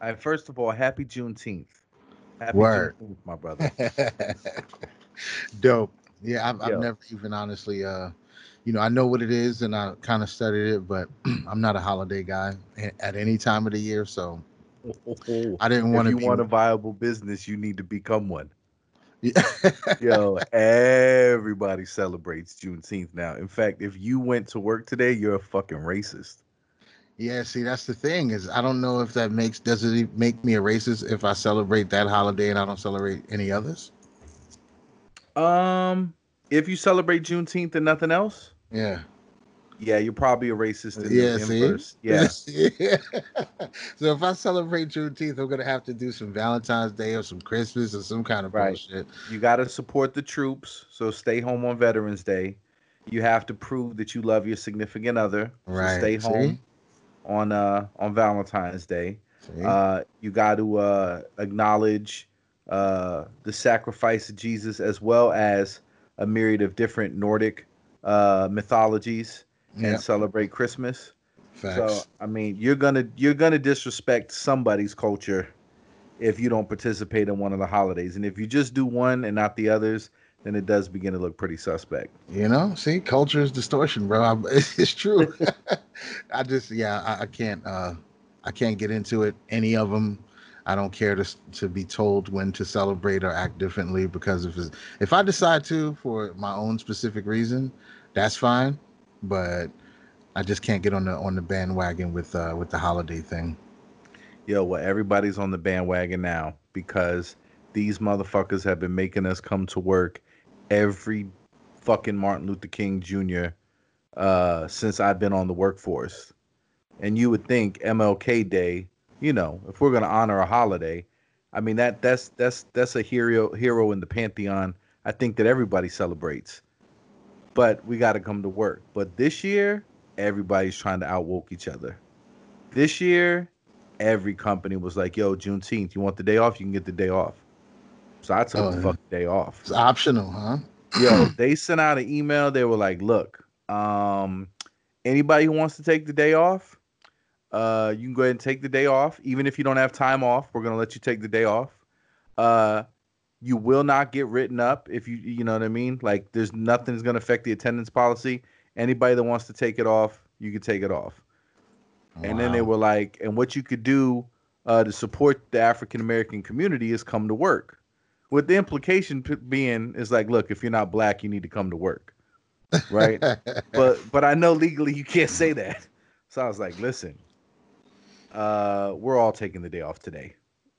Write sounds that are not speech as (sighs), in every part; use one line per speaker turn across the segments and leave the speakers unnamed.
Right, first of all, happy Juneteenth. Happy
Word.
Juneteenth, my brother. (laughs)
Dope. Yeah, I've, I've never even honestly, uh, you know, I know what it is and I kind of studied it, but (clears throat) I'm not a holiday guy at any time of the year. So I didn't want to.
if
you
want a viable business, you need to become one.
Yeah.
Yo, (laughs) everybody celebrates Juneteenth now. In fact, if you went to work today, you're a fucking racist.
Yeah, see, that's the thing is I don't know if that makes does it make me a racist if I celebrate that holiday and I don't celebrate any others.
Um, if you celebrate Juneteenth and nothing else,
Yeah.
yeah, you're probably a racist in
Yeah,
the
see?
Yeah. (laughs)
Yeah. so if I celebrate Juneteenth, I'm gonna have to do some Valentine's Day or some Christmas or some kind of
Right.
bullshit.
You got to support the troops. So stay home on Veterans Day. You have to prove that you love your significant other. So
Right.
stay
See?
On uh on Valentine's Day.
See?
Uh, you got to uh, acknowledge uh, the sacrifice of Jesus as well as a myriad of different Nordic uh, mythologies and celebrate Christmas.
facts.
So I mean, you're gonna you're gonna disrespect somebody's culture if you don't participate in one of the holidays, and if you just do one and not the others, then it does begin to look pretty suspect.
You know, see, culture is distortion, bro. I, (laughs) it's true. (laughs) I just, yeah, I, I can't, uh, I can't get into it. Any of them, I don't care to to be told when to celebrate or act differently because if if I decide to for my own specific reason, that's fine. But I just can't get on the on the bandwagon with uh with the holiday thing.
Yo, well, everybody's on the bandwagon now because these motherfuckers have been making us come to work every fucking Martin Luther King Jr. uh since I've been on the workforce. And you would think MLK Day, you know, if we're gonna honor a holiday, I mean that that's that's that's a hero hero in the pantheon. I think that everybody celebrates. But we gotta come to work. But this year, everybody's trying to outwoke each other. This year, every company was like, "Yo, Juneteenth, you want the day off? You can get the day off." So I took
Oh,
the
yeah.
fucking day off.
It's optional, huh?
Yo, (clears throat) they sent out an email. They were like, "Look, um, anybody who wants to take the day off, uh, you can go ahead and take the day off. Even if you don't have time off, we're gonna let you take the day off. Uh, you will not get written up if you, you know what I mean. Like, there's nothing that's gonna affect the attendance policy. Anybody that wants to take it off, you can take it off." And then they were like, and what you could do uh, to support the African American community is come to work. With the implication p- being is like, look, if you're not black, you need to come to work, right? (laughs) but but I know legally you can't say that. So I was like, listen, uh, we're all taking the day off today.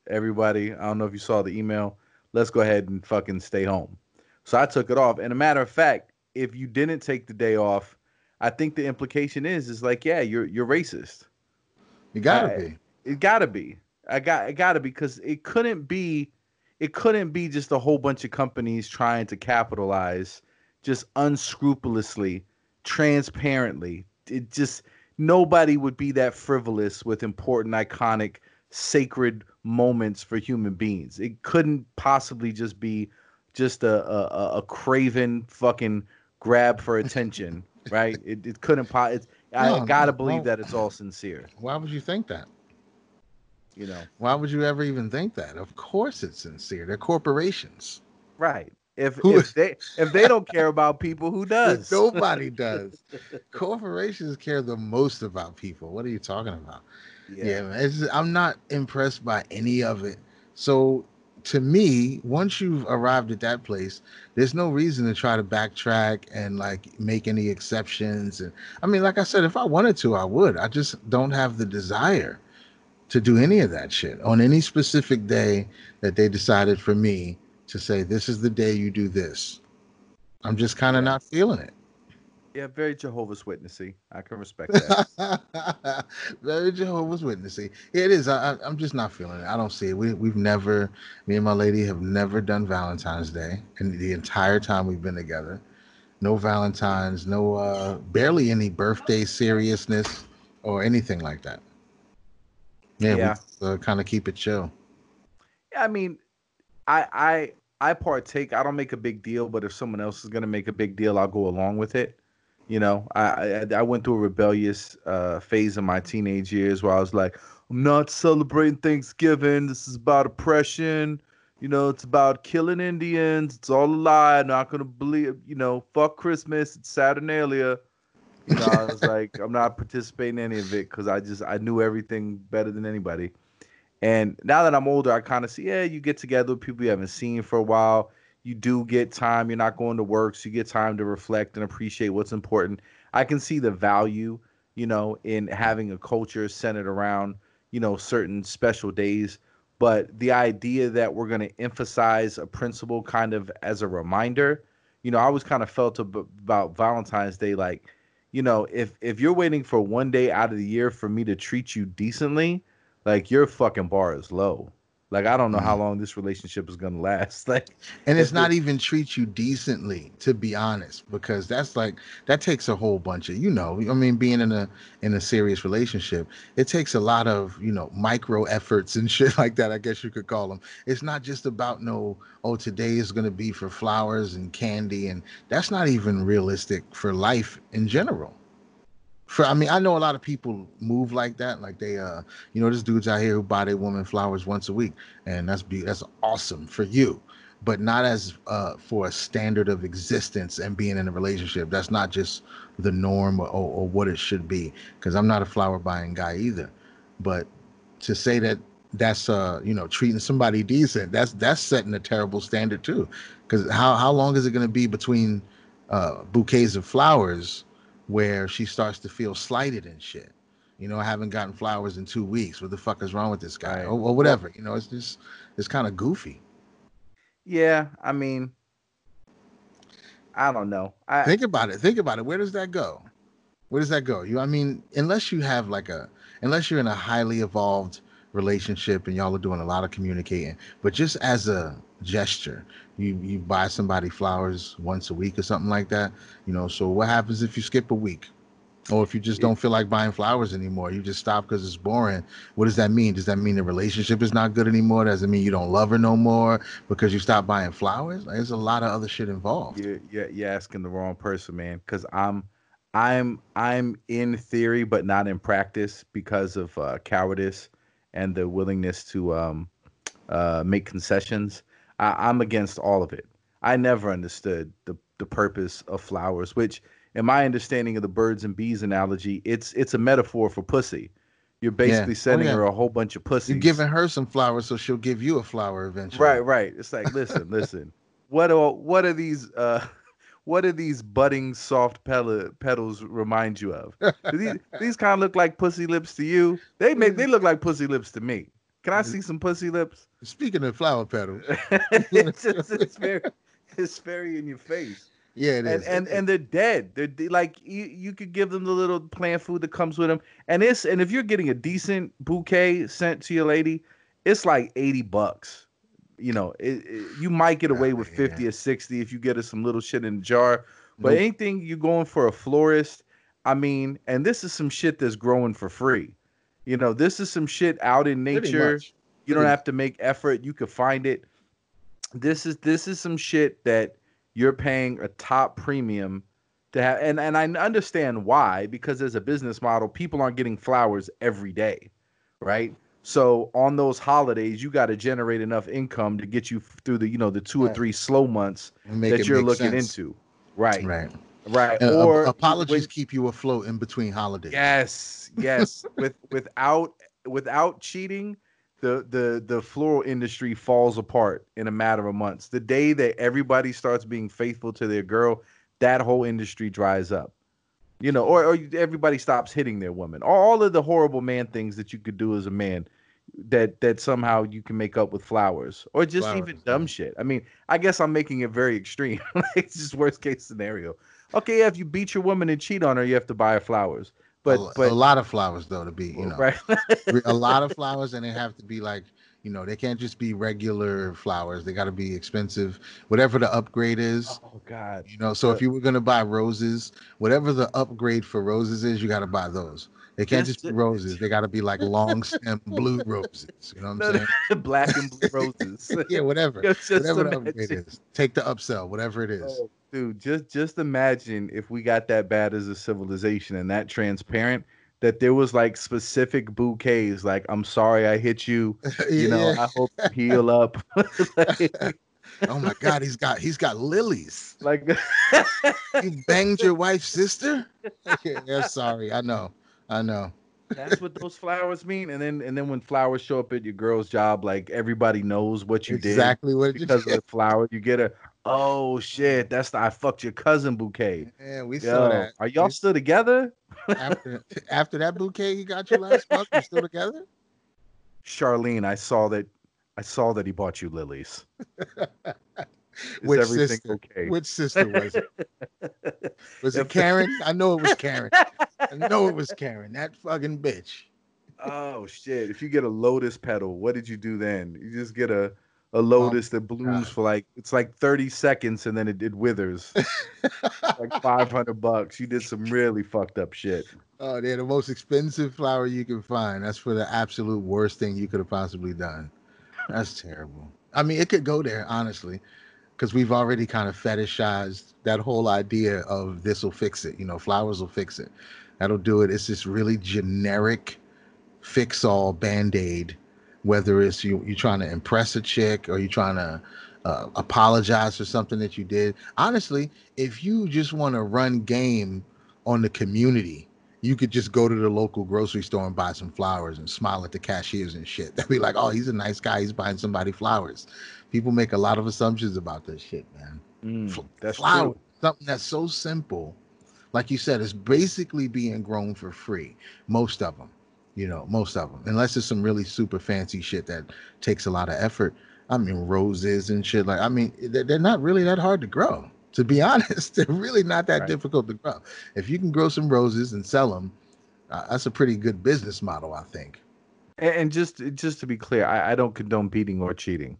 Everybody, I don't know if you saw the email. Let's go ahead and fucking stay home. So I took it off. And a matter of fact, if you didn't take the day off, I think the implication is is like, yeah, you're you're racist.
you gotta
I-
be.
It gotta be. I got it gotta be because it couldn't be it couldn't be just a whole bunch of companies trying to capitalize just unscrupulously, transparently. It just nobody would be that frivolous with important, iconic, sacred moments for human beings. It couldn't possibly just be just a a, a- craven fucking grab for attention, (laughs) right? It, it couldn't. Po- it's, I gotta
no,
believe
well-
that it's all sincere.
Why would you think that?
You know,
Why would you ever even think that? Of course it's sincere. They're corporations.
right? If
Who-
if they if they don't care about people, who (laughs) does?
Nobody does. (laughs) Corporations care the most about people. What are you talking about? Yeah, man. It's, I'm not impressed by any of it. So to me, once you've arrived at that place, there's no reason to try to backtrack and like make any exceptions. And I mean, like I said, if I wanted to, I would. I just don't have the desire to do any of that shit on any specific day that they decided for me to say this is the day you do this. I'm just kind of not feeling it.
Yeah, very Jehovah's Witnessy. I can respect that. (laughs)
Very Jehovah's Witnessy. Yeah, it is. I, I, I'm just not feeling it. I don't see it. We, we've never, me and my lady have never done Valentine's Day in the entire time we've been together. No Valentine's, no, uh, barely any birthday seriousness or anything like that. Yeah,
Yeah.
we uh, kind of keep it chill.
Yeah, I mean, I I I partake. I don't make a big deal, but if someone else is gonna make a big deal, I'll go along with it. You know, I I, I went through a rebellious uh, phase in my teenage years where I was like, I'm not celebrating Thanksgiving. This is about oppression. You know, it's about killing Indians. It's all a lie. I'm not gonna believe. You know, fuck Christmas. It's Saturnalia. I was like, I'm not participating in any of it because I just I knew everything better than anybody. And now that I'm older, I kind of see, yeah, you get together with people you haven't seen for a while. You do get time. You're not going to work, so you get time to reflect and appreciate what's important. I can see the value, you know, in having a culture centered around, you know, certain special days. But the idea that we're going to emphasize a principle kind of as a reminder, you know, I always kind of felt about Valentine's Day like, you know, if if you're waiting for one day out of the year for me to treat you decently, like your fucking bar is low. Like I don't know how mm-hmm. long this relationship is gonna last. (laughs) Like,
and it's (laughs) not even treat you decently, to be honest, because that's like that takes a whole bunch of you know. I mean, being in a in a serious relationship, it takes a lot of you know micro efforts and (laughs) shit like that. I guess you could call them. It's not just about no. Oh, today is gonna be for flowers and candy, and that's not even realistic for life in general for I mean, I know a lot of people move like that. Like they uh you know, there's dudes out here who buy their woman flowers once a week, and that's be that's awesome for you. But not as uh for a standard of existence and being in a relationship. That's not just the norm or, or, what it should be. Because I'm not a flower buying guy either. But to say that that's uh you know treating somebody decent that's that's setting a terrible standard too because how how long is it going to be between uh bouquets of flowers where she starts to feel slighted and shit. You know, I haven't gotten flowers in two weeks. What the fuck is wrong with this guy? Or, or, whatever. You know, it's just it's kind of goofy.
Yeah, I mean, I don't know. I,
think about it. Think about it. Where does that go? Where does that go? You, I mean, unless you have like a, unless you're in a highly evolved relationship and y'all are doing a lot of communicating, but just as a gesture, you you buy somebody flowers once a week or something like that you know so what happens if you skip a week? Or if you just don't feel like buying flowers anymore you just stop because it's boring what does that mean? Does that mean the relationship is not good anymore? Does it mean you don't love her no more because you stopped buying flowers? Like, there's a lot of other shit involved.
You're, you're, you're asking the wrong person man because i'm i'm i'm in theory but not in practice because of uh, cowardice and the willingness to um, uh, make concessions I, I'm against all of it. I never understood the the purpose of flowers, which in my understanding of the birds and bees analogy, it's it's a metaphor for pussy. You're basically yeah. Oh, sending oh, yeah. her a whole bunch of pussy.
You're giving her some flowers, so she'll give you a flower eventually.
Right, right. It's like, listen, (laughs) listen. What are what are these uh (laughs) what do these budding soft petals remind you of? these these kind of look like pussy lips to you. They make they look like pussy lips to me. Can I see some pussy lips?
Speaking of flower petals, (laughs)
it's, just, it's very it's very in your face.
Yeah,
it and, is. and and they're dead. They're they, like you, you could give them the little plant food that comes with them, and it's and if you're getting a decent bouquet sent to your lady, it's like eighty bucks. You know, it, it, you might get away oh, with fifty or sixty if you get her some little shit in a jar. But nope. anything you're going for a florist, I mean, and this is some shit that's growing for free. You know, this is some shit out in nature. You don't have to make effort. You could find it. This is this is some shit that you're paying a top premium to have and, and I understand why, because as a business model, people aren't getting flowers every day. Right. So on those holidays, you got to generate enough income to get you through the, you know, the two right. or three slow months that you're looking sense. into. Right.
Right.
Right.
Uh, or apologies keep you afloat in between holidays.
Yes. Yes. (laughs) With without without cheating, the the the floral industry falls apart in a matter of months. The day that everybody starts being faithful to their girl, that whole industry dries up. You know, or, or everybody stops hitting their woman. All of the horrible man things that you could do as a man that that somehow you can make up with flowers or just flowers, even dumb shit. I mean, I guess I'm making it very extreme. (laughs) it's just worst case scenario okay, yeah, if you beat your woman and cheat on her, you have to buy her flowers. But
a,
but
a lot of flowers though to be you know right. a lot of (laughs) flowers and they have to be like you know they can't just be regular flowers they got to be expensive whatever the upgrade is
oh god
you know so if you were going to buy roses whatever the upgrade for roses is you got to buy those they can't just be roses. They got to be like long stem (laughs) blue roses. You know what I'm saying? (laughs)
Black and blue roses.
yeah, whatever. whatever the upgrade is. Take the upsell, whatever it is. Oh
dude, just just imagine if we got that bad as a civilization and that transparent that there was like specific bouquets like i'm sorry i hit you (laughs) you know i hope you (laughs) heal up. (laughs)
Like, oh my god he's got he's got lilies. Like you banged your wife's sister? Yeah sorry i know i know.
That's what those flowers mean and then and then when flowers show up at your girl's job like everybody knows what you
exactly did exactly what
because of the flower you get a oh shit that's the i fucked your cousin bouquet
yeah we Yo, saw that
are y'all still together
after after that bouquet he got you last month you still together
charlene i saw that i saw that he bought you lilies (laughs)
Which sister? Okay? Which sister was it? (laughs) Was it Karen? (laughs) I know it was Karen. I know it was Karen. That fucking bitch.
Oh shit! If you get a lotus petal, what did you do then? You just get a a lotus oh, that blooms God. for like it's like 30 seconds and then it, it withers. (laughs) like 500 bucks. You did some really fucked up shit.
Oh, they're the most expensive flower you can find. That's for the absolute worst thing you could have possibly done. That's terrible. I mean, it could go there, honestly because we've already kind of fetishized that whole idea of this will fix it. You know, flowers will fix it. That'll do it. It's this really generic fix all band aid, whether it's you, you're trying to impress a chick or you're trying to uh, apologize for something that you did. Honestly, if you just want to run game on the community, you could just go to the local grocery store and buy some flowers and smile at the cashiers and shit. (laughs) They'd be like, oh, he's a nice guy. He's buying somebody flowers people make a lot of assumptions about this shit, man.
Mm, that's Flower, true.
something that's so simple. Like you said, it's basically being grown for free. Most of them, you know, most of them, unless it's some really super fancy shit that takes a lot of effort. I mean, roses and shit. Like, I mean, they're not really that hard to grow. To be (laughs) honest, they're really not that right. difficult to grow. If you can grow some roses and sell them, uh, that's a pretty good business model, I think.
And, and just just to be clear, I, I don't condone beating or cheating.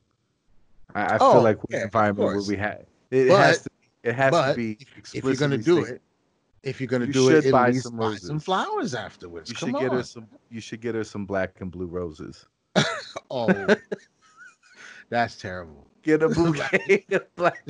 I, I oh, feel like yeah, environment where we have it, but, has to it has to be
if you're gonna do it. If you're gonna you do it, buy some buy some flowers afterwards.
You
Come
should
on.
get her some. You should get her some black and blue roses. (laughs)
oh, (laughs) that's terrible.
Get a (laughs) bouquet of black.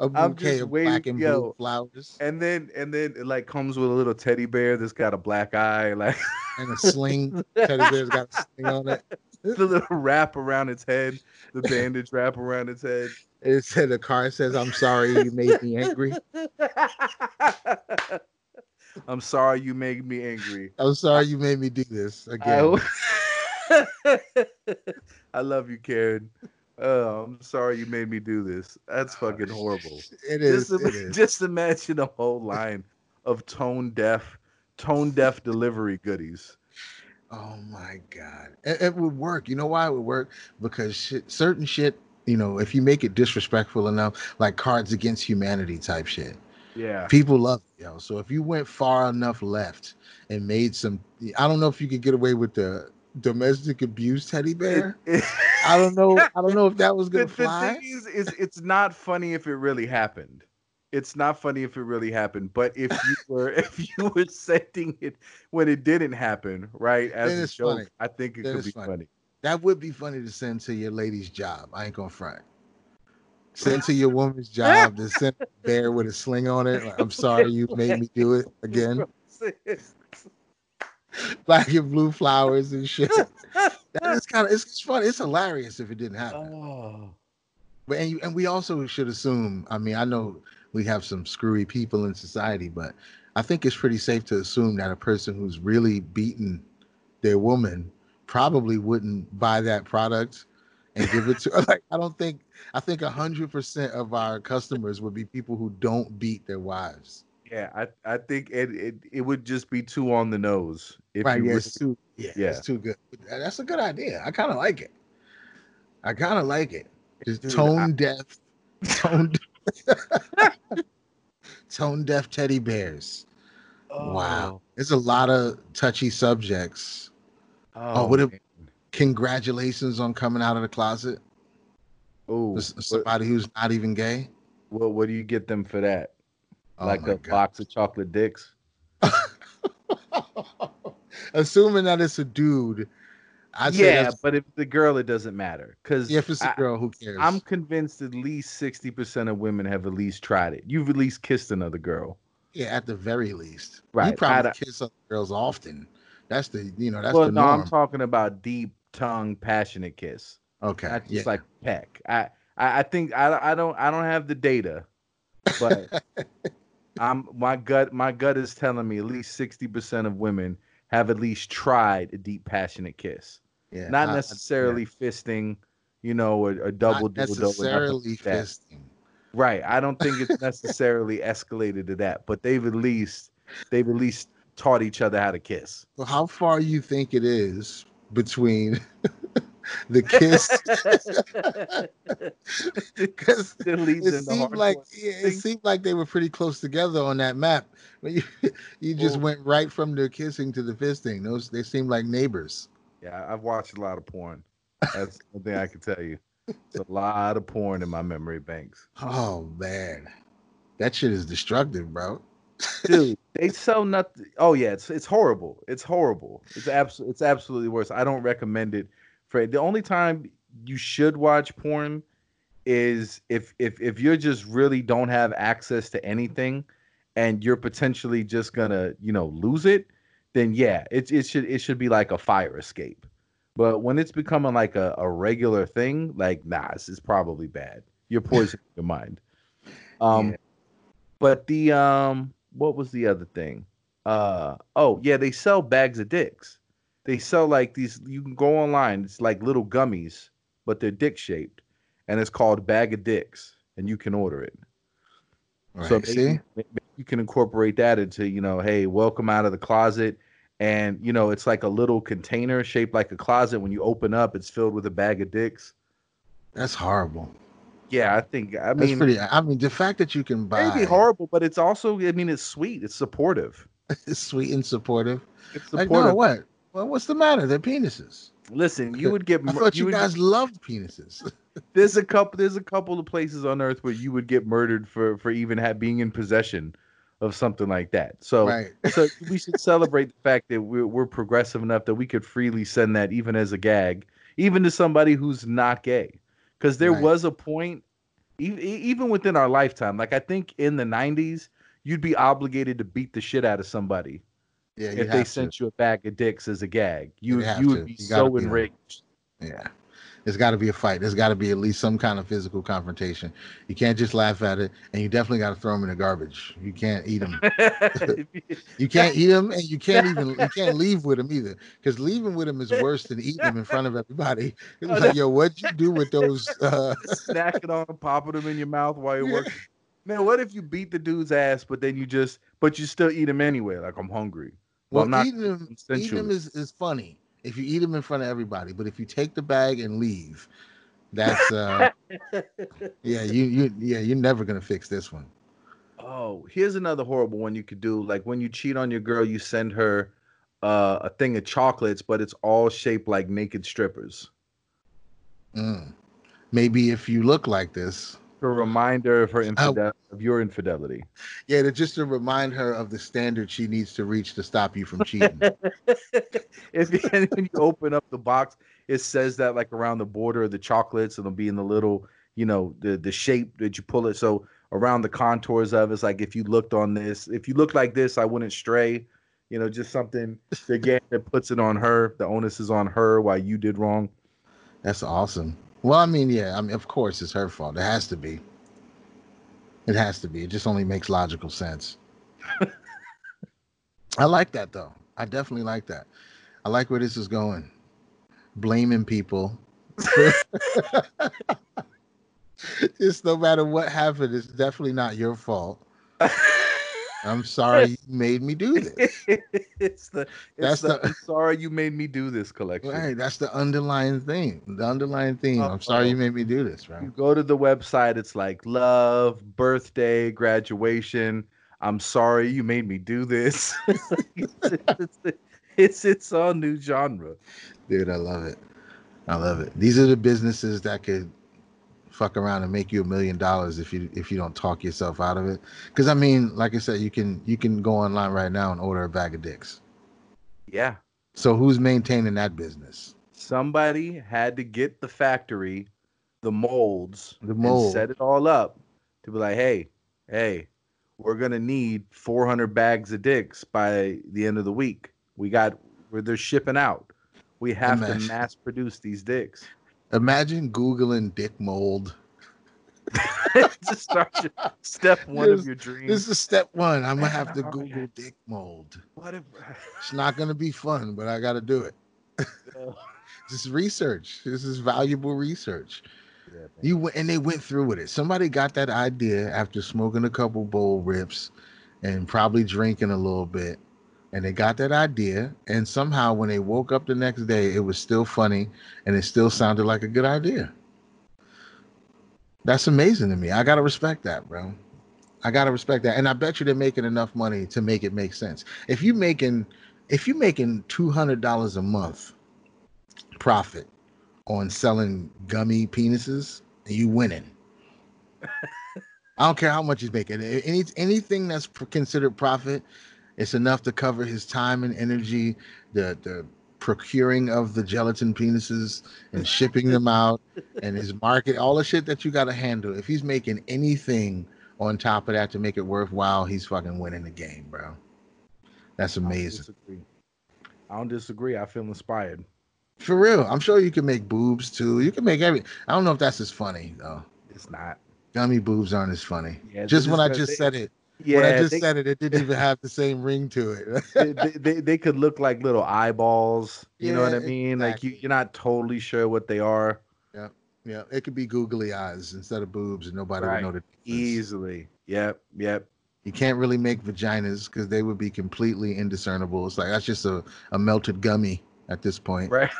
a bouquet of waiting, black and yo, blue flowers.
And then and then it like comes with a little teddy bear that's got a black eye, like
and a sling. teddy bear's got a sling on it. (laughs)
the little wrap around its head, the bandage wrap around its head.
It said the car says, "I'm sorry you made me angry." (laughs)
I'm sorry you made me angry.
I'm sorry you made me do this again.
I, (laughs) I love you, Karen. Oh, I'm sorry you made me do this. That's ah, fucking horrible.
It is.
Just,
it is.
just imagine a whole line of tone deaf, tone deaf delivery goodies.
Oh my god, it, it, would work. You know why it would work? Because shit, certain shit, you know, if you make it disrespectful enough, like Cards Against Humanity type shit.
Yeah,
people love it, yo. So if you went far enough left and made some, I don't know if you could get away with the domestic abuse teddy bear. I don't know. (laughs) I don't know if that was gonna the, fly.
The thing is, is, it's not funny if it really happened it's not funny if it really happened, but if you were (laughs) if you were sending it when it didn't happen, right? As then a joke, funny. I think it then could be funny. funny.
That would be funny to send to your lady's job. I ain't gonna front. Send to your woman's job to send a (laughs) bear with a sling on it. Like, I'm sorry you made me do it (laughs) again. Black and blue flowers and shit. That is kind of it's, it's funny. It's hilarious if it didn't happen. Oh. But and you, and we also should assume. I mean, I know we have some screwy people in society, but I think it's pretty safe to assume that a person who's really beaten their woman probably wouldn't buy that product and give it to (laughs) like I don't think I think a hundred percent of our customers would be people who don't beat their wives.
Yeah, I, I think it, it it would just be too on the nose.
If right, yeah, it's too yeah, yeah, it's too good. That's a good idea. I kind of like it. I kind of like it. Just Dude, tone I, deaf, (laughs) tone (laughs) Tone deaf teddy bears. Oh. Wow. There's a lot of touchy subjects. Oh, oh what a, congratulations on coming out of the closet.
Oh,
somebody who's not even gay.
Well, what do you get them for that? Oh like a God. box of chocolate dicks? (laughs)
Assuming that it's a dude,
I'd yeah, but if the girl, it doesn't matter because
if it's a girl, who cares?
I'm convinced at least sixty percent of women have at least tried it. You've at least kissed another girl.
Yeah, at the very least. Right. You probably kiss other girls often. That's the you know that's well, the
no, I'm talking about deep tongue, passionate kiss.
Okay.
Not just yeah. like peck. I, I I think I I don't I don't have the data, but (laughs) I'm my gut my gut is telling me at least sixty percent of women have at least tried a deep passionate kiss. Yeah, not necessarily yeah. fisting, you know, a, a double
not necessarily fisting.
Right. I don't think it's (laughs) necessarily escalated to that, but they've at least they've at least taught each other how to kiss.
So how far you think it is between (laughs) the kiss (laughs) because it seemed like yeah, it seemed like they were pretty close together on that map. But you, you just went right from the kissing to the fisting. Those they seemed like neighbors.
Yeah, I've watched a lot of porn. That's one thing I can tell you. It's a lot of porn in my memory banks.
Oh man, that shit is destructive, bro.
Dude, (laughs) they sell nothing. Oh yeah, it's it's horrible. It's horrible. It's absolutely it's absolutely worse. I don't recommend it. For the only time you should watch porn is if if if you're just really don't have access to anything and you're potentially just gonna you know lose it then yeah it, it should it should be like a fire escape but when it's becoming like a, a regular thing like nah this is probably bad you're poisoning (laughs) your mind um yeah. but the um what was the other thing? Uh oh, yeah, they sell bags of dicks. They sell like these you can go online, it's like little gummies, but they're dick shaped. And it's called bag of dicks, and you can order it. Right, so maybe, maybe you can incorporate that into, you know, hey, welcome out of the closet. And you know, it's like a little container shaped like a closet. When you open up, it's filled with a bag of dicks.
That's horrible.
Yeah, I think. I mean,
pretty. I mean, the fact that you can buy
maybe horrible, but it's also. I mean, it's sweet. It's supportive. (laughs)
it's sweet and supportive. It's supportive. Like, no, what? Well, what's the matter? They're penises.
Listen, you (laughs) would get.
I thought you,
you
guys
get,
loved penises. (laughs)
there's a couple. There's a couple of places on Earth where you would get murdered for for even have, being in possession of something like that. So, right. (laughs) so we should celebrate the fact that we're, we're progressive enough that we could freely send that even as a gag, even to somebody who's not gay. Because there right. was a point even within our lifetime like i think in the 90s you'd be obligated to beat the shit out of somebody yeah, if they sent you a bag of dicks as a gag. You you, you would be you so enraged.
Yeah there's got to be a fight. There's got to be at least some kind of physical confrontation. You can't just laugh at it, and you definitely got to throw them in the garbage. You can't eat them. (laughs) you can't eat them, and you can't (laughs) even you can't leave with them either. Because leaving with them is worse than eating them in front of everybody. (laughs) It's like, yo, what'd you do with those? Uh...
Snacking on them, popping them in your mouth while you're working. Man, what if you beat the dude's ass, but then you just, but you still eat him anyway? Like I'm hungry.
Well, well eating them, eating them is, is funny if you eat them in front of everybody. But if you take the bag and leave, that's uh (laughs) yeah, you you yeah, you're never gonna fix this one.
Oh, here's another horrible one you could do. Like when you cheat on your girl, you send her uh, a thing of chocolates, but it's all shaped like naked strippers.
Mm. Maybe if you look like this,
a reminder of her uh, infidel- of your infidelity.
Yeah, to just to remind her of the standard she needs to reach to stop you from cheating.
if you, when you open up the box, it says that like around the border of the chocolates, it'll be in the little, you know, the the shape that you pull it. So around the contours of it's like if you looked on this, if you look like this, I wouldn't stray. You know, just something again that puts it on her. The onus is on her Why you did wrong.
That's awesome. Well, I mean, yeah, I mean, of course, it's her fault. It has to be. It has to be. It just only makes logical sense. I like that though. I definitely like that. I like where this is going. Blaming people. (laughs) just no matter what happened, it's definitely not your fault. (laughs) I'm sorry you (laughs) made me do this.
it's the it's that's the, the I'm sorry you made me do this collection.
Right, that's the underlying thing. The underlying theme. I'm sorry you made me do this, right?
You go to the website, it's like love, birthday, graduation. I'm sorry you made me do this. (laughs) it's, it's, it's its own new genre.
Dude, I love it. I love it. These are the businesses that could fuck around and make you a million dollars if you if you don't talk yourself out of it. Because I mean, like I said, you can you can go online right now and order a bag of dicks.
Yeah.
So who's maintaining that business?
Somebody had to get the factory, the molds,
The mold.
set it all up to be like, hey, hey, we're gonna need 400 bags of dicks by the end of the week. We got where they're shipping out. We have to mass produce these dicks.
Imagine googling dick mold. (laughs)
Just start your, step one
This-
of your dreams.
This is step one. I'm gonna have to (laughs) Google dick mold.
what if, (laughs)
It's not gonna be fun, but I gotta do it. This is research. This is valuable research.
Yeah.
You went and they went through with it. Somebody got that idea after smoking a couple bowl rips and probably drinking a little bit. And they got that idea. And somehow when they woke up the next day, it was still funny and it still sounded like a good idea. That's amazing to me. I gotta respect that, bro. I gotta respect that. And I bet you they're making enough money to make it make sense. If you making if you're making two hundred dollars a month profit on selling gummy penises, you winning. (laughs) I don't care how much he's making. Any anything that's considered profit, it's enough to cover his time and energy, the the procuring of the gelatin penises and shipping them out, and his market, all the shit that you got to handle. If he's making anything on top of that to make it worthwhile, he's fucking winning the game, bro. That's
I don't
amazing.
disagree. I don't disagree. I feel inspired.
For real, I'm sure you can make boobs too. You can make every. I don't know if that's as funny though.
It's not.
Gummy boobs aren't as funny.
Yeah,
just when I
just-
just
they-
said it,
Yeah,
when I just
they,
said it, it didn't even have the same ring to it. (laughs)
they, they, they, they could look like little eyeballs. You know what I
Yeah,
mean? Like you, you're not totally sure what they are.
yeah, yeah. it could be googly eyes instead of boobs, and nobody
Right.
would know the difference.
Easily. Yep. Yep.
You can't really make vaginas because they would be completely indiscernible. It's like that's just a, a melted gummy at this point.
Right.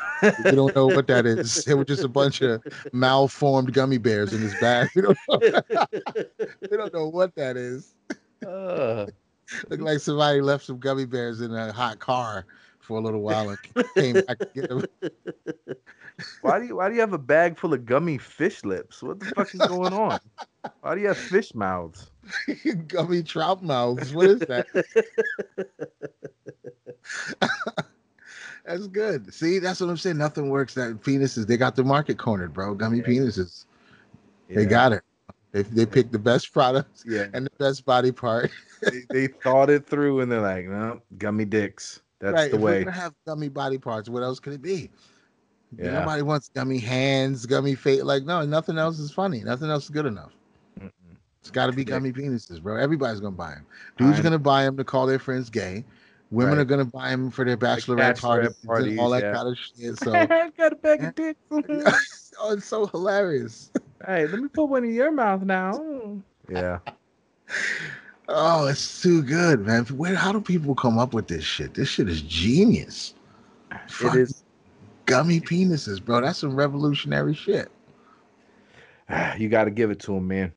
We don't know what that is. (laughs) It was just a bunch of malformed gummy bears in his bag. (laughs) We don't know, we don't know what that is.
Uh,
Look like somebody left some gummy bears in a hot car for a little while and came back to get them. (laughs)
why do you Why do you have a bag full of gummy fish lips? What the fuck is going on? Why do you have fish mouths? (laughs)
gummy trout mouths. What is that? (laughs) That's good. See, that's what I'm saying. Nothing works. That penises, they got the market cornered, bro. Gummy
Yeah.
penises. They
Yeah,
got it. They, they picked the best products
Yeah.
and the best body part.
they, they thought it through and they're like, no, gummy dicks. That's
right.
the
if we're
way.
gonna have gummy body parts, what else could it be?
Yeah.
Nobody wants gummy hands, gummy face. Like, no, nothing else is funny. Nothing else is good enough.
Mm-mm.
It's got to be gummy penises, bro. Everybody's gonna buy them. Dudes
I-
gonna buy them to call their friends gay. Women
Right.
are gonna buy them for their bachelorette,
bachelorette
parties,
parties,
and all that
yeah.
kind of shit. So, I've
got a bag of (laughs) dicks. (laughs)
oh, it's so hilarious.
Hey, let me put one in your mouth now. Yeah.
Oh, it's too good, man. Where? How do people come up with this shit? This shit is genius.
It
Fucking
is.
gummy penises, bro. That's some revolutionary shit. (sighs)
You got to give it to him, man.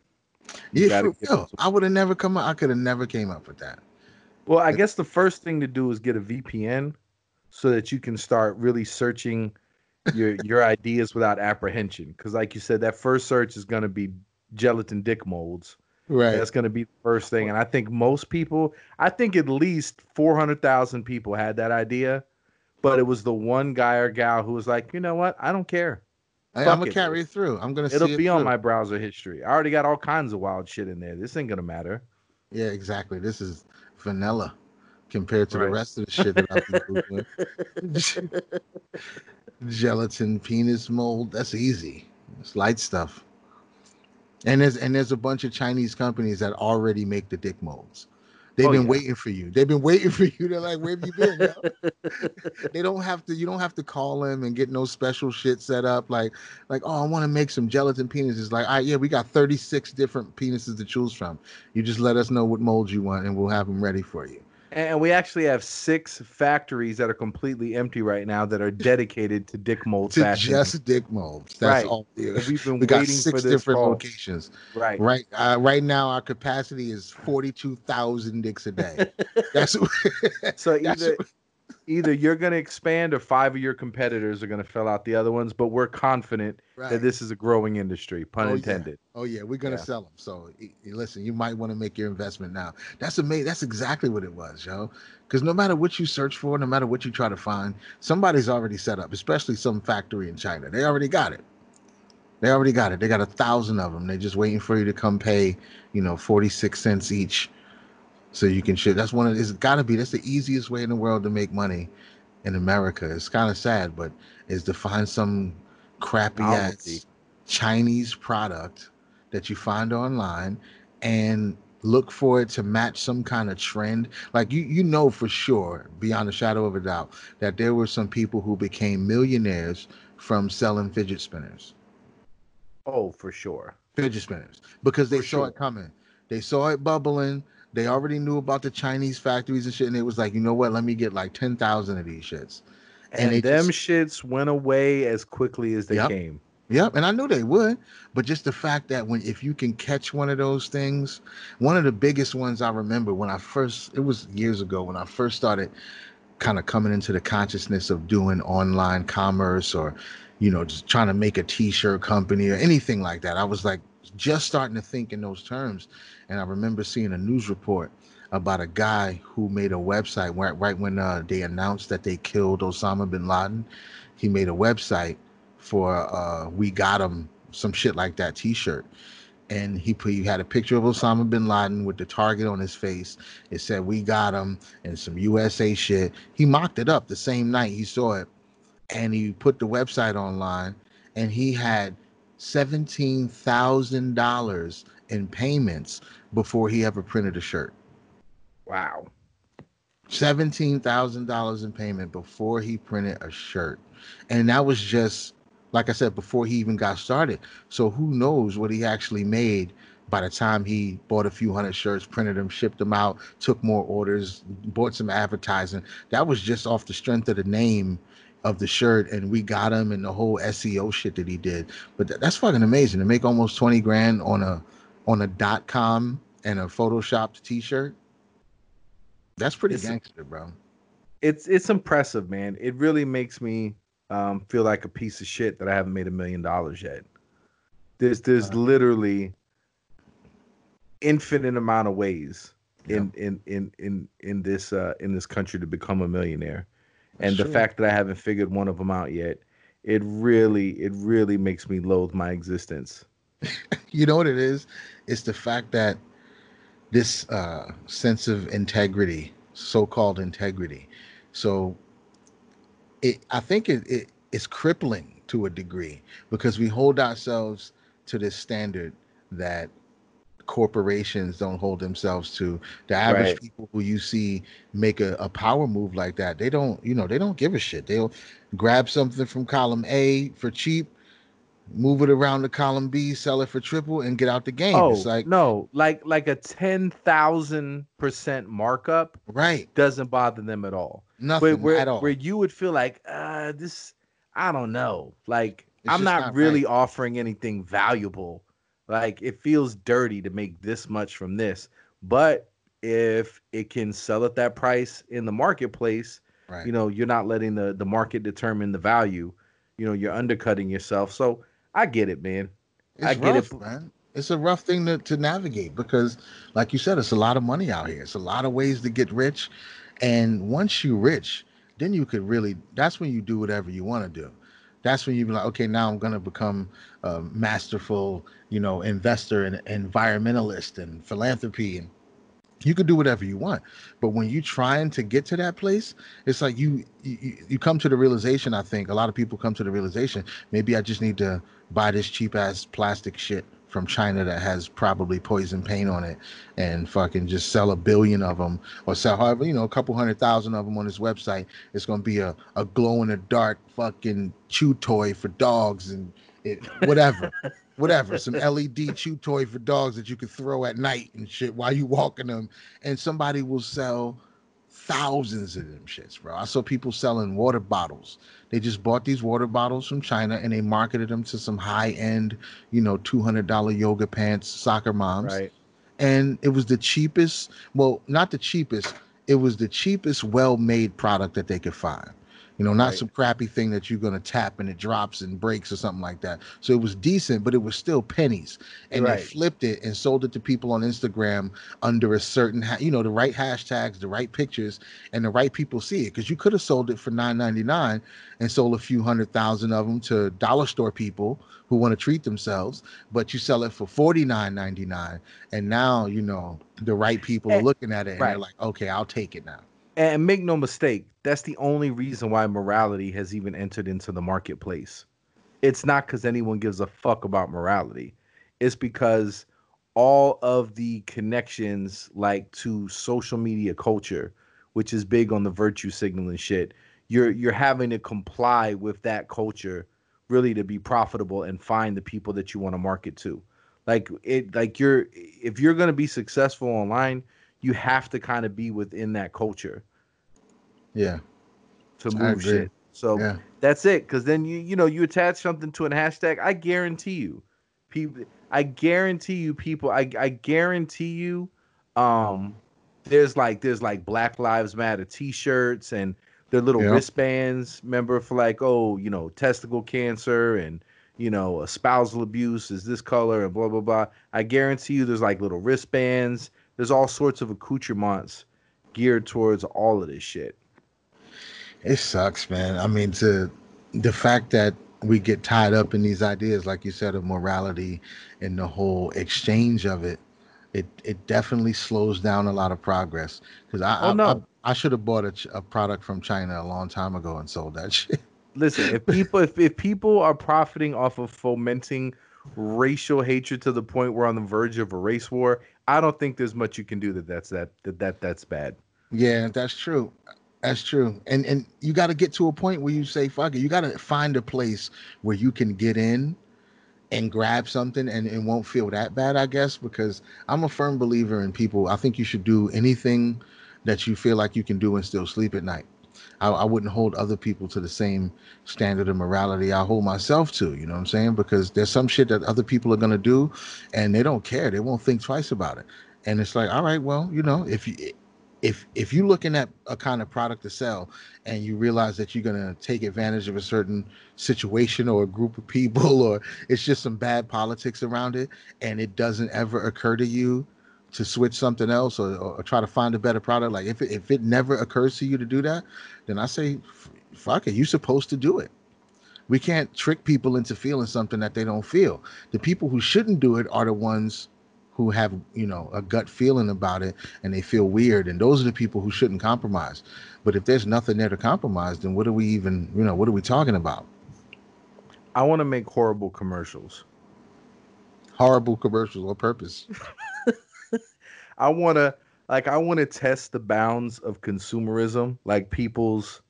You
Yeah, for real.
it
I would have never come up. I could have never came up with that.
Well, I guess the first thing to do is get a VPN so that you can start really searching your your ideas without apprehension. Because, like you said, that first search is going to be gelatin dick molds.
Right.
That's going to be the first thing. And I think most people, I think at least 400,000 people had that idea, but it was the one guy or gal who was like, you know what? I don't care.
I, am gonna carry it through. I'm gonna.
It'll
see it
be on my browser history. I already got all kinds of wild shit in there. This ain't going to matter.
Yeah, exactly. This is vanilla compared to the rest of the shit that I've been (laughs) googling. (laughs) Gelatin penis mold. That's easy. It's light stuff. And there's and there's a bunch of Chinese companies that already make the dick molds. They've
Oh,
been
yeah.
waiting for you. They've been waiting for you. They're like, where have you been? (laughs) they don't have to. You don't have to call them and get no special shit set up. Like, like, oh, I want to make some gelatin penises. Like, all right, yeah, we got 36 different penises to choose from. You just let us know what molds you want, and we'll have them ready for you.
And we actually have six factories that are completely empty right now that are dedicated to dick mold
To
fashion.
just dick molds. That's
Right.
all. it
We've been
We got six different
call.
locations.
Right.
Right, uh, right now our capacity is 42,000 dicks a day. (laughs) That's
So (laughs)
That's
either you're going to expand or five of your competitors are going to fill out the other ones. But we're confident right. that this is a growing industry, pun
oh,
intended.
Yeah. Oh yeah, we're going to yeah. sell them. So listen, you might want to make your investment now. That's amazing. That's exactly what it was, yo. Because no matter what you search for, no matter what you try to find, somebody's already set up. Especially some factory in China, they already got it. They already got it. They got a thousand of them. They're just waiting for you to come pay, you know, forty six cents each so you can ship. That's one of it's got to be that's the easiest way in the world to make money in America. It's kind of sad, but is to find some crappy ass Chinese product that you find online and look for it to match some kind of trend. Like you you know for sure, beyond a shadow of a doubt, that there were some people who became millionaires from selling fidget spinners.
Oh, for sure.
Fidget spinners. Because they for saw sure. it coming. They saw it bubbling they already knew about the Chinese factories and shit, and it was like, you know what? Let me get like ten thousand of these shits.
And, and them just, shits went away as quickly as they
yep,
came.
Yep, and I knew they would, but just the fact that when if you can catch one of those things, one of the biggest ones I remember when I first it was years ago when I first started kind of coming into the consciousness of doing online commerce or you know just trying to make a t-shirt company or anything like that. I was like just starting to think in those terms and I remember seeing a news report about a guy who made a website right, right when uh, they announced that they killed Osama bin Laden. He made a website for uh, "We Got Him," some shit like that T-shirt, and he put he had a picture of Osama bin Laden with the target on his face. It said "We Got Him" and some USA shit. He mocked it up the same night he saw it, and he put the website online, and he had seventeen thousand dollars in payments before he ever printed a shirt.
Wow.
$17,000 in payment before he printed a shirt. And that was just, like I said, before he even got started. So who knows what he actually made by the time he bought a few hundred shirts, printed them, shipped them out, took more orders, bought some advertising. That was just off the strength of the name of the shirt and we got him and the whole SEO shit that he did. But that's fucking amazing to make almost 20 grand on a on a dot com and a photoshopped t-shirt that's pretty it's, gangster bro.
It's it's impressive man. It really makes me um, feel like a piece of shit that i haven't made a million dollars yet. There's there's uh, literally infinite amount of ways yeah. in, in in in in this uh in this country to become a millionaire. And the fact that i haven't figured one of them out yet it really it really makes me loathe my existence (laughs)
you know what it is? It's the fact that this uh, sense of integrity, so-called integrity. So it, I think it, it it's crippling to a degree because we hold ourselves to this standard that corporations don't hold themselves to. The average right. people who you see make a, a power move like that, they don't, you know, they don't give a shit. They'll grab something from column A for cheap move it around the column B, sell it for triple, and get out the game.
Oh, it's like no, like like a ten thousand percent markup,
right?
Doesn't bother them at all.
Nothing
where,
at all.
Where you would feel like, uh, this, I don't know, like it's I'm not, not, really right. offering anything valuable. Like it feels dirty to make this much from this, but if it can sell at that price in the marketplace, right. you know, you're not letting the the market determine the value. You know, you're undercutting yourself. So I get it, man.
It's I get rough, it, man. It's a rough thing to, to navigate because, like you said, it's a lot of money out here. It's a lot of ways to get rich, and once you're rich, then you could really. That's when you do whatever you want to do. That's when you be like, okay, now I'm gonna become a masterful, you know, investor and environmentalist and philanthropy and you could do whatever you want. But when you're trying to get to that place it's like you, you you come to the realization i think a lot of people come to the realization maybe i just need to buy this cheap ass plastic shit from china that has probably poison paint on it and fucking just sell a billion of them or sell however you know a couple hundred thousand of them on this website. It's going to be a, a glow in the dark fucking chew toy for dogs and it, whatever (laughs) whatever, some (laughs) LED chew toy for dogs that you could throw at night and shit while you walking them, and somebody will sell thousands of them shits, bro. I saw people selling water bottles. They just bought these water bottles from China and they marketed them to some high end, you know, two hundred dollar yoga pants soccer moms.
Right.
And it was the cheapest. Well, not the cheapest. it was the cheapest, well-made product that they could find. You know, not right. some crappy thing that you're gonna tap and it drops and breaks or something like that. So it was decent, but it was still pennies. And right. they flipped it and sold it to people on Instagram under a certain, ha- you know, the right hashtags, the right pictures, and the right people see it. Because you could have sold it for nine ninety nine and sold a few hundred thousand of them to dollar store people who want to treat themselves, but you sell it for forty nine ninety nine, and now you know the right people and, are eh, looking at it and right. they're like, okay, I'll take it now.
And make no mistake, that's the only reason why morality has even entered into the marketplace. It's not because anyone gives a fuck about morality. It's because all of the connections like to social media culture, which is big on the virtue signaling shit, you're you're having to comply with that culture really to be profitable and find the people that you want to market to. Like it like you're if you're gonna be successful online, you have to kind of be within that culture.
Yeah.
To move shit. So yeah. that's it. Cause then you you know you attach something to a hashtag. I guarantee you, people. I guarantee you, people. I I guarantee you, um, there's like there's like Black Lives Matter T-shirts and their little wristbands. Remember for like oh you know testicle cancer and you know spousal abuse is this color and blah blah blah. I guarantee you, there's like little wristbands there's all sorts of accoutrements geared towards all of this shit.
It sucks, man. I mean, to the fact that we get tied up in these ideas, like you said, of morality and the whole exchange of it, it it definitely slows down a lot of progress. Because I, oh, no. I, I should have bought a, a product from China a long time ago and sold that (laughs) shit.
Listen, if people if, if people are profiting off of fomenting racial hatred to the point we're on the verge of a race war, I don't think there's much you can do that that's that that, that that's bad.
Yeah, that's true. That's true. And and you got to get to a point where you say fuck it. You got to find a place where you can get in and grab something and it won't feel that bad, I guess, because I'm a firm believer in people. I think you should do anything that you feel like you can do and still sleep at night. I, I, wouldn't hold other people to the same standard of morality I hold myself to. You know what I'm saying? Because there's some shit that other people are gonna do, and they don't care. They won't think twice about it. And it's like, all right, well, you know, if you if if you're looking at a kind of product to sell and you realize that you're going to take advantage of a certain situation or a group of people (laughs) or it's just some bad politics around it and it doesn't ever occur to you to switch something else or, or try to find a better product like if it, if it never occurs to you to do that then i say fuck it you're supposed to do it. We can't trick people into feeling something that they don't feel. The people who shouldn't do it are the ones who have you know a gut feeling about it and they feel weird and those are the people who shouldn't compromise. But if there's nothing there to compromise then what are we even you know what are we talking about?
I want to make horrible commercials.
Horrible commercials on purpose. (laughs)
I want to like I want to test the bounds of consumerism, like people's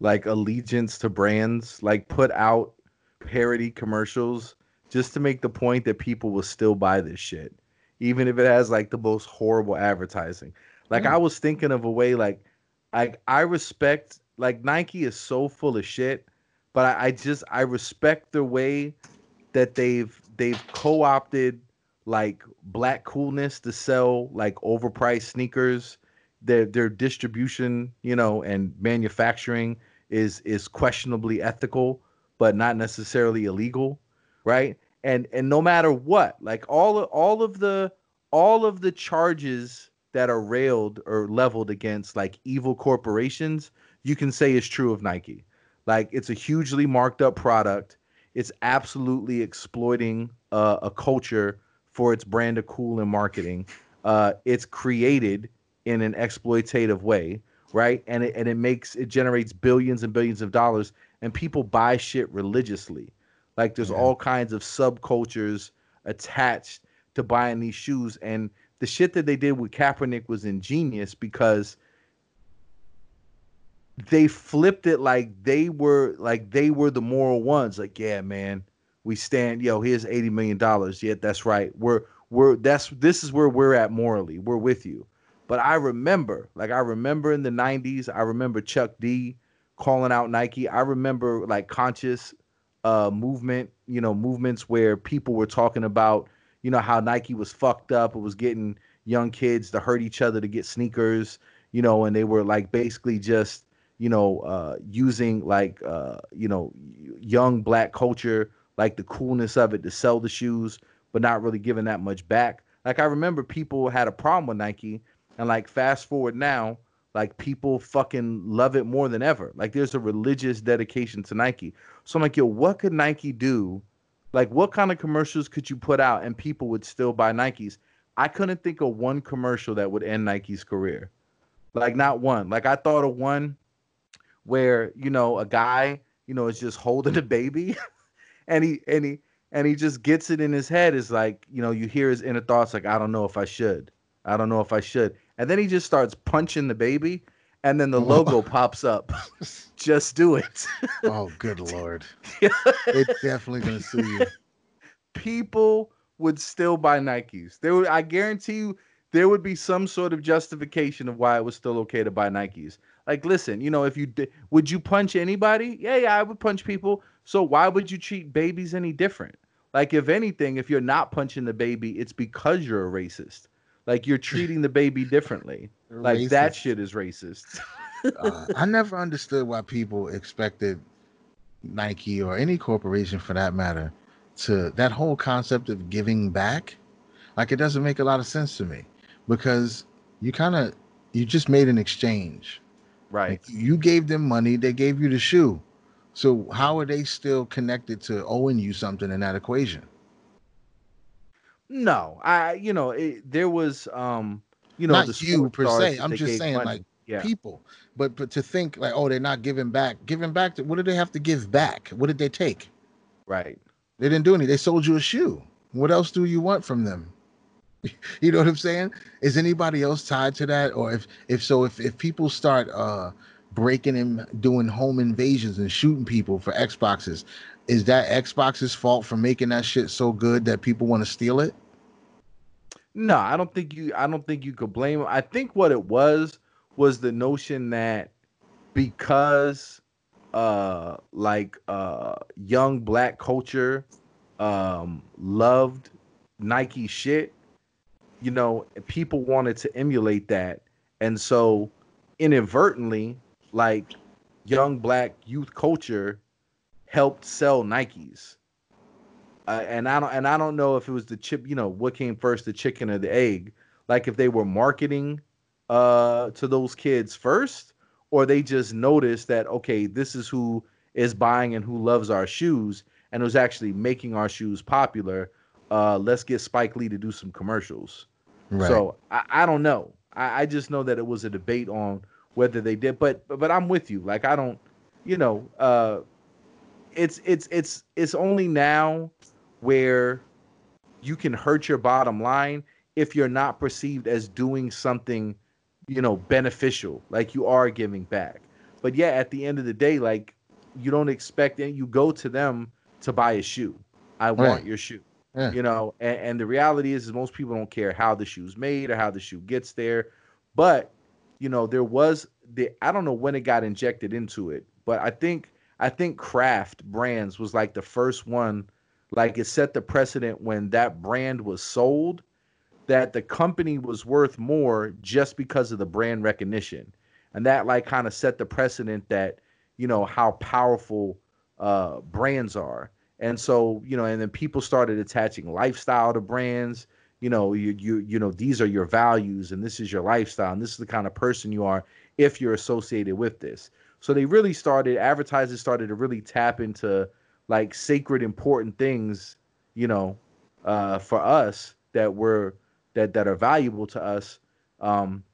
like allegiance to brands, like put out parody commercials just to make the point that people will still buy this shit, even if it has like the most horrible advertising. Like mm. I was thinking of a way like I I respect like Nike is so full of shit, but I, I just I respect the way that they've they've co-opted like black coolness to sell like overpriced sneakers. Their their distribution, you know, and manufacturing is is questionably ethical, but not necessarily illegal, right? And and no matter what, like all all of the all of the charges that are railed or leveled against like evil corporations, you can say is true of Nike. Like it's a hugely marked up product. It's absolutely exploiting uh, a culture for its brand of cool and marketing. Uh, it's created in an exploitative way, right? And it and it makes it generates billions and billions of dollars, and people buy shit religiously. Like there's yeah. all kinds of subcultures attached to buying these shoes, and the shit that they did with Kaepernick was ingenious because they flipped it like they were like they were the moral ones. Like, yeah, man, we stand yo here's 80 million dollars. Yeah that's right. We're we're that's this is where we're at morally. We're with you. But i remember like i remember in the 90s i remember chuck d calling out nike. I remember like conscious uh movement you know movements where people were talking about you know how nike was fucked up it was getting young kids to hurt each other to get sneakers you know, and they were like basically just you know uh, using like uh, you know young black culture, like the coolness of it to sell the shoes, but not really giving that much back. Like I remember people had a problem with Nike, and like fast forward now, like people fucking love it more than ever. Like there's a religious dedication to Nike. So I'm like, yo, what could Nike do? Like what kind of commercials could you put out and people would still buy Nikes? I couldn't think of one commercial that would end Nike's career. Like not one. Like I thought of one where, you know, a guy, you know, is just holding a baby (laughs) and he and he and he just gets it in his head is like, you know, you hear his inner thoughts like, I don't know if I should. I don't know if I should. And then he just starts punching the baby, and then the oh. logo pops up. (laughs) Just do it.
oh, good lord! (laughs) it's definitely gonna sue you.
People would still buy Nikes. There would, I guarantee you, there would be some sort of justification of why it was still okay to buy Nikes. Like, listen, you know, if you did, would you punch anybody? Yeah, yeah, I would punch people. So why would you treat babies any different? Like, if anything, if you're not punching the baby, it's because you're a racist. Like you're treating the baby differently. (laughs) like that shit is racist. (laughs)
uh, I never understood why people expected Nike or any corporation for that matter to that whole concept of giving back. Like it doesn't make a lot of sense to me because you kind of you just made an exchange.
Right.
Like you gave them money, they gave you the shoe. So how are they still connected to owing you something in that equation?
No, I you know it, there was um you know
not you per se. I'm just saying money. like yeah. people, but but to think like oh they're not giving back, giving back. To, what did they have to give back? What did they take?
Right.
They didn't do any. They sold you a shoe. What else do you want from them? (laughs) you know what I'm saying? Is anybody else tied to that? Or if if so, if if people start uh breaking and doing home invasions and shooting people for Xboxes, is that Xbox's fault for making that shit so good that people want to steal it?
No, I don't think you. I don't think you could blame him. I think what it was was the notion that because uh like uh young black culture um loved Nike shit, you know, people wanted to emulate that. And so inadvertently, like young black youth culture helped sell Nikes. Uh, and I don't and I don't know if it was the chip, you know, what came first, the chicken or the egg. Like if they were marketing uh to those kids first, or they just noticed that okay, this is who is buying and who loves our shoes, and was actually making our shoes popular. Uh, let's get Spike Lee to do some commercials. Right. So I, I don't know. I, I just know that it was a debate on whether they did, but but I'm with you. Like I don't, you know, uh, it's it's it's it's only now where you can hurt your bottom line if you're not perceived as doing something, you know, beneficial, like you are giving back. But yeah, at the end of the day, like you don't expect and you go to them to buy a shoe. I right. want your shoe. Yeah. You know, and, and the reality is, is most people don't care how the shoe's made or how the shoe gets there. But, you know, there was the I don't know when it got injected into it, but I think I think Kraft Brands was like the first one like it set the precedent when that brand was sold that the company was worth more just because of the brand recognition. And that like kind of set the precedent that, you know, how powerful uh brands are. And so, you know, and then people started attaching lifestyle to brands. You know, you you you know, these are your values and this is your lifestyle and this is the kind of person you are if you're associated with this. So they really started advertisers started to really tap into like sacred important things you know uh for us that were that that are valuable to us um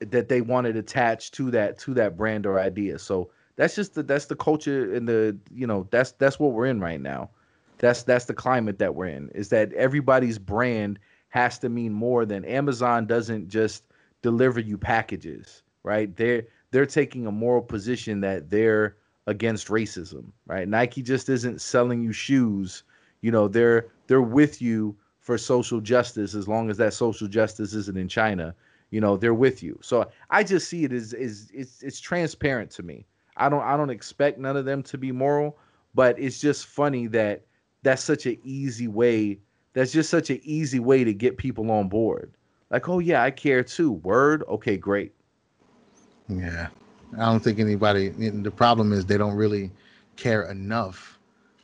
that they wanted attached to that to that brand or idea. So that's just the that's the culture and the you know that's that's what we're in right now. That's that's the climate that we're in is that everybody's brand has to mean more than amazon doesn't just deliver you packages right? They're they're taking a moral position that they're against racism, right? Nike just isn't selling you shoes. You know, they're they're with you for social justice as long as that social justice isn't in China. You know, they're with you. So I just see it as is it's it's transparent to me. I don't I don't expect none of them to be moral, but it's just funny that that's such an easy way. That's just such an easy way to get people on board. Like, oh yeah, I care too. Word, okay, great.
Yeah, I don't think anybody. The problem is they don't really care enough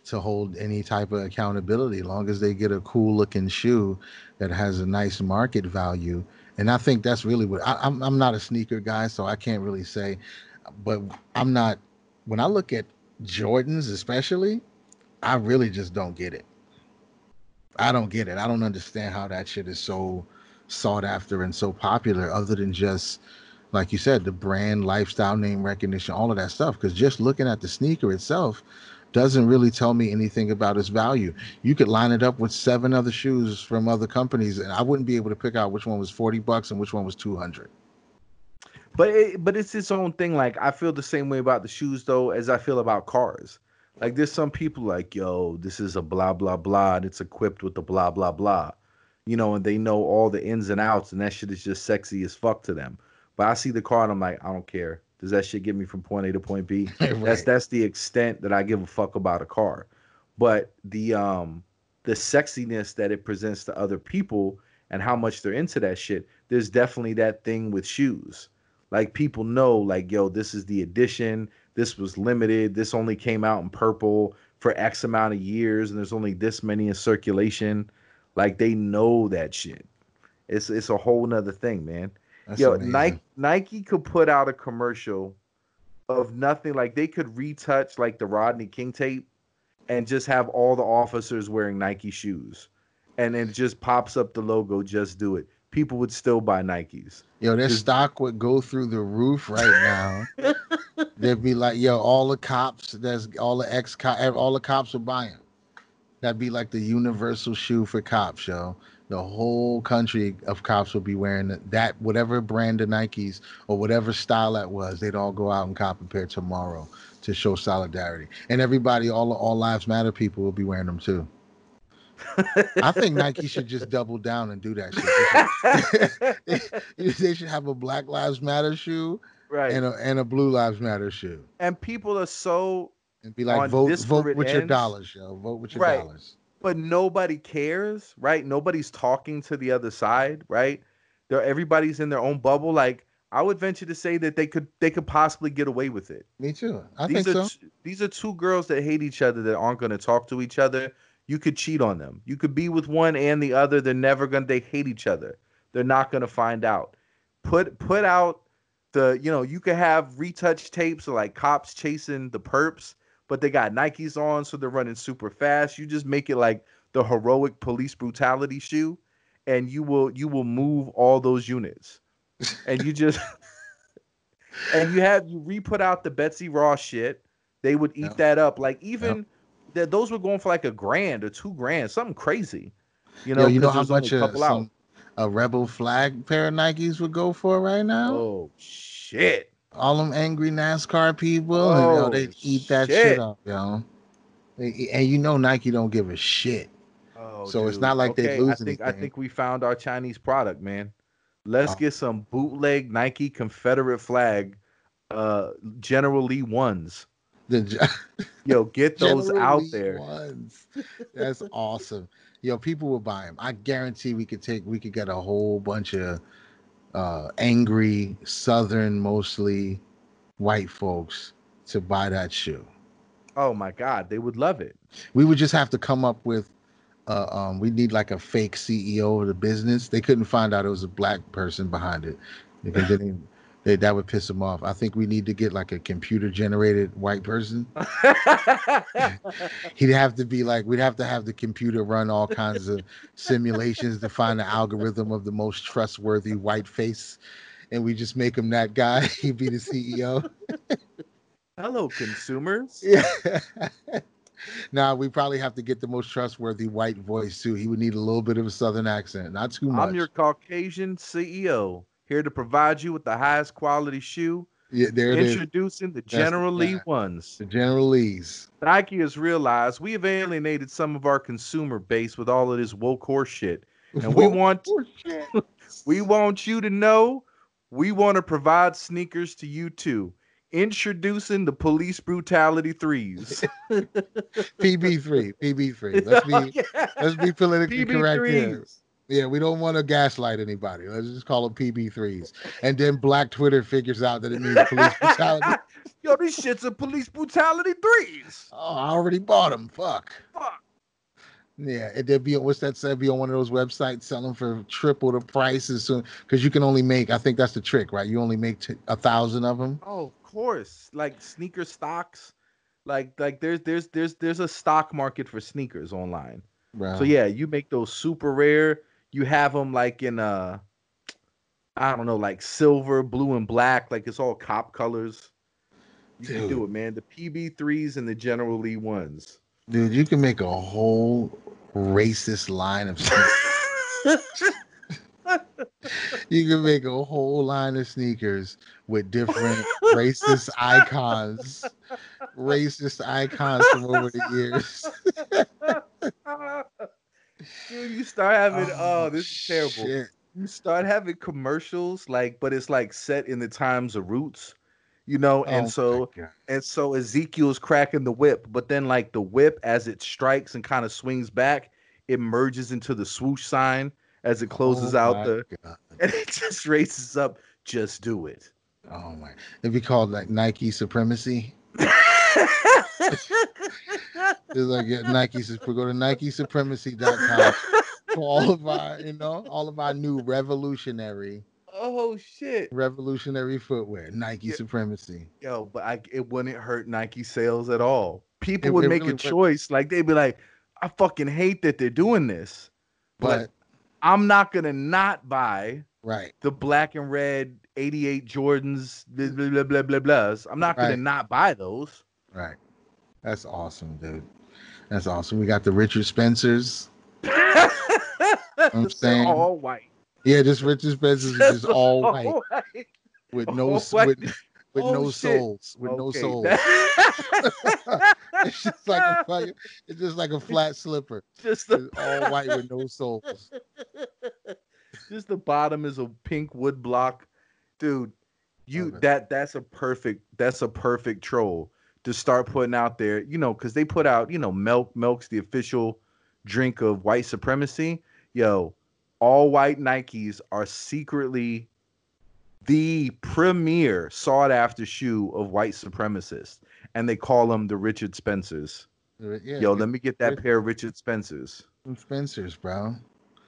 to hold any type of accountability. Long as they get a cool looking shoe that has a nice market value, and I think that's really what I, I'm. I'm not a sneaker guy, so I can't really say. But I'm not. When I look at Jordans, especially, I really just don't get it. I don't get it. I don't understand how that shit is so sought after and so popular, other than just like you said, the brand, lifestyle, name recognition, all of that stuff. Because just looking at the sneaker itself doesn't really tell me anything about its value. You could line it up with seven other shoes from other companies, and I wouldn't be able to pick out which one was forty bucks and which one was two hundred.
But it, but it's its own thing. Like I feel the same way about the shoes though as I feel about cars. Like there's some people like, yo, this is a blah blah blah, and it's equipped with the blah blah blah, you know, and they know all the ins and outs, and that shit is just sexy as fuck to them. But I see the car and I'm like, I don't care. Does that shit get me from point A to point B? (laughs) right. That's that's the extent that I give a fuck about a car. But the um the sexiness that it presents to other people and how much they're into that shit, there's definitely that thing with shoes. Like people know, like, yo, this is the edition. This was limited. This only came out in purple for X amount of years, and there's only this many in circulation. Like they know that shit. It's it's a whole nother thing, man. That's Yo, amazing. Nike Nike could put out a commercial of nothing. Like they could retouch like the Rodney King tape and just have all the officers wearing Nike shoes. And it just pops up the logo, just do it. People would still buy Nikes.
Yo, their just... stock would go through the roof right now. (laughs) They'd be like, yo, all the cops, that's all the ex cop all the cops would buy them. That'd be like the universal shoe for cops, yo the whole country of cops would be wearing that whatever brand of Nikes or whatever style that was. They'd all go out and cop a pair tomorrow to show solidarity, and everybody, all all lives matter people, will be wearing them too. I think Nike should just double down and do that shit. they should (laughs) have a Black Lives Matter shoe, right, and a and a Blue Lives Matter shoe.
And people are so
and be like, vote vote with ends. your dollars, yo. Vote with your right. dollars
but nobody cares, right? Nobody's talking to the other side, right? They're everybody's in their own bubble. Like I would venture to say that they could they could possibly get away with it.
Me too. I
these
think
are,
so.
These are two girls that hate each other that aren't going to talk to each other. You could cheat on them. You could be with one and the other. They're never going. to They hate each other. They're not going to find out. Put put out the you know you could have retouch tapes of like cops chasing the perps but they got Nikes on, so they're running super fast. You just make it like the heroic police brutality shoe, and you will you will move all those units, and you just (laughs) and you have you re-put out the Betsy Ross shit. They would eat that up. Like even that those were going for like a grand or two grand, something crazy. You know,
Yo, you know how much a, some, a rebel flag pair of Nikes would go for right now?
Oh shit!
All them angry NASCAR people, oh, and, they eat that shit, shit up, yo. And you know Nike don't give a shit. Oh, so dude. it's not like okay, they lose I
think,
anything.
I think we found our Chinese product, man. Let's oh. get some bootleg Nike Confederate flag, uh, General Lee ones. The (laughs) yo, get those out there. Ones.
That's (laughs) awesome. Yo, people will buy them. I guarantee we could take. We could get a whole bunch of uh, angry Southern, mostly white folks to buy that shoe.
Oh my God, they would love it.
We would just have to come up with. Uh, um, we need like a fake CEO of the business. They couldn't find out it was a black person behind it because they didn't that, that would piss him off. I think we need to get like a computer generated white person. (laughs) He'd have to be like, we'd have to have the computer run all kinds of simulations to find the algorithm of the most trustworthy white face. And we just make him that guy. (laughs) He'd be the CEO.
Hello, consumers. (laughs)
Yeah. now we probably have to get the most trustworthy white voice too. He would need a little bit of a southern accent, not too much.
I'm your Caucasian CEO here to provide you with the highest quality shoe.
Yeah, there it is.
Introducing the General Lee ones.
The General Lees.
Nike has realized we have alienated some of our consumer base with all of this woke horse shit. And we want (laughs) we want you to know we want to provide sneakers to you too. Introducing the police brutality threes. (laughs)
PB3, PB3. Let's be (laughs) yeah. let's be politically PB3s. correct here. Yeah, we don't want to gaslight anybody. Let's just call them PB3s. And then Black Twitter figures out that it means police brutality. (laughs)
Yo, these shits are police brutality threes.
Oh, I already bought them. Fuck.
Fuck.
Yeah, and they'd be what's that said? Be on one of those websites selling for triple the price as soon because you can only make. I think that's the trick, right? You only make t- a thousand of them.
Oh, of course. Like sneaker stocks, like like there's there's there's there's a stock market for sneakers online.
Right.
So yeah, you make those super rare. You have them like in uh, I don't know, like silver, blue, and black. Like it's all cop colors. You can do it, man. The PB threes and the General Lee ones.
Dude, you can make a whole racist line of sneakers. (laughs) you can make a whole line of sneakers with different racist icons, racist icons from over the years. (laughs)
Dude, you start having oh,
Oh,
this is terrible.
shit.
You start having commercials like, but it's like set in the times of roots, you know,
Oh
and
my
so and so Ezekiel's cracking the whip, but then like the whip as it strikes and kind of swings back, it merges into the swoosh sign as it closes
Oh
out the
God. (laughs)
and it just races up. Just do it.
Oh my! It'd be called like Nike supremacy. (laughs) It's like yeah, Nike. Go to NikeSupremacy.com for all of our, you know, all of our new revolutionary,
oh shit.
revolutionary footwear. Nike
Yeah.
supremacy.
Yo, but I, it wouldn't hurt Nike sales at all. People
It-
would
it
make
really
a choice. Like they'd be like, I fucking hate that they're doing this, but
But
I'm not gonna not buy
right,
the black and red 88 Jordans, blah blah blah blah blah. blahs. I'm not gonna
Right.
not buy those.
right. That's awesome, dude. That's awesome. We got the Richard Spencers. (laughs)
They're
saying-
all white.
Yeah, just Richard Spencers is just (laughs) all white
white.
with
all
no
white.
with, with
Oh,
no
shit.
souls. With no
Okay.
souls. (laughs) it's just like a fucking, it's just like a flat slipper.
just the
all white with no souls.
just the bottom is a pink wood block dude you that that's a perfect that's a perfect troll to start putting out there you know because they put out you know milk milk's the official drink of white supremacy yo all white nikes are secretly the premier sought after shoe of white supremacists and they call them the richard spencers uh,
Yeah,
yo let me get that pair of richard spencers
Spencers, bro.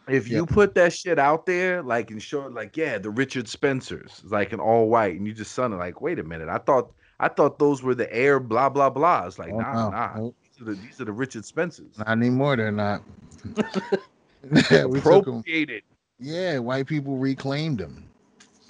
if
Yeah.
you put that shit out there, like and show like, yeah, the Richard Spencers, like an all white, and you just sounded like, wait a minute, I thought I thought those were the air blah blah blahs. Like,
Oh,
nah,
no,
nah.
nope.
These are the these are the Richard Spencers.
Not anymore. They're not. (laughs) yeah, we
Appropriated.
Yeah, white people reclaimed them.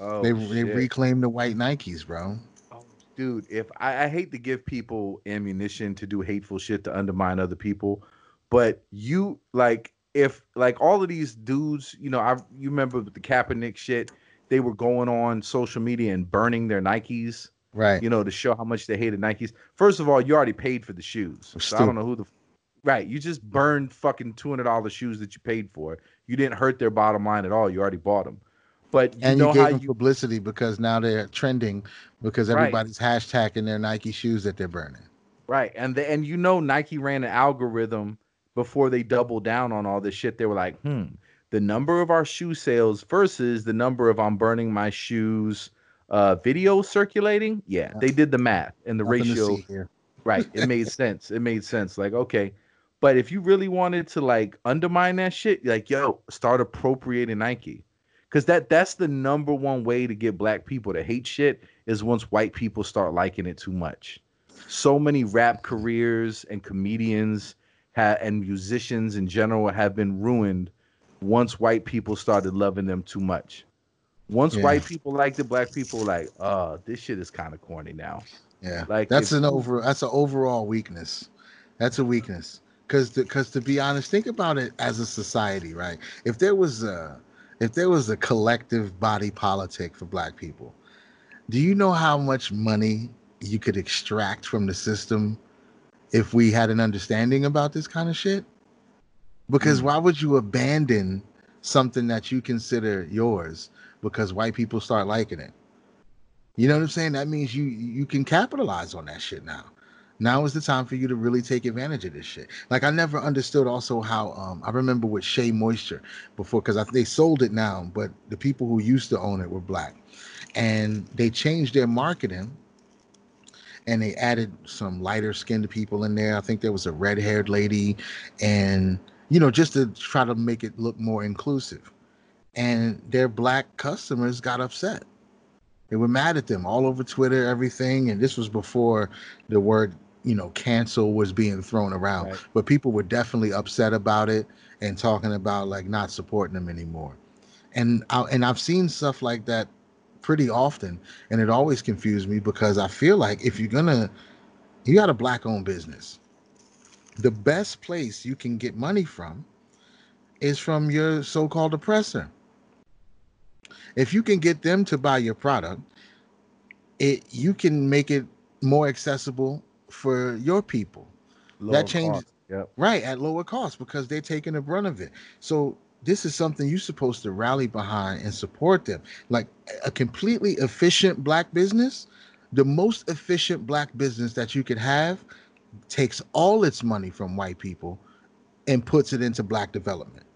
Oh,
they they reclaimed the white Nikes, bro.
Oh, dude, if I, I hate to give people ammunition to do hateful shit to undermine other people, but you like if like all of these dudes, you know, I you remember the Kaepernick shit, they were going on social media and burning their Nikes.
Right.
you know, to show how much they hated Nikes. First of all, you already paid for the shoes. So I don't know who the right. You just burned fucking two hundred dollars shoes that you paid for. You didn't hurt their bottom line at all. You already bought them. But you
and
know
you gave
how
them
you
publicity because now they're trending because
Right.
everybody's hashtagging their Nike shoes that they're burning.
right and the, and you know Nike ran an algorithm before they doubled down on all this shit. They were like, hmm, the number of our shoe sales versus the number of I'm burning my shoes uh video circulating. Yeah, they did the math and the
Nothing
ratio. (laughs) Right. It made sense. It made sense. Like, okay. But if you really wanted to like undermine that shit, like, yo, start appropriating Nike. Cause that that's the number one way to get black people to hate shit is once white people start liking it too much. So many rap careers and comedians ha- and musicians in general have been ruined once white people started loving them too much. Once
Yeah.
white people liked it, black people were like, oh, this shit is kind of corny now.
Yeah.
Like
That's
if
an over that's an overall weakness. That's a weakness. Cause because to be honest, think about it as a society, right? If there was a if there was a collective body politic for black people, do you know how much money you could extract from the system if we had an understanding about this kind of shit? Because
Mm.
why would you abandon something that you consider yours because white people start liking it? You know what I'm saying? That means you you can capitalize on that shit now. Now is the time for you to really take advantage of this shit. Like I never understood also how um I remember with Shea Moisture before because they sold it now, but the people who used to own it were black, and they changed their marketing. And they added some lighter skinned people in there. I think there was a red haired lady, and you know, just to try to make it look more inclusive. And their black customers got upset. They were mad at them all over Twitter, everything. And this was before the word you know cancel was being thrown around right. but people were definitely upset about it and talking about like not supporting them anymore and I, and I've seen stuff like that pretty often and it always confused me because I feel like if you're gonna you got a black owned business the best place you can get money from is from your so-called oppressor if you can get them to buy your product it you can make it more accessible for your people. Lower that changes yep. right at lower cost because they're taking the brunt of it. So this is something you're supposed to rally behind and support them. Like a completely efficient black business, the most efficient black business that you could have takes all its money from white people and puts it into black development.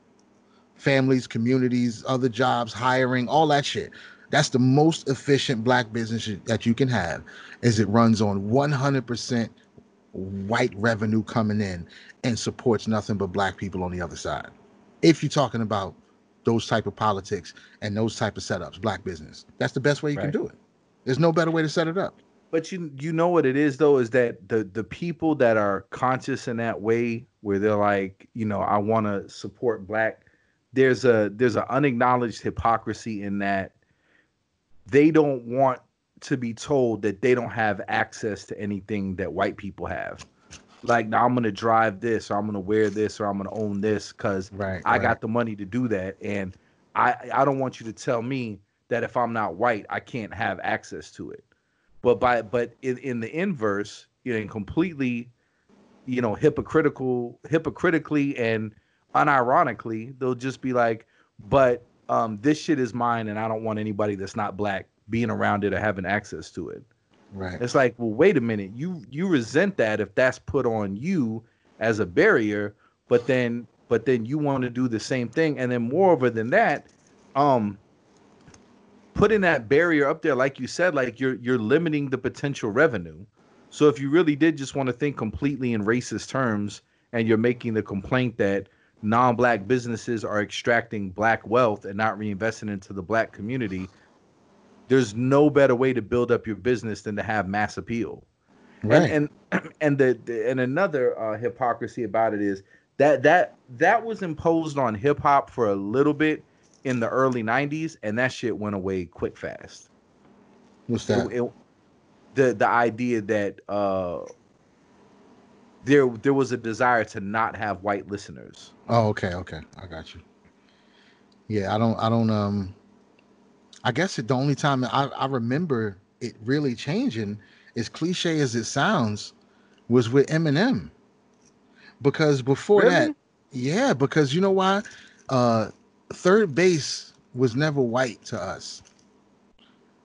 Families, communities, other jobs, hiring, all that shit. That's the most efficient black business that you can have is it runs on 100% white revenue coming in and supports nothing but black people on the other side. If you're talking about those type of politics and those type of setups, black business, that's the best way you right. can do it. There's no better way to set it up.
But you you know what it is though is that the the people that are conscious in that way where they're like, you know, I want to support black there's a there's an unacknowledged hypocrisy in that they don't want to be told that they don't have access to anything that white people have. Like, now I'm gonna drive this, or I'm gonna wear this, or I'm gonna own this because right, I right. got the money to do that, and I I don't want you to tell me that if I'm not white, I can't have access to it. But by but in, in the inverse, you know, completely, you know, hypocritical, hypocritically and unironically, they'll just be like, but um, this shit is mine, and I don't want anybody that's not black being around it or having access to it.
Right.
It's like, well, wait a minute. You you resent that if that's put on you as a barrier, but then but then you want to do the same thing, and then moreover than that, um, putting that barrier up there, like you said, like you're you're limiting the potential revenue. So if you really did just want to think completely in racist terms, and you're making the complaint that non-black businesses are extracting black wealth and not reinvesting into the black community there's no better way to build up your business than to have mass appeal. Right. and and, (clears throat) and the, the, and another uh, hypocrisy about it is that that that was imposed on hip hop for a little bit in the early 90s and that shit went away quick fast.
What's that? It, it,
the the idea that uh there there was a desire to not have white listeners.
Oh, okay, okay, I got you. Yeah, I don't, I don't, um, I guess it, the only time I, I remember it really changing, as cliche as it sounds, was with Eminem. Because before really? that, yeah, because you know why? Uh, 3rd Bass was never white to us.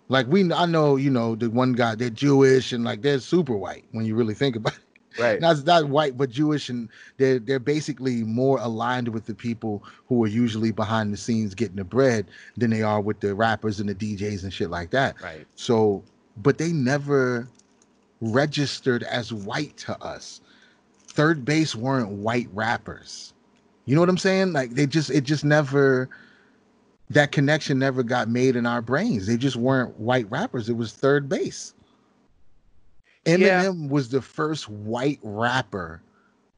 Like we, I know, you know, the one guy they're Jewish and like they're super white when you really think about it
right.
Not not white but jewish and they're they're basically more aligned with the people who are usually behind the scenes getting the bread than they are with the rappers and the djs and shit like that.
Right.
So but they never registered as white to us. 3rd Bass weren't white rappers. You know what i'm saying? Like they just it just never that connection never got made in our brains. They just weren't white rappers. It was 3rd Bass Eminem yeah. was the first white rapper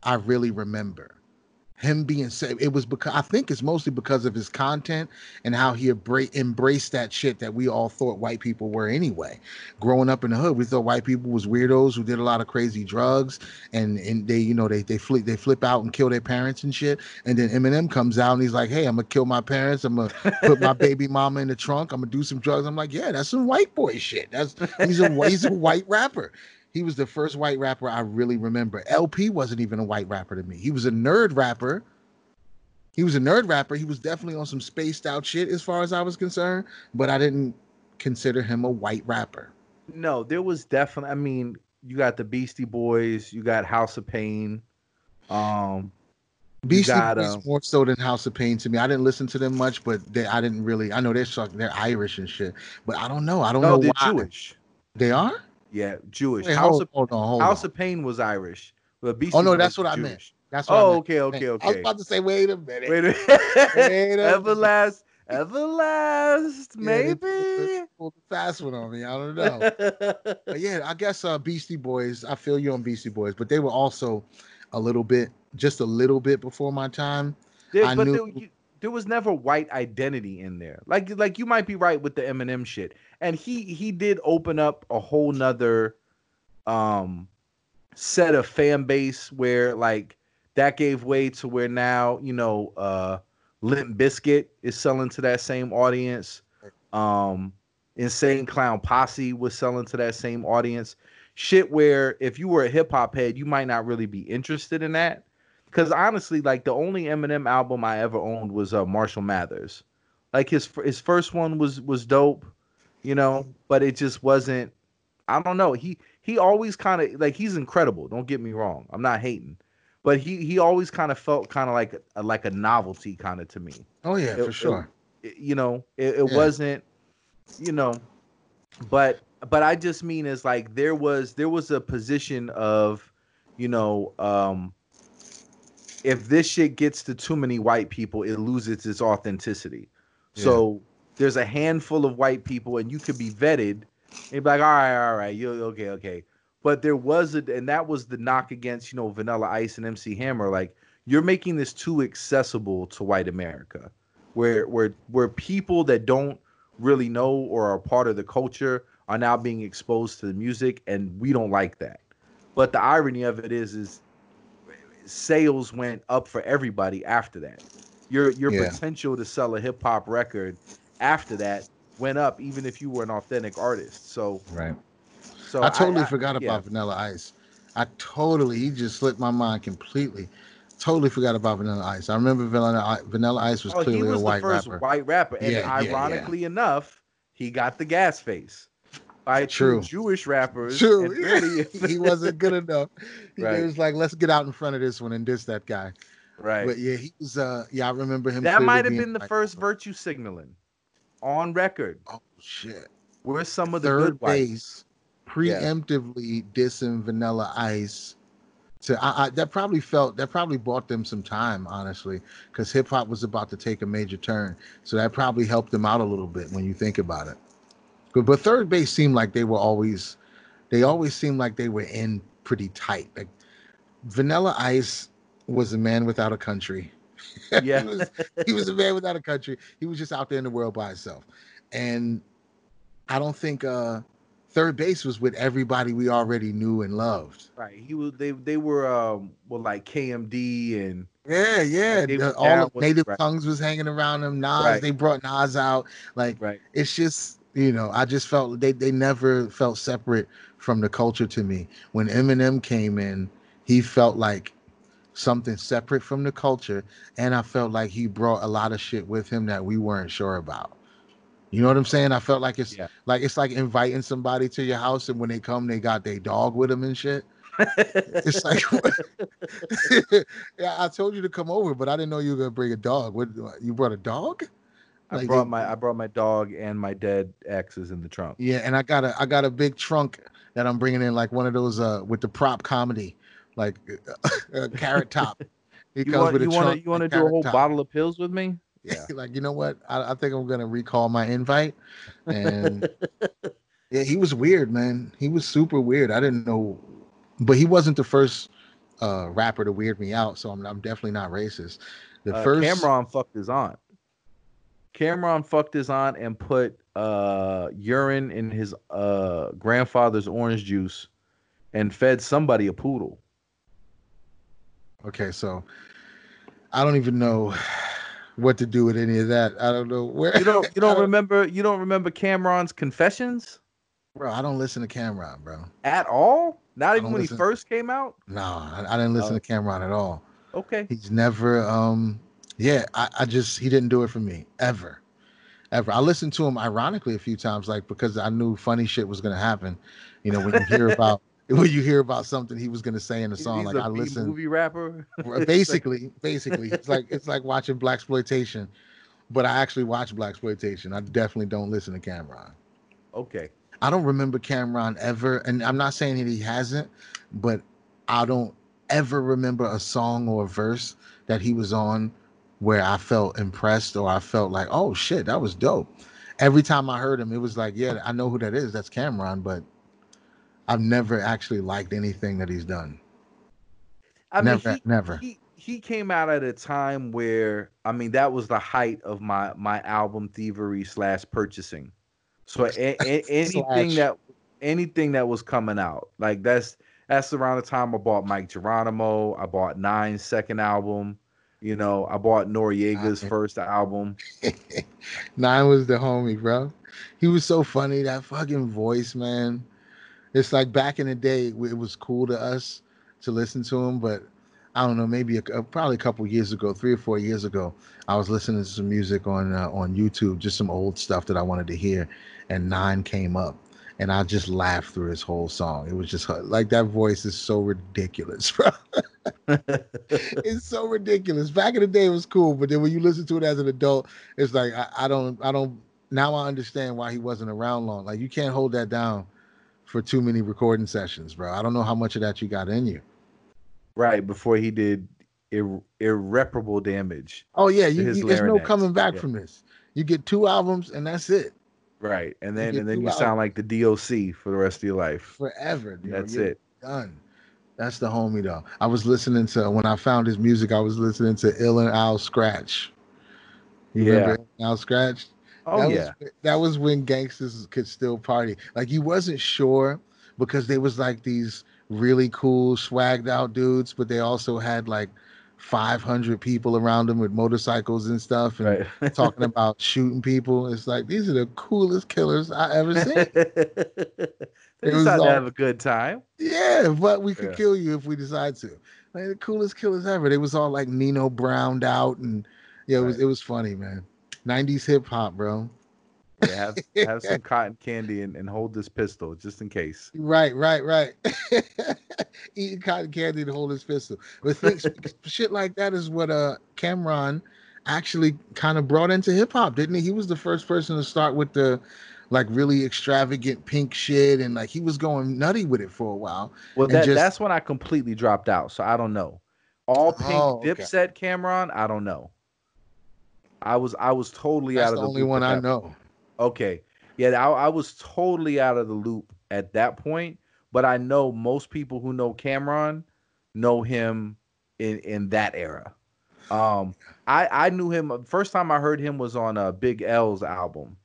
I really remember. Him being said it was because I think it's mostly because of his content and how he embraced that shit that we all thought white people were anyway. Growing up in the hood, we thought white people was weirdos who did a lot of crazy drugs and and they you know they they flip they flip out and kill their parents and shit. And then Eminem comes out and he's like, "Hey, I'm gonna kill my parents. I'm gonna put my (laughs) baby mama in the trunk. I'm gonna do some drugs." I'm like, "Yeah, that's some white boy shit. That's he's a he's a white rapper." He was the first white rapper I really remember. El-P wasn't even a white rapper to me. He was a nerd rapper. He was a nerd rapper. He was definitely on some spaced out shit as far as I was concerned, but I didn't consider him a white rapper.
No, there was definitely I mean, you got the Beastie Boys, you got House of Pain. Um,
Beastie got, Boys um, more so than House of Pain to me. I didn't listen to them much, but they, I didn't really. I know they're they're Irish and shit, but I don't know. I don't no, know
they're why. Jewish.
They are.
Yeah, Jewish. Wait, House hold, of hold on, hold House on. of Pain was Irish, but Beastie
oh no, that's what Jewish. I meant. That's what
oh, okay, okay, okay. I
was about to say, wait a minute.
Wait a minute. wait a (laughs) Everlast, Everlast, maybe. Yeah,
pulled the fast one on me. I don't know. (laughs) but yeah, I guess uh, Beastie Boys. I feel you on Beastie Boys, but they were also a little bit, just a little bit before my time.
There, I but knew, there, you, there was never white identity in there. Like, like you might be right with the Eminem shit, and he he did open up a whole nother um set of fan base where like that gave way to where now you know uh Limp Bizkit is selling to that same audience. Um, Insane Clown Posse was selling to that same audience. Shit, where if you were a hip hop head, you might not really be interested in that. Because honestly, like the only Eminem album I ever owned was uh, Marshall Mathers. Like his his first one was was dope, you know, but it just wasn't. I don't know. He he always kind of like he's incredible. Don't get me wrong. I'm not hating, but he he always kind of felt kind of like a, like a novelty kind of to me.
Oh yeah, it, for sure.
It, you know, it, it yeah. wasn't, you know, but but I just mean is like there was there was a position of, you know, um, if this shit gets to too many white people, it loses its authenticity. Yeah. So there's a handful of white people, and you could be vetted and be like, all right, all right, you okay, okay. But there was a, and that was the knock against, you know, Vanilla Ice and MC Hammer. Like, you're making this too accessible to white America, where where where people that don't really know or are part of the culture are now being exposed to the music, and we don't like that. But the irony of it is, is sales went up for everybody after that. Your your yeah. potential to sell a hip hop record after that went up, even if you were an authentic artist. So
right. So I totally I, forgot I, about yeah. Vanilla Ice. I totally he just slipped my mind completely. Totally forgot about Vanilla Ice. I remember Vanilla Vanilla Ice was oh, clearly was a white rapper.
White rapper, and yeah, ironically enough, he got the gas face. By True. Jewish rappers.
True. Really, (laughs) he (laughs) wasn't good enough. He right. was like, let's get out in front of this one and diss that guy.
Right.
But yeah, he was. uh Yeah, I remember him.
That might have been the first virtue signaling on record.
Oh shit.
Where's some of the Third good Bass
preemptively yeah. dissing Vanilla Ice. To I, I, that probably felt that probably bought them some time, honestly, because hip hop was about to take a major turn. So that probably helped them out a little bit when you think about it. But but 3rd Bass seemed like they were always, they always seemed like they were in pretty tight. Like Vanilla Ice was a man without a country. (laughs)
Yeah,
he, was, he was a man without a country. He was just out there in the world by himself, and I don't think uh 3rd Bass was with everybody we already knew and loved.
Right. He was. They they were um well like KMD and
yeah yeah the, all Native right. Tongues was hanging around them. Nas right. they brought Nas out. Like right. it's just you know I just felt they they never felt separate from the culture to me. When Eminem came in, he felt like something separate from the culture, and I felt like he brought a lot of shit with him that we weren't sure about. You know what I'm saying? I felt like it's yeah. like it's like inviting somebody to your house, and when they come, they got their dog with them and shit. it's like, (laughs) (laughs) yeah, I told you to come over, but I didn't know you were gonna bring a dog. What you brought a dog?
I like, brought my I brought my dog and my dead exes in the trunk.
Yeah, and I got a I got a big trunk that I'm bringing in, like one of those uh with the prop comedy, like (laughs) uh, carrot top.
He (laughs) you comes want, with you trunk. Wanna, you want to do a whole top. bottle of pills with me?
Yeah. (laughs) like, you know what? I, I think I'm gonna recall my invite. And yeah, he was weird, man. He was super weird. I didn't know, but he wasn't the first uh, rapper to weird me out. So I'm, I'm definitely not racist. The
uh, first Cam'ron fucked his aunt. Cam'ron fucked his aunt and put uh, urine in his uh, grandfather's orange juice and fed somebody a poodle.
Okay, so I don't even know what to do with any of that. I don't know where.
You don't. You don't, (laughs) don't remember. You don't remember Cam'ron's confessions,
bro. I don't listen to Cam'ron, bro.
At all? Not even when listen. he first came out.
No, I, I didn't listen oh. to Cam'ron at all.
Okay.
He's never. Um. Yeah, I, I just he didn't do it for me ever, ever. I listened to him ironically a few times, like because I knew funny shit was gonna happen. You know, when you hear (laughs) about when you hear about something he was gonna say in the song.
He's
like
a
I listen.
movie rapper. (laughs)
basically, basically, it's like it's like watching black exploitation, but I actually watch black exploitation. I definitely don't listen to Cam'ron.
Okay.
I don't remember Cam'ron ever, and I'm not saying that he hasn't, but I don't ever remember a song or a verse that he was on where I felt impressed or I felt like, oh shit, that was dope. Every time I heard him, it was like, yeah, I know who that is. That's Cam'ron, but I've never actually liked anything that he's done.
I
never,
mean, he,
never.
He, he came out at a time where I mean that was the height of my my album thievery slash purchasing. So a, a, (laughs) anything
Slash.
that anything that was coming out like that's that's around the time I bought Mic Geronimo. I bought Nine second album. You know, I bought Noriega's
Okay.
first album. (laughs)
Nine was the homie, bro. He was so funny. That fucking voice, man. It's like back in the day, it was cool to us to listen to him, but I don't know, maybe a, probably a couple years ago, three or four years ago, I was listening to some music on uh, on YouTube, just some old stuff that I wanted to hear, and Nine came up, and I just laughed through his whole song. It was just like that voice is so ridiculous, (laughs) bro. (laughs) it's so ridiculous. Back in the day, it was cool, but then when you listen to it as an adult, it's like I, I don't, I don't. Now I understand why he wasn't around long. Like you can't hold that down for too many recording sessions, bro. I don't know how much of that you got in you.
Right before he did ir- irreparable damage.
Oh yeah, you, you there's no coming back
yeah.
from this. You get two albums and that's it
Right, and then and then you sound like the DOC for the rest of your life.
forever. know,
That's
you're
it.
Done. That's the homie though. I was listening to when I found his music. I was listening to Ill and Al Skratch. You
Yeah.
remember Ill and Al Skratch?
Oh
that
yeah,
was, that was when gangsters could still party. Like you wasn't sure because they was like these really cool, swagged out dudes, but they also had like 500 people around them with motorcycles and stuff, and
right. (laughs)
talking about shooting people. It's like these are the coolest killers I ever seen. (laughs)
they decided
all-
to have a good time.
yeah, but we could
Yeah.
kill you if we decide to. Like the coolest killers ever. They was all like Nino Browned out, and yeah, it was it was funny, man. 90s hip hop, bro.
Yeah, have have some (laughs) cotton candy and, and hold this pistol just in case.
Right, right, right. (laughs) Eating cotton candy to hold his pistol. But things, (laughs) shit like that is what uh Cam'ron actually kind of brought into hip hop, didn't he? He was the first person to start with the like really extravagant pink shit, and like he was going nutty with it for a while.
Well, that
just-
that's when I completely dropped out. So I don't know. All pink
Oh, okay.
Dipset Cam'ron, I don't know. I was I was totally
That's
out of
the
the
only one I know.
Okay. Yeah, I, I was totally out of the loop at that point, but I know most people who know Cam'ron know him in in that era. Um I I knew him first time I heard him was on uh, Big L's album.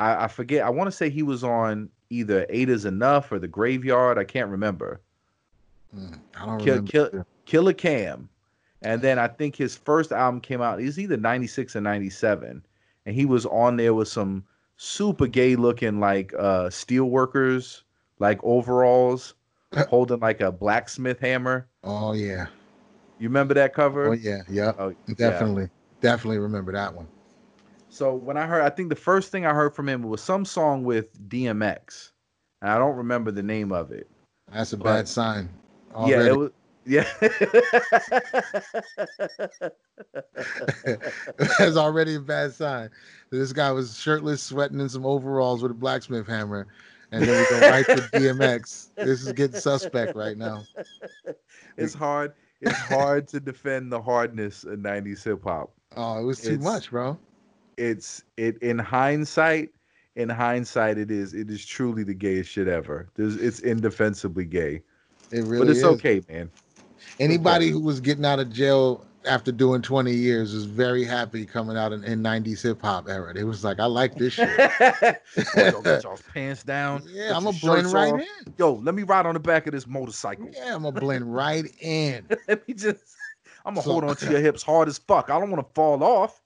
I, I forget. I want to say he was on either Eight Is Enough or The Graveyard. I can't remember.
Mm, I don't
Kill,
remember.
kill, Killer Cam. And then I think his first album came out. Was either 96 or 97. And he was on there with some super gay looking like uh steel workers, like overalls, (coughs) holding like a blacksmith hammer.
Oh yeah.
You remember that cover?
Oh yeah. Yeah.
Oh, yeah.
Definitely. Definitely remember that one.
So when I heard, I think the first thing I heard from him was some song with DMX. And I don't remember the name of it.
That's a
But-
bad sign.
Yeah, it was. Yeah. (laughs)
That's already a bad sign. This guy was shirtless, sweating in some overalls with a blacksmith hammer, and then we go right to DMX. This is getting suspect right now. (laughs)
it's hard. It's hard to defend the hardness of 90s hip hop.
Oh, it was too
It's-
much, bro.
It's it in hindsight, in hindsight it is it is truly the gayest shit ever. There's it's indefensibly gay.
It really is.
but it's
is.
okay, man.
Anybody who was getting out of jail after doing 20 years was very happy coming out in, in 90s hip hop era. They was like, I like this shit. (laughs)
Yo, get y'all's pants down. (laughs)
yeah, I'm
your
gonna blend right
off.
in.
Yo, let me ride on the back of this motorcycle.
Yeah, I'm gonna blend right in. (laughs)
let me just I'm gonna
So-
hold on to your hips hard as fuck. I don't want to fall off.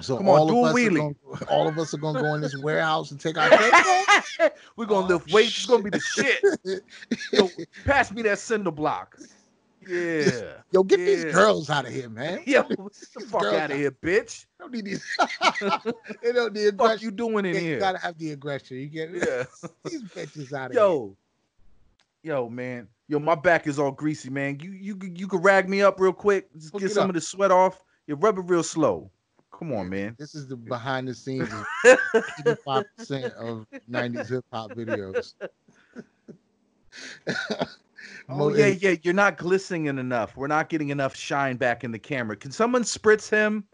So
Come on,
all
do
of us are gonna, all of us are gonna go in this warehouse and take our. (laughs)
We're gonna
Oh,
lift weights. It's gonna be the shit. Yo, pass me that cinder block. Yeah.
Yo, get these girls out of here, man.
Yo, get the fuck out of here, bitch.
Don't need these. (laughs) they don't need
Fuck
aggression.
you doing in
you
here?
gotta have the aggression. You get it?
Yeah. (laughs)
these bitches out of here.
Yo. Yo, man. Yo, my back is all greasy, man. You you you could rag me up real quick. Just Look get some up. of the sweat off. You rub it real slow. Come on, man.
This is the behind the scenes of 85% of 90s hip hop videos. (laughs)
oh yeah, yeah. You're not glistening enough. We're not getting enough shine back in the camera. Can someone spritz him?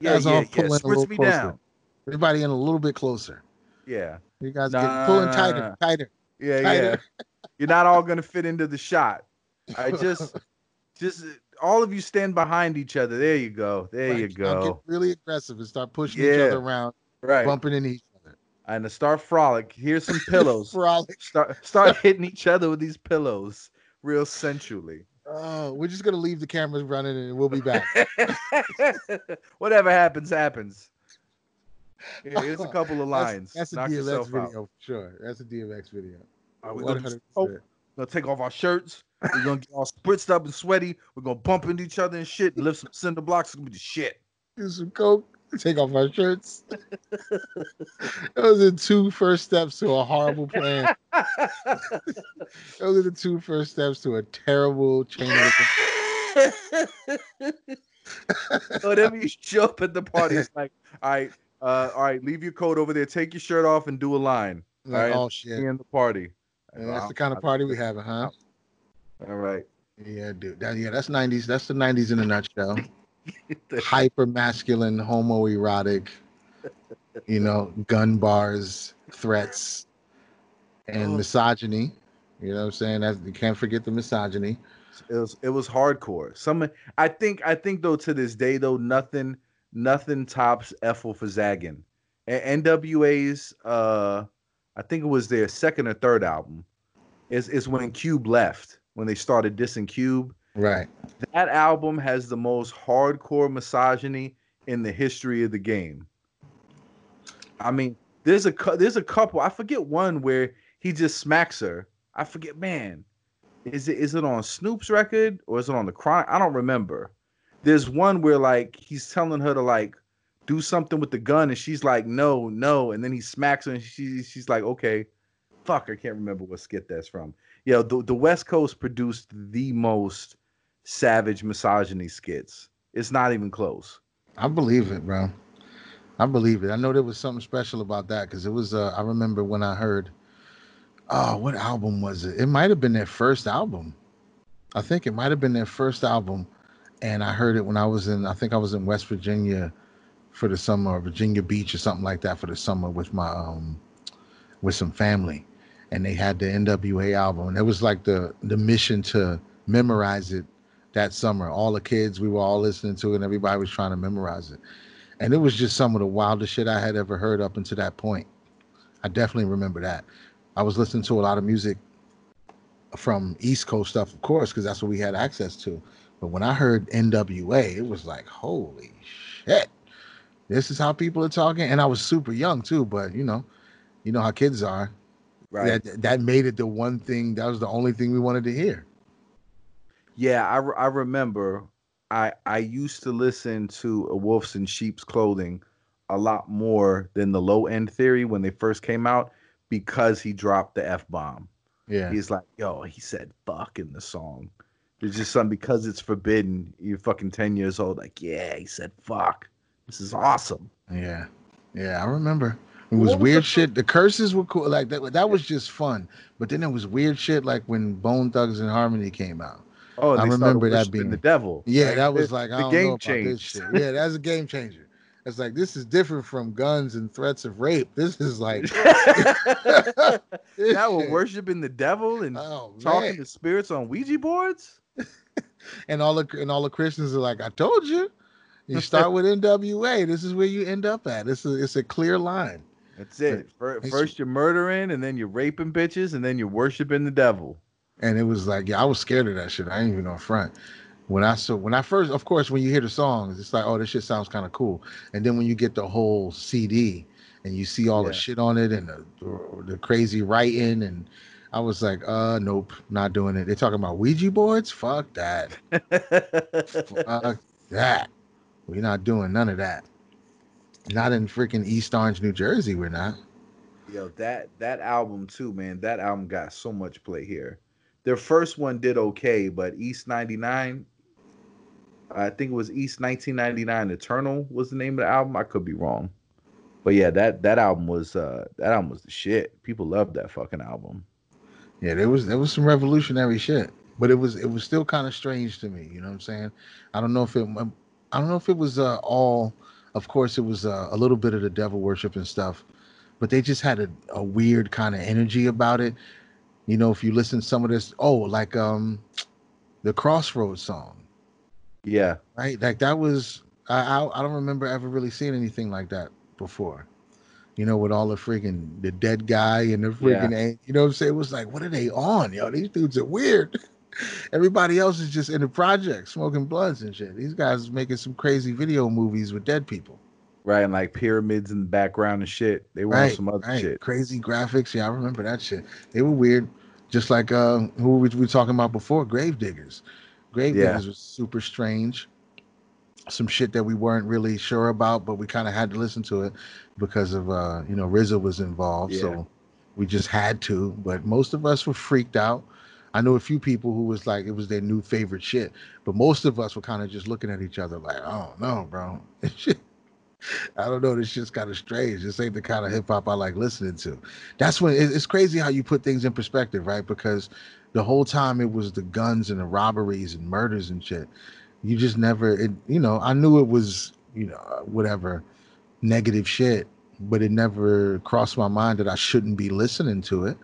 Yeah, yeah, yeah. Spritz me
closer. down. Everybody in a little bit closer.
Yeah.
You guys nah, get pulling tighter, tighter.
Yeah, tighter. yeah. You're not all gonna fit into the shot. I just, (laughs) just all of you stand behind each other. There you go. There right. you go. Get
really aggressive and start pushing yeah. each other around, right? Bumping into each other.
And to start frolic. Here's some (laughs) pillows. frolic. Start start (laughs) hitting each other with these pillows, real sensually.
Oh, we're just gonna leave the cameras running and we'll be back. (laughs)
Whatever happens, happens. Yeah, here's a couple of lines.
That's, that's a DMX video out. sure. That's a DMX video.
Right, we're gonna, oh, gonna take off our shirts. We're gonna get all spritzed up and sweaty. We're gonna bump into each other and shit. And lift some cinder blocks. It's gonna be the shit.
Do some coke. Take off our shirts. (laughs) Those are the two first steps to a horrible plan. (laughs) Those are the two first steps to a terrible chain of. (laughs)
Whatever you show up at the party, it's like, all right, uh, all right, leave your coat over there. Take your shirt off and do a line. Like, right, oh shit! In the party.
That's the kind of party we have, huh?
All right.
Yeah, dude. That, yeah, that's '90s. That's the '90s in a nutshell. (laughs) Hyper masculine, homoerotic. You know, gun bars, threats, and oh. misogyny. You know what I'm saying? That you can't forget the misogyny.
It was it was hardcore. Some I think I think though to this day though nothing nothing tops Efil4zaggin. NWA's uh I think it was their second or third album. Is is when Cube left when they started dissing Cube.
Right.
That album has the most hardcore misogyny in the history of the game. I mean, there's a there's a couple. I forget one where he just smacks her. I forget, man. Is it is it on Snoop's record or is it on the Chronic? I don't remember there's one where like he's telling her to like do something with the gun and she's like no no and then he smacks her and she she's like okay fuck I can't remember what skit that's from yeah the, the West Coast produced the most savage misogyny skits. It's not even close.
I believe it bro. I believe it. I know there was something special about that because it was uh, I remember when I heard oh what album was it? It might have been their first album. I think it might have been their first album and I heard it when I was in I think I was in West Virginia for the summer Virginia Beach or something like that for the summer with my um with some family and they had the NWA album and it was like the the mission to memorize it that summer all the kids we were all listening to it and everybody was trying to memorize it and it was just some of the wildest shit I had ever heard up until that point I definitely remember that I was listening to a lot of music from East Coast stuff of course because that's what we had access to but when I heard NWA, it was like, holy shit. This is how people are talking. And I was super young too, but you know, you know how kids are. Right. That, that made it the one thing, that was the only thing we wanted to hear.
Yeah, I, I remember I I used to listen to a Wolves in Sheep's Clothing a lot more than the low end theory when they first came out because he dropped the F bomb. Yeah. He's like, yo, he said fuck in the song. It's just something because it's forbidden. You're fucking ten years old. Like, yeah, he said, "Fuck, this is awesome."
Yeah, yeah, I remember. It was weird the shit. The curses were cool. Like that. That was just fun. But then it was weird shit. Like when Bone Thugs-n-Harmony came out. Oh, I remember that being
the devil.
Yeah, like, that was like I don't know about this shit. Yeah, that's a game changer. It's like this is different from guns and threats of rape. This is like (laughs) (laughs)
that we're worshiping the devil and oh, talking to spirits on Ouija boards. (laughs)
and all the and all the Christians are like, I told you. You start with NWA. This is where you end up at. This is it's a clear line.
That's it. First, you're murdering, and then you're raping bitches, and then you're worshiping the devil.
And it was like, yeah, I was scared of that shit. I ain't even on front. When I saw when I first, of course, when you hear the songs, it's like, oh, this shit sounds kind of cool. And then when you get the whole CD and you see all yeah. the shit on it and the, the crazy writing and I was like, uh, nope, not doing it. They're talking about Ouija boards? Fuck that. (laughs) Fuck that. We're not doing none of that. Not in freaking East Orange, New Jersey, we're not.
Yo, that that album too, man. That album got so much play here. their first one did okay, but East 99, I think it was East 1999 Eternal was the name of the album. I could be wrong. But yeah, that that album was uh that album was the shit. People loved that fucking album.
Yeah, there was there was some revolutionary shit, but it was it was still kind of strange to me. You know what I'm saying? I don't know if it I don't know if it was uh, all. Of course, it was uh, a little bit of the devil worship and stuff, but they just had a, a weird kind of energy about it. You know, if you listen to some of this, oh, like um, the Crossroads song.
Yeah.
Right. Like that was I, I I don't remember ever really seeing anything like that before you know, with all the freaking the dead guy and the freaking, yeah. you know what I'm saying? It was like, what are they on? Yo, these dudes are weird. (laughs) Everybody else is just in the project smoking blunts and shit. These guys making some crazy video movies with dead people.
Right, and like pyramids in the background and shit. They were right, on some other right. shit.
Crazy graphics. Yeah, I remember that shit. They were weird. Just like uh who we were talking about before, Gravediggaz. Gravediggaz yeah. was super strange. Some shit that we weren't really sure about, but we kind of had to listen to it because of uh, you know, RZA was involved. Yeah. So we just had to. But most of us were freaked out. I know a few people who was like it was their new favorite shit, but most of us were kind of just looking at each other like, "Oh no, bro, (laughs) I don't know. This shit's kind of strange. This ain't the kind of hip hop I like listening to." That's when it's crazy how you put things in perspective, right? Because the whole time it was the guns and the robberies and murders and shit. You just never, it, you know. I knew it was, you know, uh, whatever negative shit, but it never crossed my mind that I shouldn't be listening to it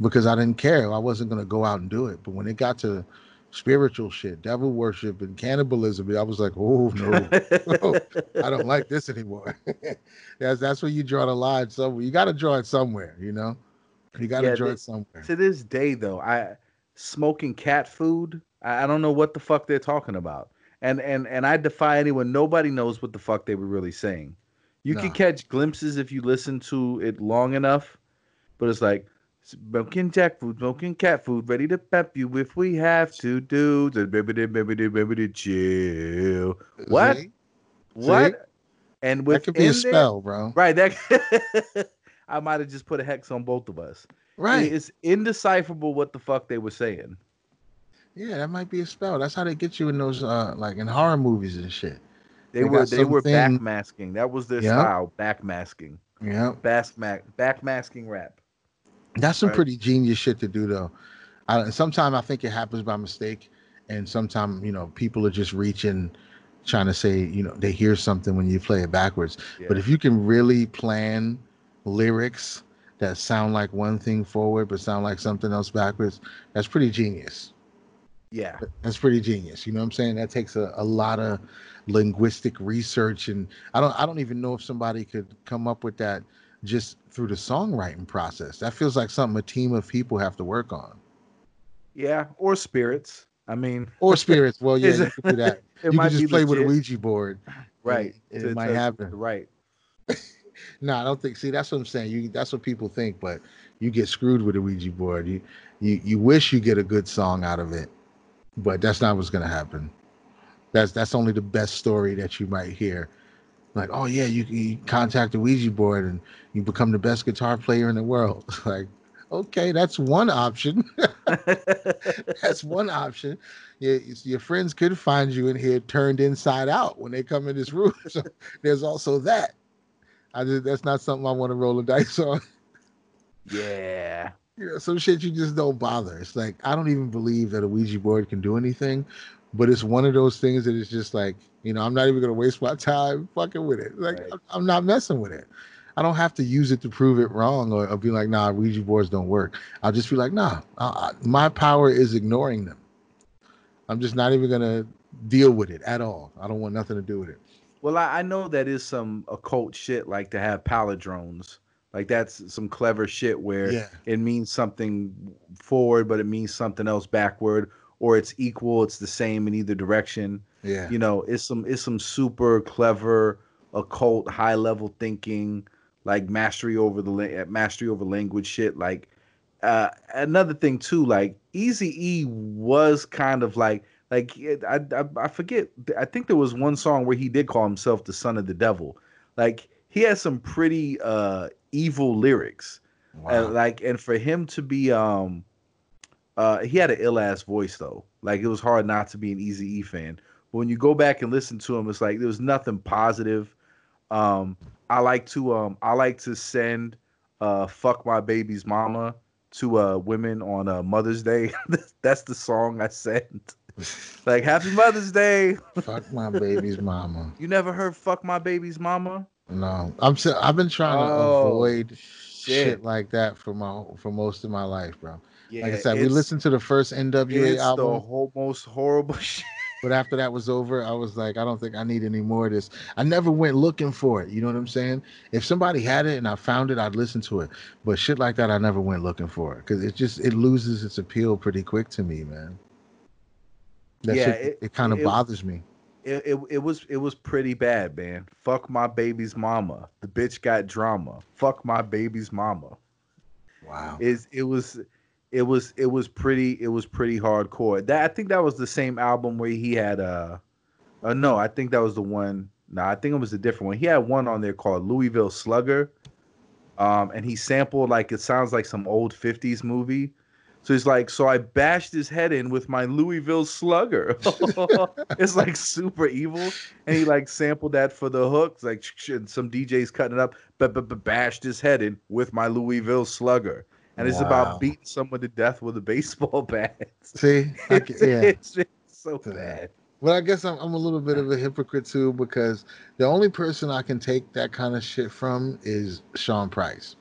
because I didn't care. I wasn't going to go out and do it. But when it got to spiritual shit, devil worship, and cannibalism, I was like, oh no, (laughs) I don't like this anymore. (laughs) that's that's where you draw the line somewhere. You got to draw it somewhere, you know. You got to yeah, draw it somewhere.
To this day, though, I smoking cat food. I, I don't know what the fuck they're talking about, and and and I defy anyone. Nobody knows what the fuck they were really saying. You nah. can catch glimpses if you listen to it long enough, but it's like Smoking jack food, smoking cat food, ready to pep you if we have to do the baby the baby the baby the chill. What? See? What? See? And with
that could be a spell, bro.
Right. That (laughs) I might have just put a hex on both of us.
Right.
It's indecipherable what the fuck they were saying.
Yeah, that might be a spell. That's how they get you in those uh like in horror movies and shit.
They, they were they were backmasking. That was their yep. style, backmasking.
Yeah.
Back backmasking rap.
That's some right. pretty genius shit to do, though. Sometimes I think it happens by mistake, and sometimes you know people are just reaching, trying to say you know they hear something when you play it backwards. Yeah. But if you can really plan lyrics that sound like one thing forward but sound like something else backwards, that's pretty genius.
Yeah,
that's pretty genius. You know what I'm saying? That takes a, a lot of linguistic research, and I don't I don't even know if somebody could come up with that just through the songwriting process. That feels like something a team of people have to work on.
Yeah, or spirits. I mean,
or spirits. Well, (laughs) yeah, you can do that. (laughs) you just play legit. with a Ouija board.
Right.
It, it might happen.
Right. (laughs)
no, I don't think. See, that's what I'm saying. You that's what people think, but you get screwed with a Ouija board. You you you wish you get a good song out of it, but that's not what's gonna happen. That's that's only the best story that you might hear like, oh yeah, you, you contact the Ouija board and you become the best guitar player in the world. (laughs) like, okay, that's one option. (laughs) that's one option. Your, your friends could find you in here turned inside out when they come in this room. (laughs) So there's also that. I just, that's not something I want to roll a dice on.
Yeah.
You know, some shit you just don't bother. It's like I don't even believe that a Ouija board can do anything, but it's one of those things that is just like you know i'm not even gonna waste my time fucking with it. Like right. i'm not messing with it. I don't have to use it to prove it wrong or, or be like nah ouija boards don't work. I'll just be like nah I, my power is ignoring them. I'm just not even gonna deal with it at all. I don't want nothing to do with it.
Well i, I know that is some occult shit like to have palindromes. Like that's some clever shit where yeah. it means something forward but it means something else backward or it's equal, it's the same in either direction.
Yeah.
You know, it's some it's some super clever occult high level thinking like mastery over the mastery over language shit like uh another thing too like Easy E was kind of like like I, I I forget I think there was one song where he did call himself the son of the devil like he has some pretty uh evil lyrics wow. like and for him to be um Uh, he had an ill ass voice though. Like it was hard not to be an Easy E fan. But when you go back and listen to him, it's like there was nothing positive. Um, I like to um, I like to send uh, "Fuck My Baby's Mama" to uh, women on uh, Mother's Day. (laughs) That's the song I sent. (laughs) like Happy Mother's Day.
Fuck my baby's mama. (laughs)
You never heard "Fuck My Baby's Mama"?
No, I'm. I've been trying to oh, avoid shit. shit. like that for my for most of my life, bro. Yeah, like I said, we listened to the first NWA album.
The whole, most horrible (laughs) shit.
But after that was over, I was like, I don't think I need any more of this. I never went looking for it. You know what I'm saying? If somebody had it and I found it, I'd listen to it. But shit like that, I never went looking for it because it just it loses its appeal pretty quick to me, man. That yeah, shit, it, it kind of bothers me.
It, it, it was it was pretty bad, man. Fuck my baby's mama. The bitch got drama. Fuck my baby's mama.
Wow.
Is it was it was it was pretty it was pretty hardcore. That I think that was the same album where he had uh, uh no, I think that was the one. No, nah, I think it was a different one. He had one on there called Louisville Slugger. Um, and he sampled like it sounds like some old 50s movie. So he's like, so I bashed his head in with my Louisville Slugger. (laughs) it's like super evil, and he like sampled that for the hooks. Like some DJs cutting it up, but but bashed his head in with my Louisville Slugger and it's wow. about beating someone to death with a baseball (laughs) bat.
See, (laughs)
can, yeah, it's, it's so bad.
But I guess I'm, I'm a little bit of a hypocrite too because the only person I can take that kind of shit from is Sean Price.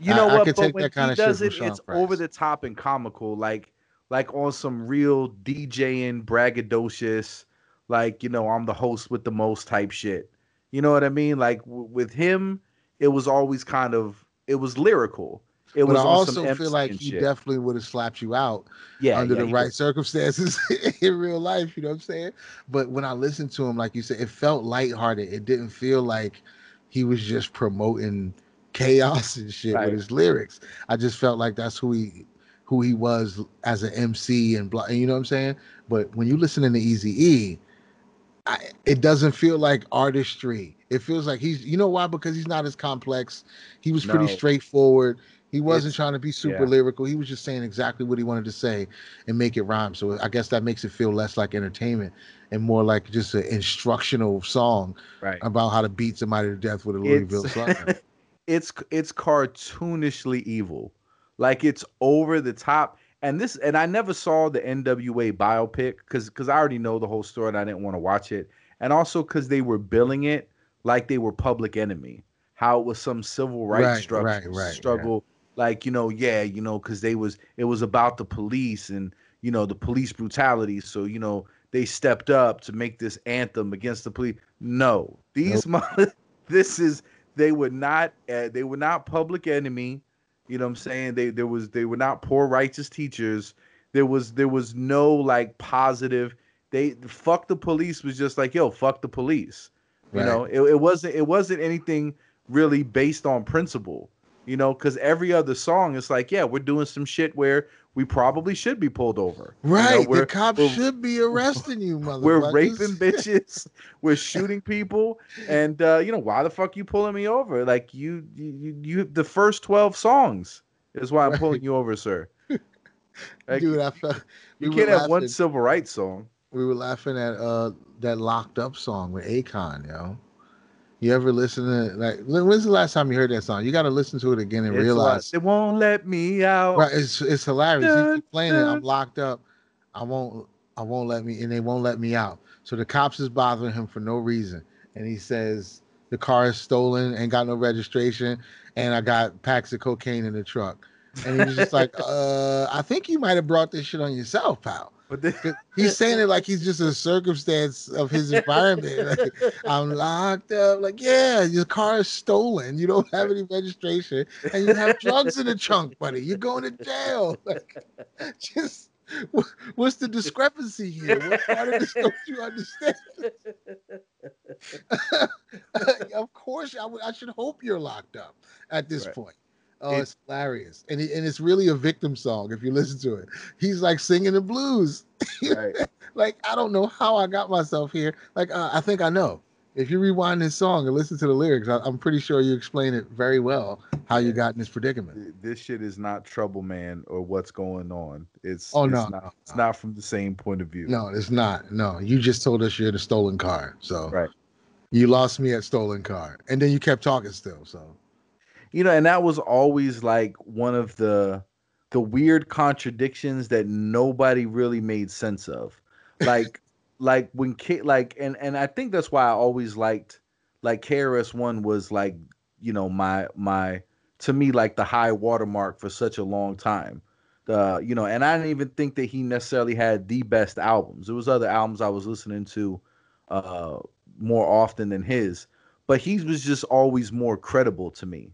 You know I, what? I but when he does it, it's Price. over the top and comical, like like on some real DJing braggadocious, like you know I'm the host with the most type shit. You know what I mean? Like w- with him, it was always kind of it was lyrical. It
but
was
I also feel like he shit. definitely would have slapped you out yeah, under yeah, the right circumstances (laughs) in real life. You know what I'm saying? But when I listened to him, like you said, it felt lighthearted. It didn't feel like he was just promoting chaos and shit right. with his lyrics. I just felt like that's who he who he was as an MC and blah. You know what I'm saying? But when you listen to Easy E, I, it doesn't feel like artistry. It feels like he's, you know why? Because he's not as complex. He was pretty no. straightforward. He wasn't it's, trying to be super yeah. lyrical. He was just saying exactly what he wanted to say and make it rhyme. So I guess that makes it feel less like entertainment and more like just an instructional song
right.
about how to beat somebody to death with a Louisville
it's, (laughs) it's it's cartoonishly evil. Like it's over the top and this and I never saw the NWA biopic because because I already know the whole story and I didn't want to watch it, and also because they were billing it like they were Public Enemy, how it was some civil rights right, struggle, right, right, struggle, yeah. like you know, yeah, you know, because they was it was about the police and you know the police brutality, so you know they stepped up to make this anthem against the police. No, these nope. (laughs) this is they were not uh, they were not Public Enemy you know what I'm saying? They there was they were not poor righteous teachers. There was there was no like positive. They fuck the police was just like yo fuck the police. You right. know it, it wasn't it wasn't anything really based on principle. You know because every other song is like yeah we're doing some shit where we probably should be pulled over.
Right.
You
know, the cops should be arresting you, (laughs) motherfuckers.
We're raping (laughs) bitches. we're shooting people. And uh, you know, why the fuck you pulling me over? Like you you you the first 12 songs is why I'm right. pulling you over, sir. (laughs)
Like, Dude, I felt
you can't have one civil rights song.
We were laughing at uh that locked up song with Akon, yo. You ever listen to like when's the last time you heard that song? You got to listen to it again and
it's
realize
it won't let me out.
Right, it's it's hilarious. Dun, playing dun. it. I'm locked up. I won't I won't let me and they won't let me out. So the cops is bothering him for no reason, and he says the car is stolen and got no registration, and I got packs of cocaine in the truck. And he was just like, (laughs) uh, I think you might have brought this shit on yourself, pal. But then, (laughs) he's saying it like he's just a circumstance of his environment. Like, I'm locked up. Like, yeah, your car is stolen. You don't have any registration, and you have drugs in the trunk, buddy. You're going to jail. (laughs) Like, just what's the discrepancy here? What part of this don't you understand? (laughs) of course, I, w- I should hope you're locked up at this right. point. Oh, it's, it's hilarious, and he, and it's really a victim song if you listen to it. He's like singing the blues. Right. (laughs) like I don't know how I got myself here. Like uh, I think I know. if you rewind this song and listen to the lyrics, I, am pretty sure you explain it very well how you got in this predicament.
This shit is not trouble, man, or what's going on. It's
oh
it's
no,
not,
no,
it's not from the same point of view.
No, it's not. No, you just told us you're the stolen car, so
right.
You lost me at stolen car, and then you kept talking still. So,
you know, and that was always like one of the the weird contradictions that nobody really made sense of. (laughs) Like like when K like and and I think that's why I always liked like KRS One was like you know my my to me like the high watermark for such a long time. The you know, and I didn't even think that he necessarily had the best albums. There was other albums I was listening to uh more often than his, but he was just always more credible to me.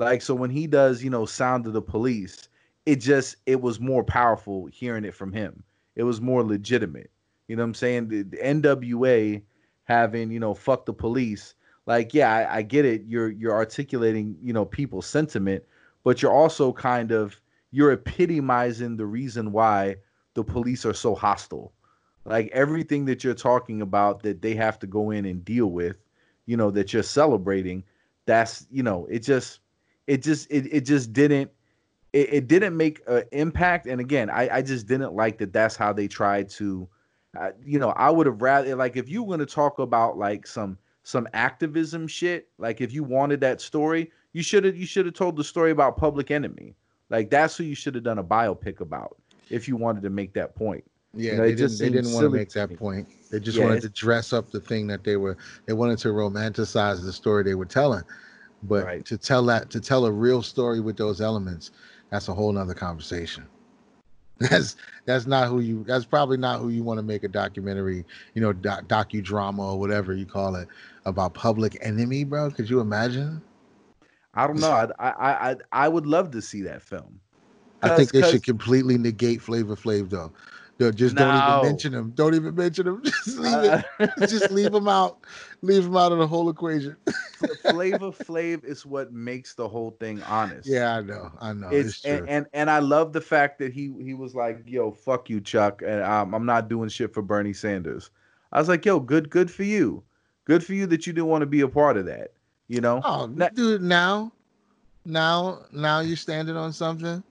Like so when he does, you know, Sound of the Police, it just it was more powerful hearing it from him. It was more legitimate. You know what I'm saying? The, the NWA having, you know, fuck the police. Like, yeah, I, I get it. You're you're articulating, you know, people's sentiment, but you're also kind of you're epitomizing the reason why the police are so hostile. Like everything that you're talking about that they have to go in and deal with, you know, that you're celebrating, that's, you know, it just it just it, it just didn't it, it didn't make an impact. And again, I, I just didn't like that that's how they tried to uh, you know, I would have rather like if you were going to talk about like some some activism shit, like if you wanted that story, you should have you should have told the story about Public Enemy. Like that's who you should have done a biopic about if you wanted to make that point.
Yeah,
you know,
they, didn't, they didn't want to make that point. They just yeah, wanted to dress up the thing that they were. They wanted to romanticize the story they were telling, but right. to tell that to tell a real story with those elements, that's a whole nother conversation. (laughs) That's that's not who you. That's probably not who you want to make a documentary, you know, doc, docudrama or whatever you call it about Public Enemy, bro. Could you imagine?
I don't know. I I I I would love to see that film.
I think they should completely negate Flavor Flav though. Just no. don't even mention him. Don't even mention him. (laughs) Just leave uh, it. just leave him out. Leave him out of the whole equation. (laughs)
The flavor Flav is what makes the whole thing honest.
Yeah, I know. I know.
It's, it's and, and, and I love the fact that he he was like, "Yo, fuck you, Chuck," and um, I'm not doing shit for Bernie Sanders. I was like, "Yo, good, good for you. Good for you that you didn't want to be a part of that." You know?
Oh, now, dude, now, now, now you're standing on something.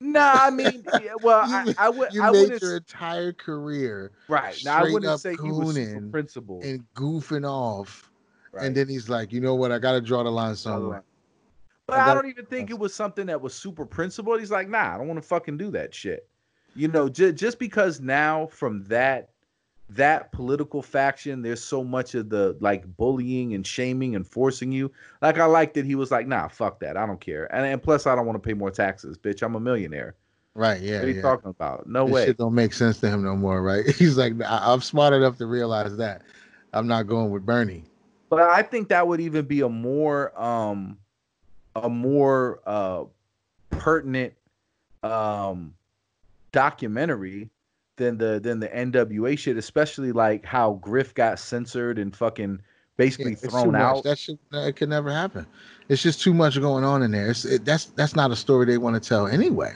No, nah, I mean, yeah, well, (laughs) you, I, I would.
You
I
made your entire career
right. Now I wouldn't say he was principal
and goofing off, right. and then he's like, you know what? I got to draw the line somewhere.
But I, I, don't even think it was something that was super principled. He's like, nah, I don't want to fucking do that shit. You know, j- just because now from that that political faction, there's so much of the like bullying and shaming and forcing you. Like I like that he was like, nah, fuck that. I don't care. And, and plus I don't want to pay more taxes, bitch. I'm a millionaire.
Right, yeah.
What are you
yeah.
talking about? No
this
way.
Shit don't make sense to him no more, right? (laughs) He's like, I'm smart enough to realize that. I'm not going with Bernie.
But I think that would even be a more um a more uh pertinent um documentary than the than the NWA shit, especially like how Griff got censored and fucking basically yeah, thrown out.
That shit it could never happen. It's just too much going on in there. It's, it, that's that's not a story they want to tell anyway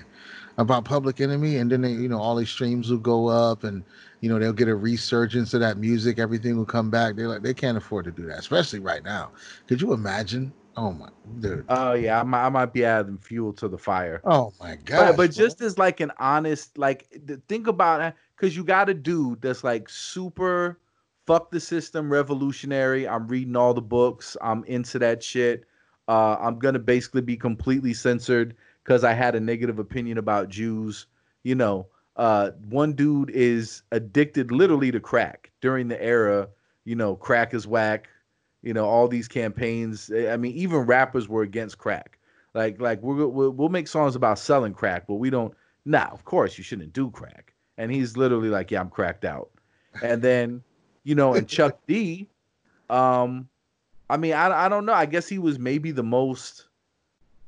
about Public Enemy, and then they, you know all these streams will go up, and you know they'll get a resurgence of that music. Everything will come back. They like they can't afford to do that, especially right now. Could you imagine Oh my dude.
Oh yeah, I might, I might be adding fuel to the fire.
Oh my god.
But, but just as like an honest, like think about it, because you got a dude that's like super fuck the system, revolutionary. I'm reading all the books. I'm into that shit. Uh, I'm gonna basically be completely censored because I had a negative opinion about Jews. You know, uh, one dude is addicted literally to crack during the era. You know, crack is whack you know all these campaigns eh, i mean even rappers were against crack. Like like we're, we'll, we'll make songs about selling crack but we don't nah of course you shouldn't do crack. And he's literally like yeah i'm cracked out. And then you know and chuck d um i mean I, I don't know. I guess he was maybe the most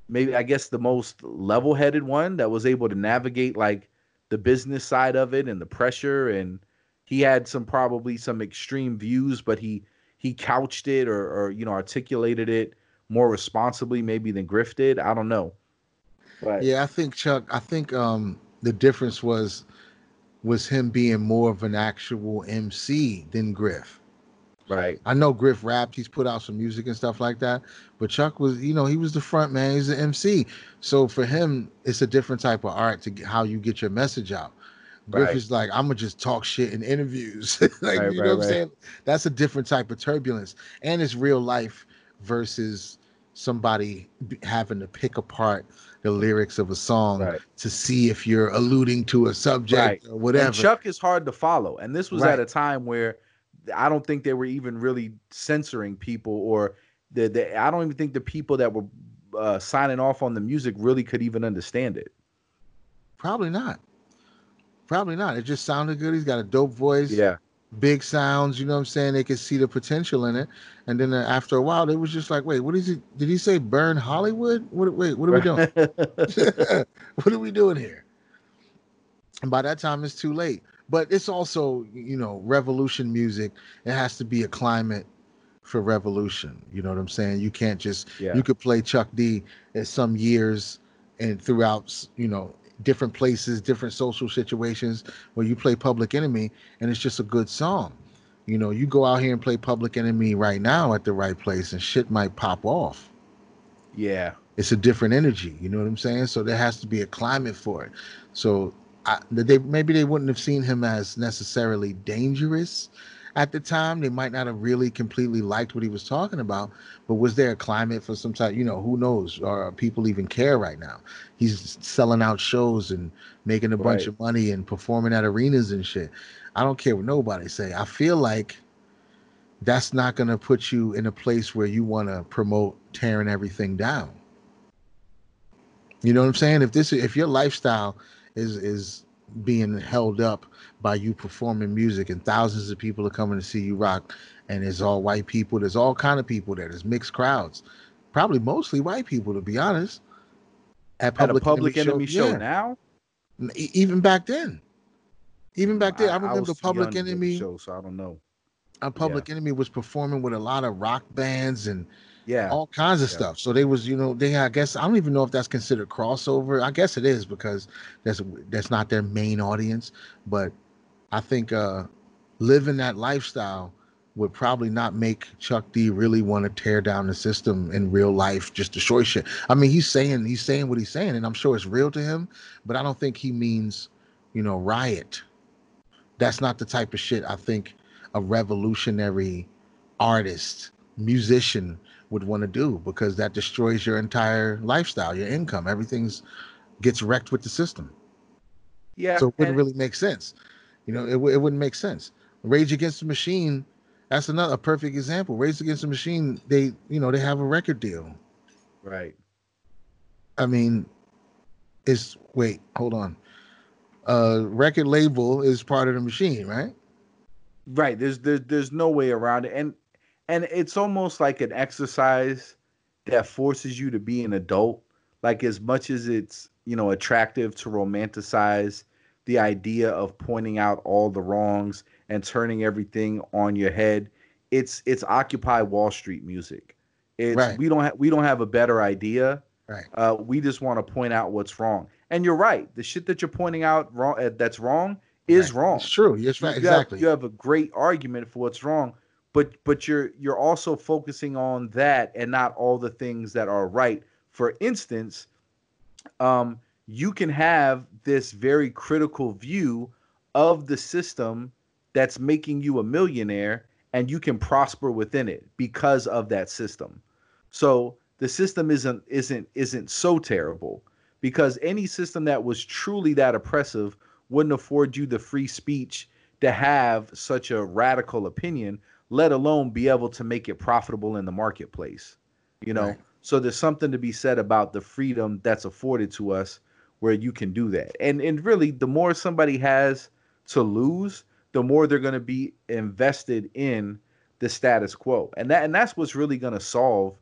maybe i guess the most level-headed one that was able to navigate like the business side of it and the pressure. And he had some probably some extreme views but he he couched it or, or you know articulated it more responsibly maybe than Griff did. I don't know.
But yeah, I think Chuck. I think um, the difference was was him being more of an actual MC than Griff.
Right.
I know Griff rapped, he's put out some music and stuff like that, but Chuck was, you know, he was the front man, he's the MC. So for him, it's a different type of art to how you get your message out. Griff right. is like, I'm gonna just talk shit in interviews. (laughs) like, right, you know right, what I'm saying? That's a different type of turbulence. And it's real life versus somebody having to pick apart the lyrics of a song right. to see if you're alluding to a subject right. or whatever. And
Chuck is hard to follow. And this was right. at a time where I don't think they were even really censoring people or the, the I don't even think the people that were uh, signing off on the music really could even understand it.
Probably not. Probably not. It just sounded good. He's got a dope voice.
Yeah
big sounds, you know what I'm saying? They could see the potential in it. And then uh, after a while, it was just like, wait, what is it? Did he say burn Hollywood? What, wait, what are we doing? (laughs) (laughs) what are we doing here? And by that time, it's too late. But it's also, you know, revolution music. It has to be a climate for revolution. You know what I'm saying? You can't just, yeah. you could play Chuck D at some years and throughout, you know, different places, different social situations where you play Public Enemy and it's just a good song. You know, you go out here and play Public Enemy right now at the right place and shit might pop off.
Yeah.
It's a different energy, you know what I'm saying? So there has to be a climate for it. So I, they maybe they wouldn't have seen him as necessarily dangerous at the time. They might not have really completely liked what he was talking about, but was there a climate for some type? You know, who knows? Or people even care right now? He's selling out shows and making a bunch right. of money and performing at arenas and shit. I don't care what nobody say. I feel like that's not going to put you in a place where you want to promote tearing everything down. You know what I'm saying? If this if your lifestyle is is being held up by you performing music and thousands of people are coming to see you rock and it's all white people there's all kind of people there there's mixed crowds. Probably mostly white people to be honest.
At, public, at a public enemy, enemy show, show yeah. now?
Even back then. Even back then i, I remember I public enemy
show so i don't know.
Uh, a public yeah. enemy was performing with a lot of rock bands and
yeah.
all kinds of yeah. stuff. So they was you know they i guess i don't even know if that's considered crossover. I guess it is because that's that's not their main audience but i think uh living that lifestyle would probably not make chuck d really want to tear down the system in real life just destroy shit i mean he's saying he's saying what he's saying and i'm sure it's real to him but i don't think he means you know riot that's not the type of shit i think a revolutionary artist musician would want to do because that destroys your entire lifestyle, your income. Everything's gets wrecked with the system.
Yeah.
So it wouldn't really make sense. You know, it, it wouldn't make sense. Rage Against the Machine, that's another perfect example. Rage Against the Machine, they, you know, they have a record deal.
Right.
I mean, it's wait, hold on. Uh record label is part of the machine, right?
Right. There's there's there's no way around it. And and it's almost like an exercise that forces you to be an adult like as much as it's you know attractive to romanticize the idea of pointing out all the wrongs and turning everything on your head. It's it's occupy wall street music. It's right. we don't have we don't have a better idea.
Right.
Uh, we just want to point out what's wrong. And you're right the shit that you're pointing out wrong uh, that's wrong is
right.
wrong.
It's true. Yes right.
you
exactly.
have, you have a great argument for what's wrong but but you're you're also focusing on that and not all the things that are right. For instance um, you can have this very critical view of the system that's making you a millionaire and you can prosper within it because of that system so the system isn't isn't isn't so terrible because any system that was truly that oppressive wouldn't afford you the free speech to have such a radical opinion let alone be able to make it profitable in the marketplace. You know, right. so there's something to be said about the freedom that's afforded to us where you can do that. And and really the more somebody has to lose, the more they're going to be invested in the status quo. And that and that's what's really going to solve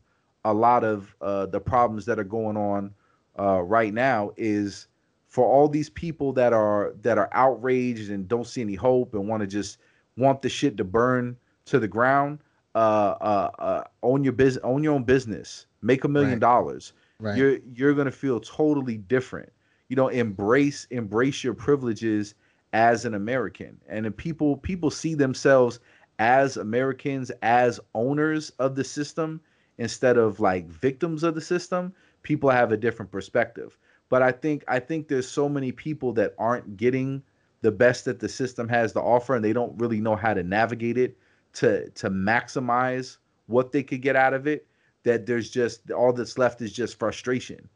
a lot of uh, the problems that are going on uh, right now is for all these people that are that are outraged and don't see any hope and want to just want the shit to burn to the ground, uh, uh, uh, own your business, own your own business, make a million dollars.
Right.
You're you're gonna feel totally different. You know, embrace embrace your privileges as an American, and people people see themselves as Americans, as owners of the system, instead of like victims of the system, people have a different perspective. But I think I think there's so many people that aren't getting the best that the system has to offer and they don't really know how to navigate it to to maximize what they could get out of it that there's just all that's left is just frustration.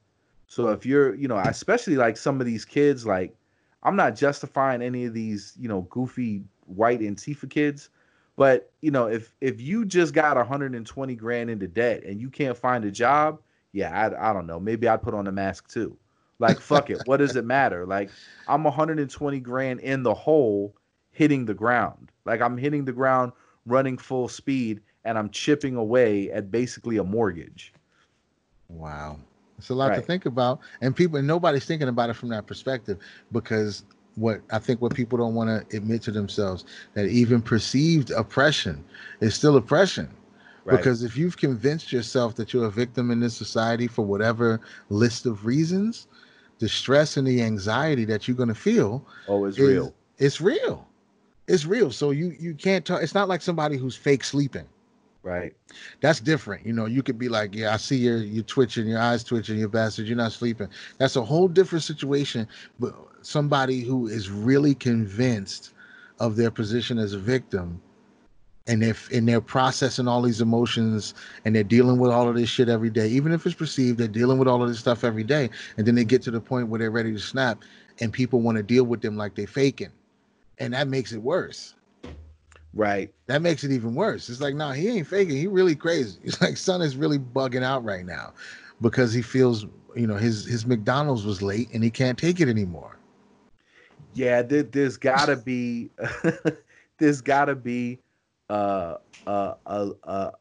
So if you're, you know, especially like some of these kids like I'm not justifying any of these, you know, goofy white Antifa kids, but you know, if if you just got 120 grand into debt and you can't find a job, yeah, I, I don't know. Maybe I'd put on a mask too. Like fuck it, what does it matter? Like I'm 120 grand in the hole, hitting the ground. Like I'm hitting the ground, running full speed, and I'm chipping away at basically a mortgage.
Wow. It's a lot right. to think about, and people and nobody's thinking about it from that perspective because what I think what people don't want to admit to themselves that even perceived oppression is still oppression. Right. Because if you've convinced yourself that you're a victim in this society for whatever list of reasons, the stress and the anxiety that you're going to feel
oh, it's is, real.
It's real. It's real. So you you can't talk. It's not like somebody who's fake sleeping.
Right.
That's different. You know, you could be like, yeah, I see your you twitching, your eyes twitching, you bastard, you're not sleeping. That's a whole different situation. But somebody who is really convinced of their position as a victim and if and they're processing all these emotions and they're dealing with all of this shit every day even if it's perceived they're dealing with all of this stuff every day and then they get to the point where they're ready to snap and people want to deal with them like they're faking and that makes it worse
Right.
That makes it even worse. It's like, no, nah, he ain't faking. He really crazy. (laughs) It's like son is really bugging out right now because he feels, you know, his his McDonald's was late and he can't take it anymore.
Yeah, there, has gotta be (laughs) there's gotta be uh, uh, a a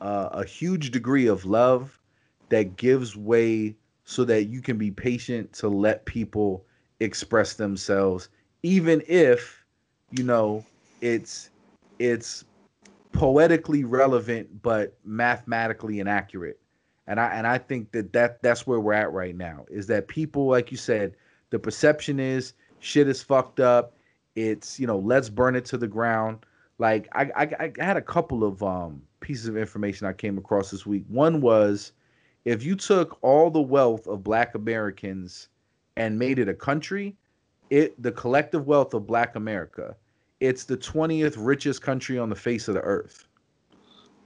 a huge degree of love that gives way so that you can be patient to let people express themselves, even if you know it's it's poetically relevant but mathematically inaccurate. And i and i think that, that that's where we're at right now is that people like you said the perception is shit is fucked up. It's you know let's burn it to the ground. Like i i, I had a couple of um pieces of information i came across this week. One was if you took all the wealth of black americans and made it a country it the collective wealth of black america it's the 20th richest country on the face of the earth.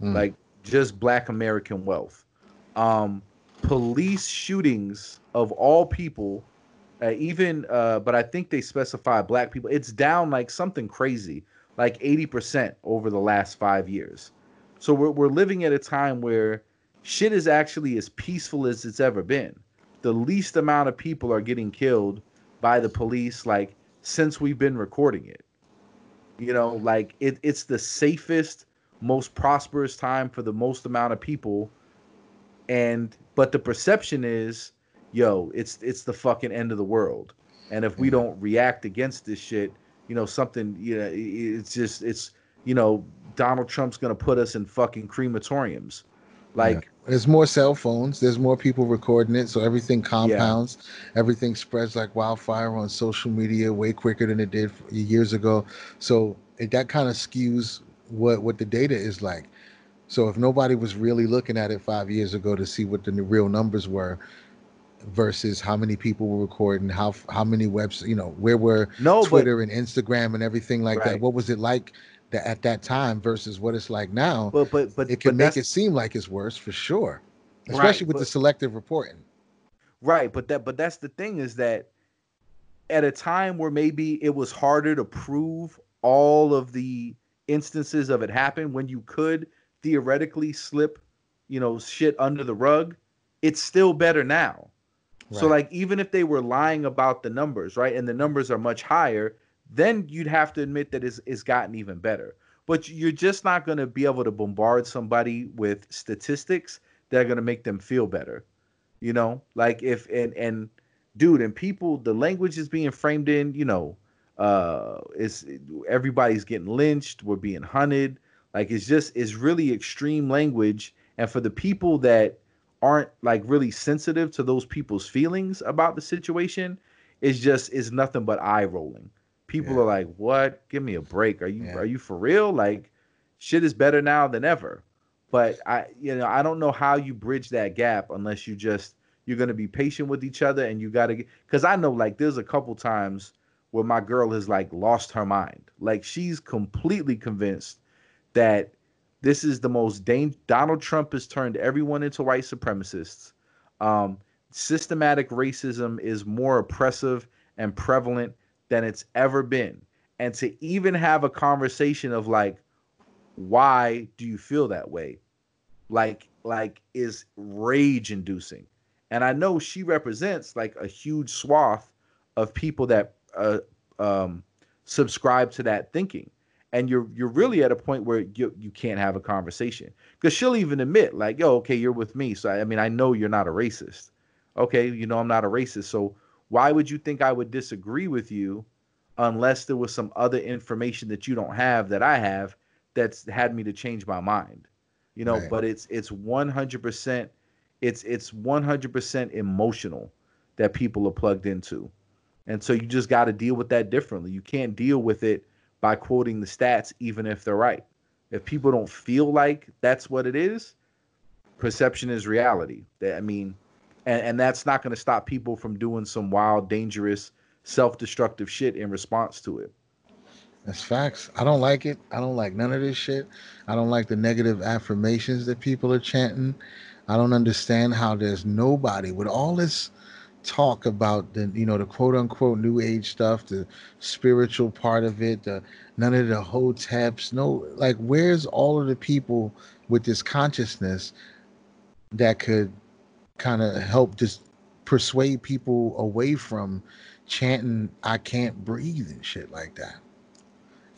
Mm. Like just black American wealth. Um, police shootings of all people, uh, even, uh, but I think they specify black people. It's down like something crazy, like 80% over the last five years. So we're, we're living at a time where shit is actually as peaceful as it's ever been. The least amount of people are getting killed by the police, like since we've been recording it. You know, like it, it's the safest, most prosperous time for the most amount of people. And but the perception is, yo, it's it's the fucking end of the world. And if we don't react against this shit, you know, something, you know, it's just it's you know, Donald Trump's gonna put us in fucking crematoriums. Like.
There's more cell phones, there's more people recording it, so everything compounds, yeah. everything spreads like wildfire on social media way quicker than it did years ago. So it, that kind of skews what what the data is like. So if nobody was really looking at it five years ago to see what the real numbers were, versus how many people were recording, how how many webs, you know, where were no, Twitter but, and Instagram and everything like right. that. What was it like that at that time versus what it's like now.
But but but
it can but make it seem like it's worse for sure, especially right, with but, the selective reporting.
Right, but that but that's the thing is that at a time where maybe it was harder to prove all of the instances of it happen when you could theoretically slip, you know, shit under the rug, it's still better now. Right. So like even if they were lying about the numbers, right? And the numbers are much higher, then you'd have to admit that it's, it's gotten even better. But you're just not going to be able to bombard somebody with statistics that are going to make them feel better. You know, like if and and dude, and people, the language is being framed in. You know, uh, it's everybody's getting lynched. We're being hunted. Like it's just it's really extreme language. And for the people that aren't like really sensitive to those people's feelings about the situation, it's just it's nothing but eye rolling people yeah. are like, "What? Give me a break. Are you yeah. are you for real? Like, shit is better now than ever." But I, you know, I don't know how you bridge that gap unless you just you're gonna be patient with each other and you gotta get. Because I know, like, there's a couple times where my girl has like lost her mind. Like, she's completely convinced that this is the most dang- Donald Trump has turned everyone into white supremacists. Um, systematic racism is more oppressive and prevalent than it's ever been. And to even have a conversation of like, why do you feel that way? Like, like is rage inducing. And I know she represents like a huge swath of people that uh, um, subscribe to that thinking. And you're you're really at a point where you you can't have a conversation because she'll even admit like, yo, okay, you're with me, so I, I mean I know you're not a racist. Okay, you know I'm not a racist, so why would you think I would disagree with you unless there was some other information that you don't have that I have that's had me to change my mind? You know, right. but it's it's 100% it's it's 100% emotional that people are plugged into. And so you just got to deal with that differently. You can't deal with it by quoting the stats even if they're right. If people don't feel like that's what it is, perception is reality. I mean, and, and that's not going to stop people from doing some wild, dangerous, self-destructive shit in response to it.
That's facts. I don't like it. I don't like none of this shit. I don't like the negative affirmations that people are chanting. I don't understand how there's nobody with all this talk about the you know the quote unquote new age stuff, the spiritual part of it, the none of the hoteps, no like where's all of the people with this consciousness that could kind of help just persuade people away from chanting I can't breathe and shit like that.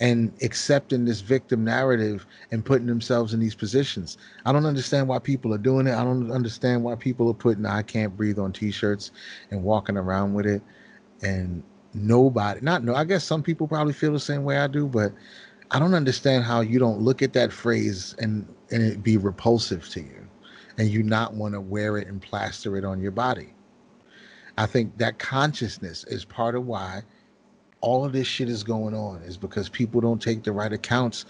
And accepting this victim narrative and putting themselves in these positions. I don't understand why people are doing it. I don't understand why people are putting I can't breathe on t-shirts and walking around with it. And nobody, not no, I guess some people probably feel the same way I do, but I don't understand how you don't look at that phrase and and it be repulsive to you and you not want to wear it and plaster it on your body. I think that consciousness is part of why all of this shit is going on is because people don't take the right accounts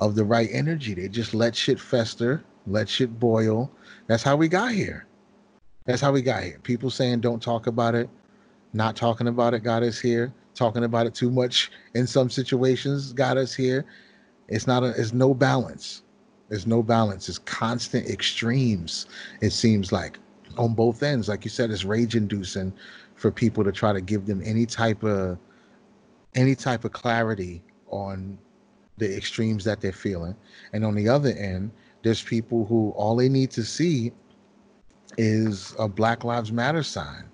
of the right energy. They just let shit fester, let shit boil. That's how we got here. That's how we got here. People saying don't talk about it, not talking about it got us here. Talking about it too much in some situations got us here. It's not a it's no balance. There's no balance. It's constant extremes. It seems like on both ends. Like you said, it's rage inducing for people to try to give them any type of any type of clarity on the extremes that they're feeling. And on the other end, there's people who all they need to see is a Black Lives Matter sign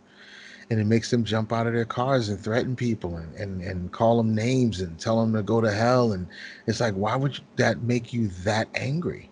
and it makes them jump out of their cars and threaten people and, and, and call them names and tell them to go to hell. And it's like, why would that make you that angry?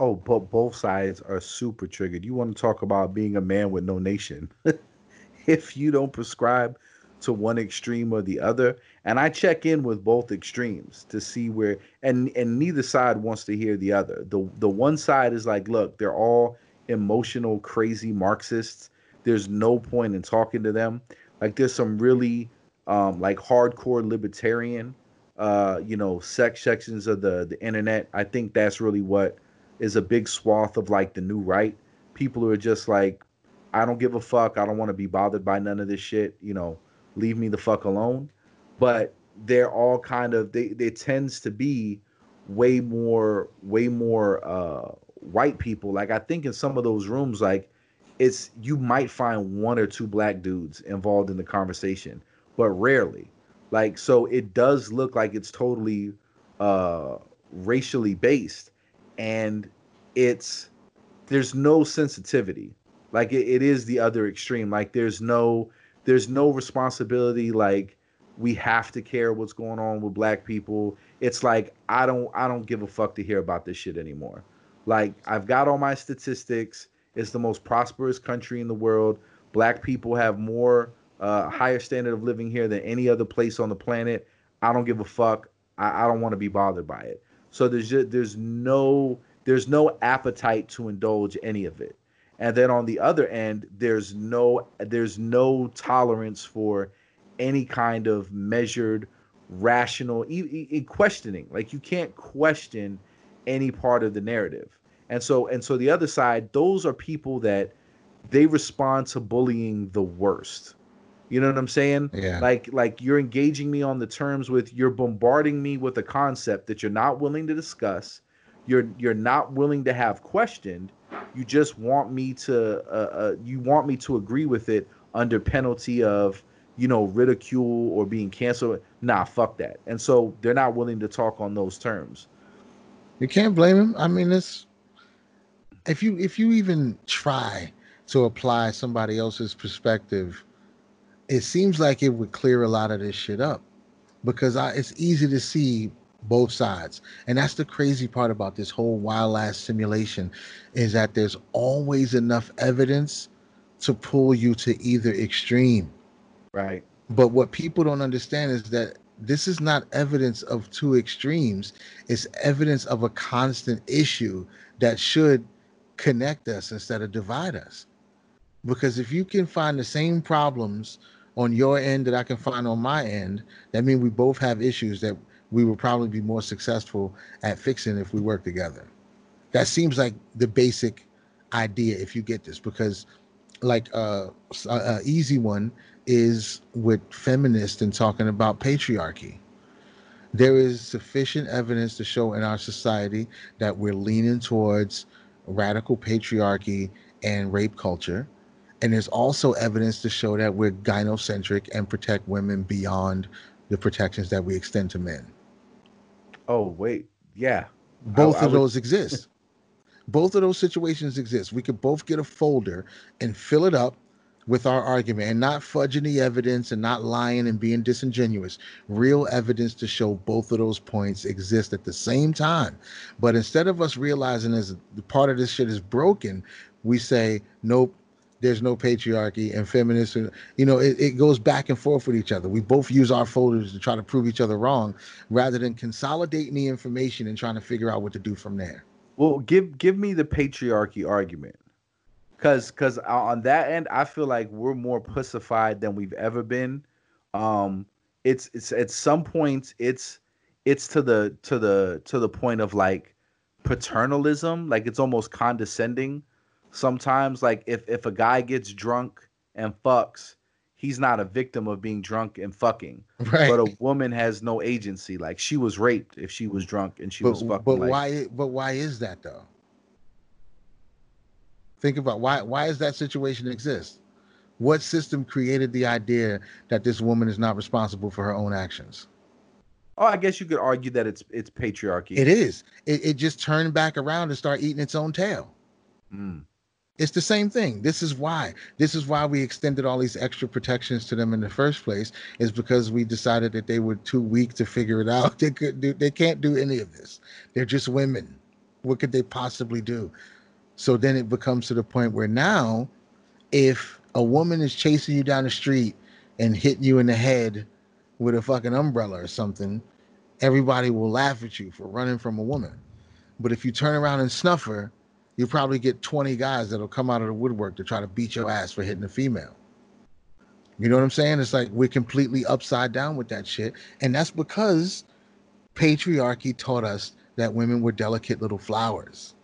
Oh, but both sides are super triggered. You want to talk about being a man with no nation. (laughs) if you don't prescribe to one extreme or the other, and I check in with both extremes to see where and and neither side wants to hear the other. The the one side is like, look, they're all emotional crazy Marxists there's no point in talking to them. Like there's some really um, like hardcore libertarian, uh, you know, sex sections of the the internet. I think that's really what is a big swath of like the new right. People who are just like, I don't give a fuck. I don't want to be bothered by none of this shit. You know, leave me the fuck alone. But they're all kind of they. They tends to be way more way more uh white people. Like I think in some of those rooms, like it's you might find one or two black dudes involved in the conversation, but rarely. Like so it does look like it's totally uh racially based and it's there's no sensitivity. Like it, it is the other extreme. Like there's no there's no responsibility like we have to care what's going on with black people. It's like I don't I don't give a fuck to hear about this shit anymore. Like I've got all my statistics it's the most prosperous country in the world. Black people have more uh, higher standard of living here than any other place on the planet. I don't give a fuck. I, I don't want to be bothered by it. So there's just, there's no there's no appetite to indulge any of it. And then on the other end, there's no there's no tolerance for any kind of measured rational, e- e- questioning. Like you can't question any part of the narrative. And so and so the other side, those are people that they respond to bullying the worst. You know what I'm saying?
Yeah.
Like like you're engaging me on the terms with you're bombarding me with a concept that you're not willing to discuss. You're you're not willing to have questioned. You just want me to uh, uh, you want me to agree with it under penalty of you know ridicule or being canceled. Nah, fuck that. And so they're not willing to talk on those terms.
You can't blame him. I mean, it's if you if you even try to apply somebody else's perspective, it seems like it would clear a lot of this shit up because I, it's easy to see both sides. And that's the crazy part about this whole wild ass simulation is that there's always enough evidence to pull you to either extreme.
Right.
But what people don't understand is that this is not evidence of two extremes. It's evidence of a constant issue that should connect us instead of divide us. Because if you can find the same problems on your end that I can find on my end, that means we both have issues that we will probably be more successful at fixing if we work together. That seems like the basic idea if you get this because like uh, a, a easy one is with feminists and talking about patriarchy. There is sufficient evidence to show in our society that we're leaning towards radical patriarchy and rape culture. And there's also evidence to show that we're gynocentric and protect women beyond the protections that we extend to men.
Oh, wait. Yeah.
Both I, of I would... those exist. (laughs) both of those situations exist. We could both get a folder and fill it up with our argument and not fudging the evidence and not lying and being disingenuous. Real evidence to show both of those points exist at the same time. But instead of us realizing as the part of this shit is broken, we say, nope, there's no patriarchy and feminists. You know, it, it goes back and forth with each other. We both use our folders to try to prove each other wrong rather than consolidating the information and trying to figure out what to do from there.
Well, give give me the patriarchy argument because because on that end i feel like we're more pussified than we've ever been. Um it's it's at some points it's it's to the to the to the point of like paternalism like it's almost condescending sometimes. Like if if a guy gets drunk and fucks he's not a victim of being drunk and fucking. Right. but a woman has no agency. Like she was raped if she was drunk and she
but,
was fucking.
but
like,
why but why is that though Think about why why does that situation exist? What system created the idea that this woman is not responsible for her own actions?
Oh, I guess you could argue that it's it's patriarchy.
It is. It, it just turned back around and start eating its own tail.
Mm.
It's the same thing. This is why. This is why we extended all these extra protections to them in the first place. Is because we decided that they were too weak to figure it out. (laughs) They could do. They can't do any of this. They're just women. What could they possibly do? So then it becomes to the point where now, if a woman is chasing you down the street and hitting you in the head with a fucking umbrella or something, everybody will laugh at you for running from a woman. But if you turn around and snuff her, you probably get 20 guys that'll come out of the woodwork to try to beat your ass for hitting a female. You know what I'm saying? It's like we're completely upside down with that shit. And that's because patriarchy taught us that women were delicate little flowers.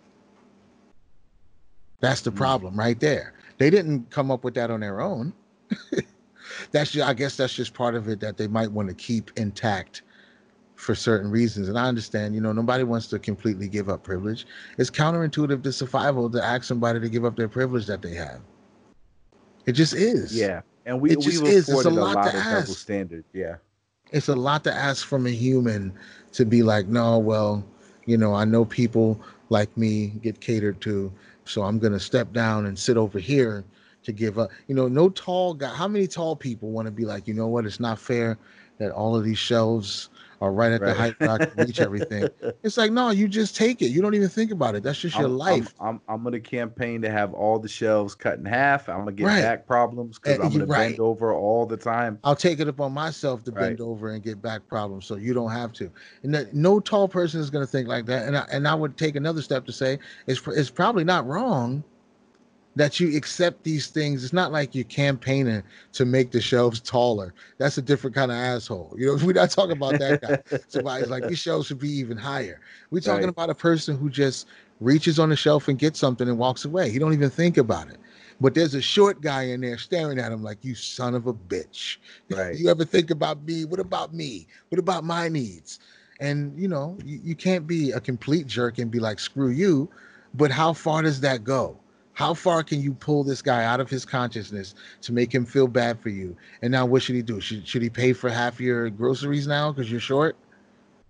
That's the mm. problem right there. They didn't come up with that on their own. (laughs) that's just, I guess that's just part of it that they might want to keep intact for certain reasons. And I understand, you know, nobody wants to completely give up privilege. It's counterintuitive to survival to ask somebody to give up their privilege that they have. It just is.
Yeah. And we, it just we've is. It's a lot, a lot to ask. standard. Yeah.
It's a lot to ask from a human to be like, no, well, you know, I know people like me get catered to so I'm to step down and sit over here to give up. You know, no tall guy. How many tall people want to be like, you know what? It's not fair that all of these shelves are right at right. the height where I can reach everything. (laughs) It's like, no, you just take it. You don't even think about it. That's just your
I'm,
life.
I'm, I'm, I'm, gonna campaign to have all the shelves cut in half. I'm gonna get right. back problems because eh, I'm gonna right. bend over all the time.
I'll take it upon myself to bend over and get back problems, so you don't have to. And that, no tall person is gonna think like that. And I, and I would take another step to say it's it's probably not wrong that you accept these things. It's not like you're campaigning to make the shelves taller. That's a different kind of asshole. You know, (laughs) we're not talking about that guy. (laughs) Somebody's like, these shelves should be even higher. We're talking right. about a person who just reaches on the shelf and gets something and walks away. He don't even think about it. But there's a short guy in there staring at him like, you son of a bitch. Right. you ever think about me? What about me? What about my needs? And you know, you, you can't be a complete jerk and be like, screw you. But how far does that go? How far can you pull this guy out of his consciousness to make him feel bad for you? And now what should he do? Should should he pay for half your groceries now because you're short?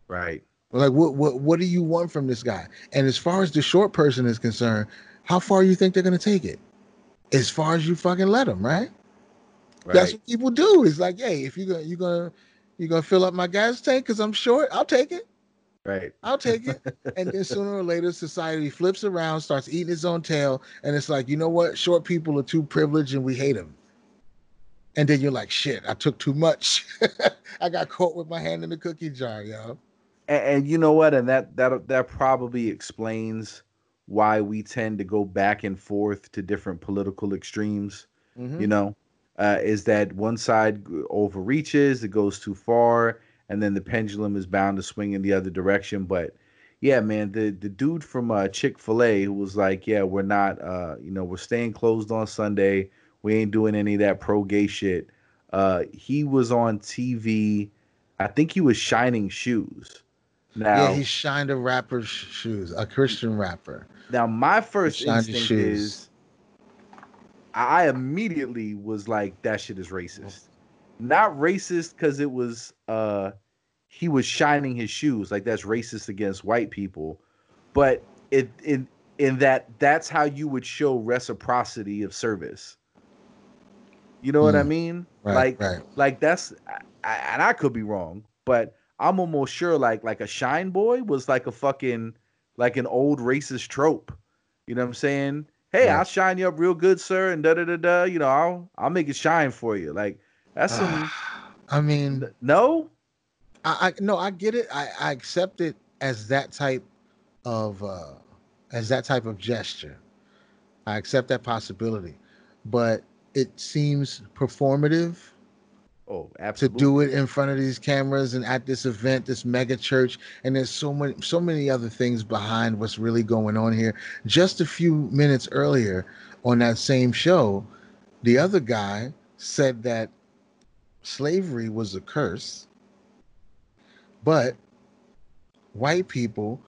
Right.
Like what what what do you want from this guy? And as far as the short person is concerned, how far you think they're gonna take it? As far as you fucking let them, right? right. That's what people do. It's like, hey, if you're gonna you're gonna you're gonna fill up my gas tank because I'm short, I'll take it.
Right.
I'll take it. (laughs) and then sooner or later, society flips around, starts eating its own tail, and it's like, you know what? Short people are too privileged, and we hate them. And then you're like, shit, I took too much. (laughs) I got caught with my hand in the cookie jar, yo.
And, and you know what? And that that that probably explains why we tend to go back and forth to different political extremes. Mm-hmm. You know, uh, is that one side overreaches, it goes too far, and then the pendulum is bound to swing in the other direction. But yeah, man, the the dude from uh, Chick Fil A who was like, yeah, we're not, uh, you know, we're staying closed on Sunday. We ain't doing any of that pro gay shit. Uh, he was on TV. I think he was shining shoes.
Now, yeah, he shined a rapper's shoes, a Christian rapper.
Now, my first instinct is, I immediately was like, that shit is racist not racist because it was uh he was shining his shoes like that's racist against white people but it in in that that's how you would show reciprocity of service you know mm. what i mm. mean right, like right. like that's I, and i could be wrong but i'm almost sure like like a shine boy was like a fucking like an old racist trope you know what i'm saying hey right. i'll shine you up real good sir and da da da da you know i'll i'll make it shine for you like that's some. (sighs)
I mean,
no.
I, I no, I get it. I, I accept it as that type of uh as that type of gesture. I accept that possibility, but it seems performative.
Oh, absolutely.
To do it in front of these cameras and at this event, this mega church, and there's so many, so many other things behind what's really going on here. Just a few minutes earlier, on that same show, the other guy said that slavery was a curse, but white people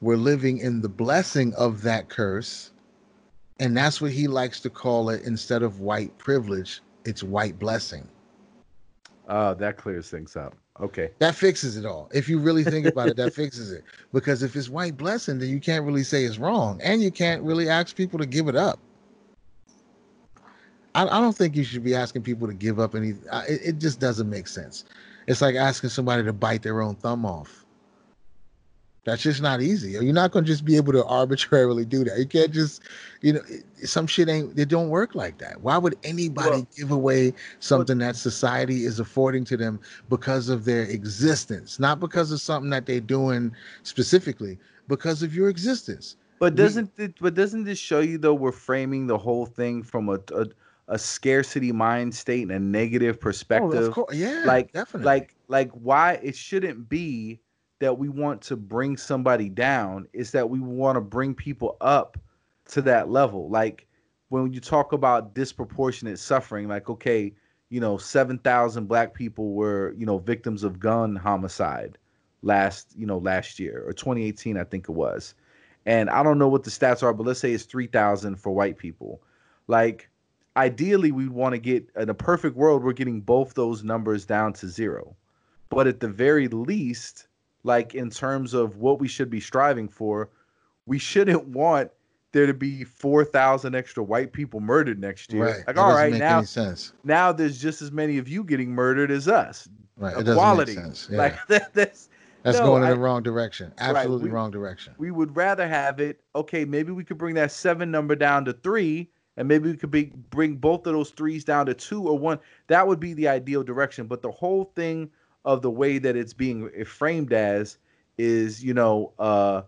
were living in the blessing of that curse. And that's what he likes to call it instead of white privilege, it's white blessing.
Uh, that clears things up. Okay.
That fixes it all. If you really think about it, that (laughs) fixes it. Because if it's white blessing, then you can't really say it's wrong. And you can't really ask people to give it up. I, I don't think you should be asking people to give up any. It, it just doesn't make sense. It's like asking somebody to bite their own thumb off. That's just not easy. You're not going to just be able to arbitrarily do that. You can't just, you know, some shit ain't, they don't work like that. Why would anybody well, give away something well, that society is affording to them because of their existence? Not because of something that they're doing specifically, because of your existence.
But doesn't we, it, but doesn't this show you though we're framing the whole thing from a, a a scarcity mind state and a negative oh, perspective.
Oh, yeah,
like
definitely.
Like like why it shouldn't be that we want to bring somebody down is that we want to bring people up to that level. Like when you talk about disproportionate suffering, like okay, you know, seven thousand black people were you know victims of gun homicide last you know last year or 2018, I think it was. And I don't know what the stats are, but let's say it's three thousand for white people. Like ideally we want to get in a perfect world we're getting both those numbers down to zero but at the very least like in terms of what we should be striving for we shouldn't want there to be 4,000 extra white people murdered next year.
Right.
Like, that all right, now,
sense.
now there's just as many of you getting murdered as us.
Right. Equality. Yeah. Like (laughs) that,
that's
that's no, going in I, the wrong direction. Absolutely right. we, wrong direction.
We would rather have it. Okay, maybe we could bring that seven number down to three, and maybe we could be, bring both of those threes down to two or one. That would be the ideal direction. But the whole thing of the way that it's being framed as is, you know, uh,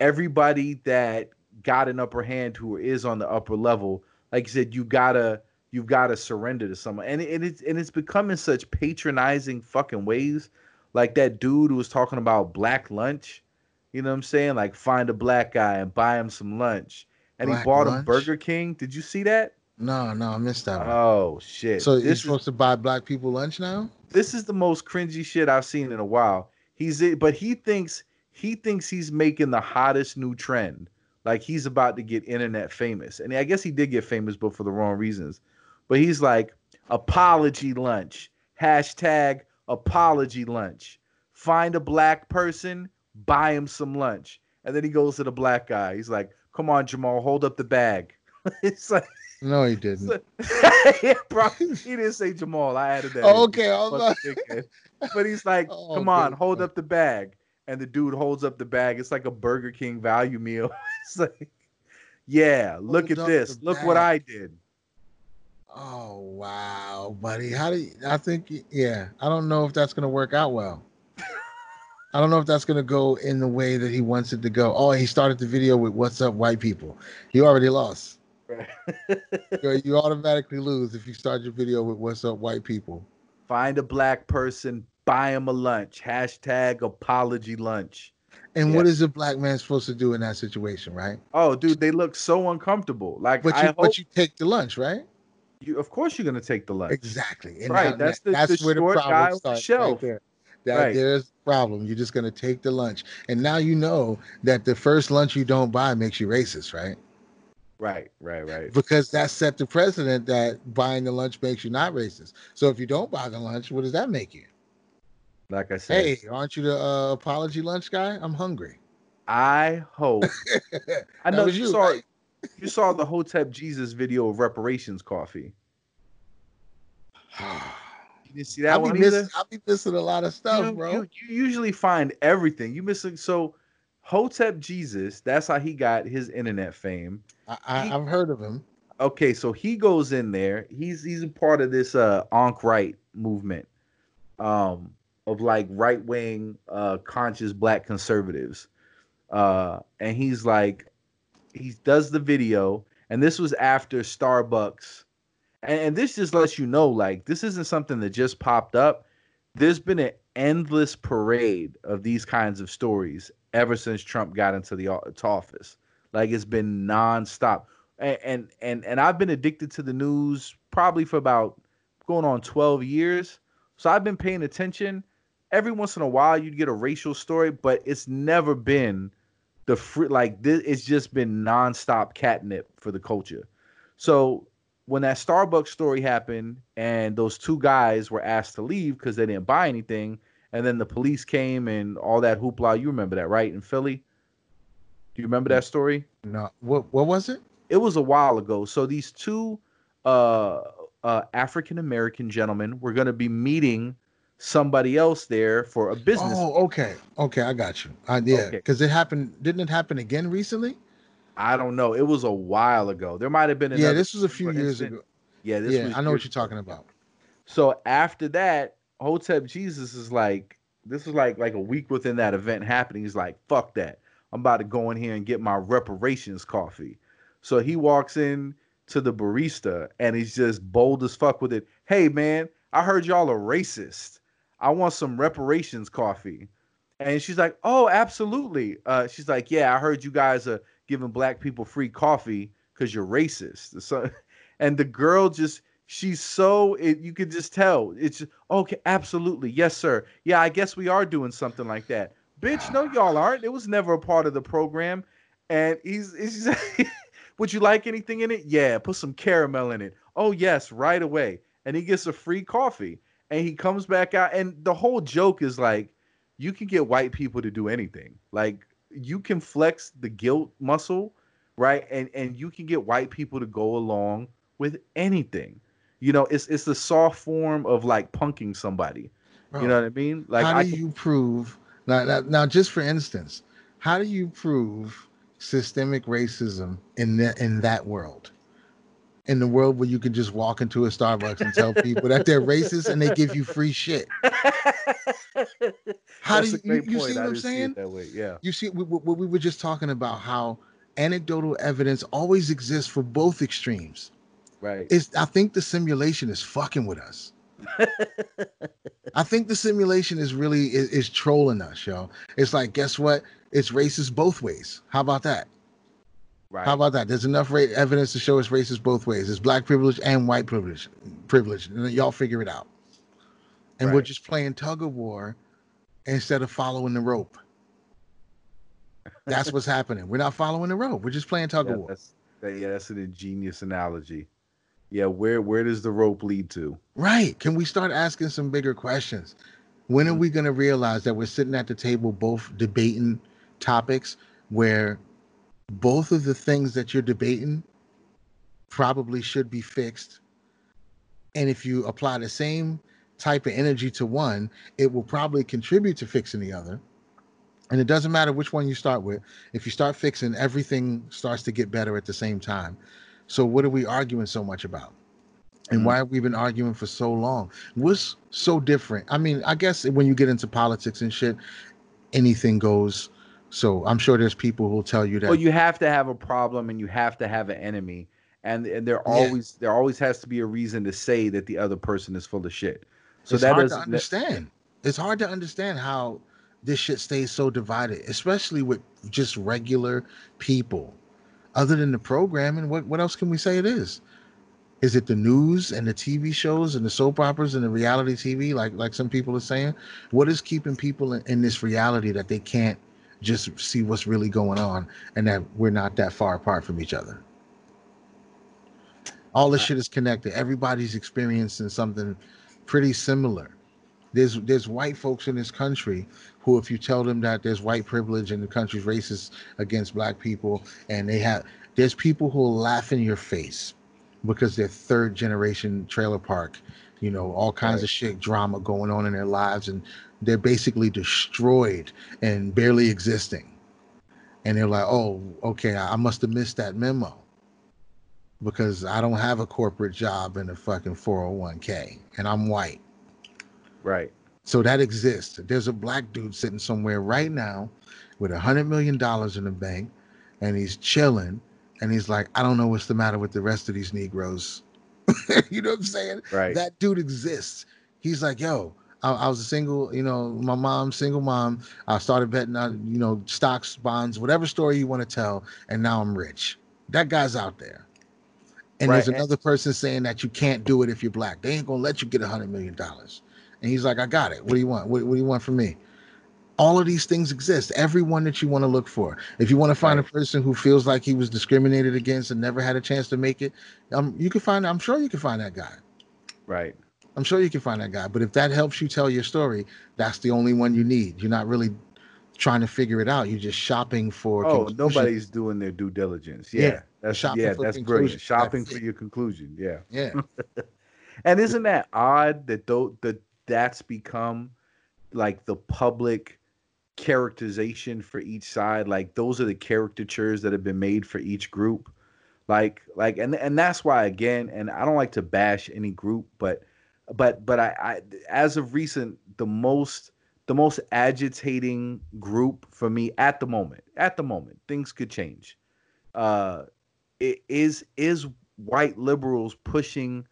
everybody that got an upper hand who is on the upper level, like you said, you gotta you've gotta surrender to someone, and, and it's and it's becoming such patronizing fucking ways. Like that dude who was talking about black lunch, you know what I'm saying? Like find a black guy and buy him some lunch, and black he bought lunch? him Burger King. Did you see that?
No, no, I missed that. One.
Oh shit!
So you're supposed to buy black people lunch now?
This is the most cringy shit I've seen in a while. He's it, but he thinks he thinks he's making the hottest new trend. Like he's about to get internet famous. And I guess he did get famous, but for the wrong reasons. But he's like, apology lunch. Hashtag apology lunch. Find a black person, buy him some lunch. And then he goes to the black guy. He's like, come on, Jamal, hold up the bag. (laughs) it's like
no, he didn't. (laughs)
yeah, bro, he didn't say Jamal. I added that.
Oh, okay, not...
but he's like, (laughs) oh, "Come on, hold up the bag." And the dude holds up the bag. It's like a Burger King value meal. it's like, yeah, look hold at this. Look bag. what I did.
Oh wow, buddy. How do you, I think? Yeah, I don't know if that's gonna work out well. I don't know if that's gonna go in the way that he wants it to go. Oh, he started the video with "What's up, white people." He already lost. Right. (laughs) you automatically lose if you start your video with "What's up, white people."
Find a black person, buy him a lunch. Hashtag apology lunch.
And yeah. what is a black man supposed to do in that situation, right?
Oh, dude, they look so uncomfortable. Like,
but you, hope... but you take the lunch, right?
You, of course, you're gonna take the lunch.
Exactly.
And right. that's the, that's the where the problem starts. Shelf. Right there.
That right. there's a problem. You're just gonna take the lunch, and now you know that the first lunch you don't buy makes you racist, right?
Right, right, right.
Because that set the precedent that buying the lunch makes you not racist. So if you don't buy the lunch, what does that make you?
Like I said,
hey, aren't you the uh, apology lunch guy? I'm hungry.
I hope. I know you, you, saw right? you saw the Hotep Jesus video of reparations coffee. You didn't see that I'll
one
be
either? I'll be missing a lot of stuff,
you,
bro.
You, you usually find everything. You missing so Hotep Jesus, that's how he got his internet fame.
I, have heard of him.
Okay, so he goes in there. He's he's a part of this uh Ankh right movement, um, of like right wing, uh, conscious black conservatives, uh, and he's like, he does the video, and this was after Starbucks, and, and this just lets you know, like, this isn't something that just popped up. There's been an endless parade of these kinds of stories ever since Trump got into the office. Like it's been nonstop. And, and and and I've been addicted to the news probably for about going on 12 years. So I've been paying attention. Every once in a while you'd get a racial story, but it's never been the free like this it's just been nonstop catnip for the culture. So when that Starbucks story happened and those two guys were asked to leave because they didn't buy anything, and then the police came and all that hoopla, you remember that, right? In Philly? Do you remember that story?
No. What what was it?
It was a while ago. So these two uh, uh, African American gentlemen were going to be meeting somebody else there for a business.
Oh, okay, okay, I got you. Uh, yeah, because okay. it happened. Didn't it happen again recently?
I don't know. It was a while ago. There might have been. another.
Yeah, this was a few years ago.
Yeah,
this yeah, I know what you're talking about.
So after that, Hotep Jesus is like, this is like like a week within that event happening. He's like, fuck that. I'm about to go in here and get my reparations coffee. So he walks in to the barista and he's just bold as fuck with it. Hey man, I heard y'all are racist. I want some reparations coffee. And she's like, Oh, absolutely. Uh, she's like, Yeah, I heard you guys are giving black people free coffee because you're racist. So, (laughs) and the girl just she's so it, you could just tell it's okay absolutely yes sir yeah i guess we are doing something like that bitch, no, y'all aren't. It was never a part of the program. And he's, he's (laughs) would you like anything in it? Yeah, put some caramel in it. Oh, yes, right away. And he gets a free coffee. And he comes back out. And the whole joke is like, you can get white people to do anything. Like, you can flex the guilt muscle, right? And and you can get white people to go along with anything. You know, it's it's the soft form of like punking somebody. Bro, you know what I mean? Like,
how do I, you prove now, now, now, just for instance, how do you prove systemic racism in that in that world? In the world where you can just walk into a Starbucks and tell people that they're racist and they give you free shit. (laughs) How That's do you, you, you see what I'm saying?
that way, yeah.
You see, we, we, we were just talking about how anecdotal evidence always exists for both extremes.
Right.
It's I think the simulation is fucking with us. (laughs) I think the simulation is really is, is trolling us, yo. It's like, guess what? It's racist both ways. How about that? Right. How about that? There's enough ra- evidence to show it's racist both ways. It's black privilege and white privilege. Privilege. Y'all figure it out. And right. we're just playing tug of war instead of following the rope. That's what's happening. We're not following the rope. We're just playing tug
yeah,
of war.
That's, that, yeah, that's an ingenious analogy. Yeah, where where does the rope lead to?
Right. Can we start asking some bigger questions? When are mm-hmm. we going to realize that we're sitting at the table both debating topics where both of the things that you're debating probably should be fixed. And if you apply the same type of energy to one, it will probably contribute to fixing the other. And it doesn't matter which one you start with. If you start fixing, everything starts to get better at the same time. So, what are we arguing so much about? And mm-hmm. why have we been arguing for so long? What's so different? I mean, I guess when you get into politics and shit, anything goes so I'm sure there's people who will tell you that.
Well, you have to have a problem and you have to have an enemy, and and there always yeah. there always has to be a reason to say that the other person is full of shit.
So it's that hard to understand. That, it's hard to understand how this shit stays so divided, especially with just regular people. Other than the programming, what what else can we say it is? Is it the news and the TV shows and the soap operas and the reality TV, like like some people are saying? What is keeping people in, in this reality that they can't just see what's really going on and that we're not that far apart from each other. All this shit is connected. Everybody's experiencing something pretty similar. There's there's white folks in this country who, if you tell them that there's white privilege and the country's racist against black people, and they have there's people who will laugh in your face because they're third generation trailer park, you know, all kinds right. of shit drama going on in their lives, and they're basically destroyed and barely existing. And they're like, oh, okay, I must have missed that memo because I don't have a corporate job in a fucking 401k and I'm white.
Right.
So that exists. There's a black dude sitting somewhere right now with a hundred million dollars in the bank and he's chilling and he's like, I don't know what's the matter with the rest of these Negroes. (laughs) you know what I'm saying?
Right.
That dude exists. He's like, yo, I, I, was a single, you know, my mom, single mom. I started betting on, you know, stocks, bonds, whatever story you want to tell, and now I'm rich. That guy's out there. And right. there's another person saying that you can't do it if you're black. They ain't gonna let you get a hundred million dollars. And he's like, I got it. What do you want? What, what, do you want from me? All of these things exist. Every one that you want to look for. If you want to find right. a person who feels like he was discriminated against and never had a chance to make it, um, you can find. I'm sure you can find that guy.
Right.
I'm sure you can find that guy. But if that helps you tell your story, that's the only one you need. You're not really trying to figure it out. You're just shopping for.
Oh, nobody's doing their due diligence. Yeah, yeah. that's shopping yeah, that's brilliant. Shopping that's for it. your conclusion. Yeah,
yeah. (laughs)
and isn't that odd that though that that's become like the public characterization for each side? Like those are the caricatures that have been made for each group. Like like and and that's why again, and I don't like to bash any group, but but but I, I as of recent the most the most agitating group for me at the moment at the moment things could change. Uh it is is white liberals pushing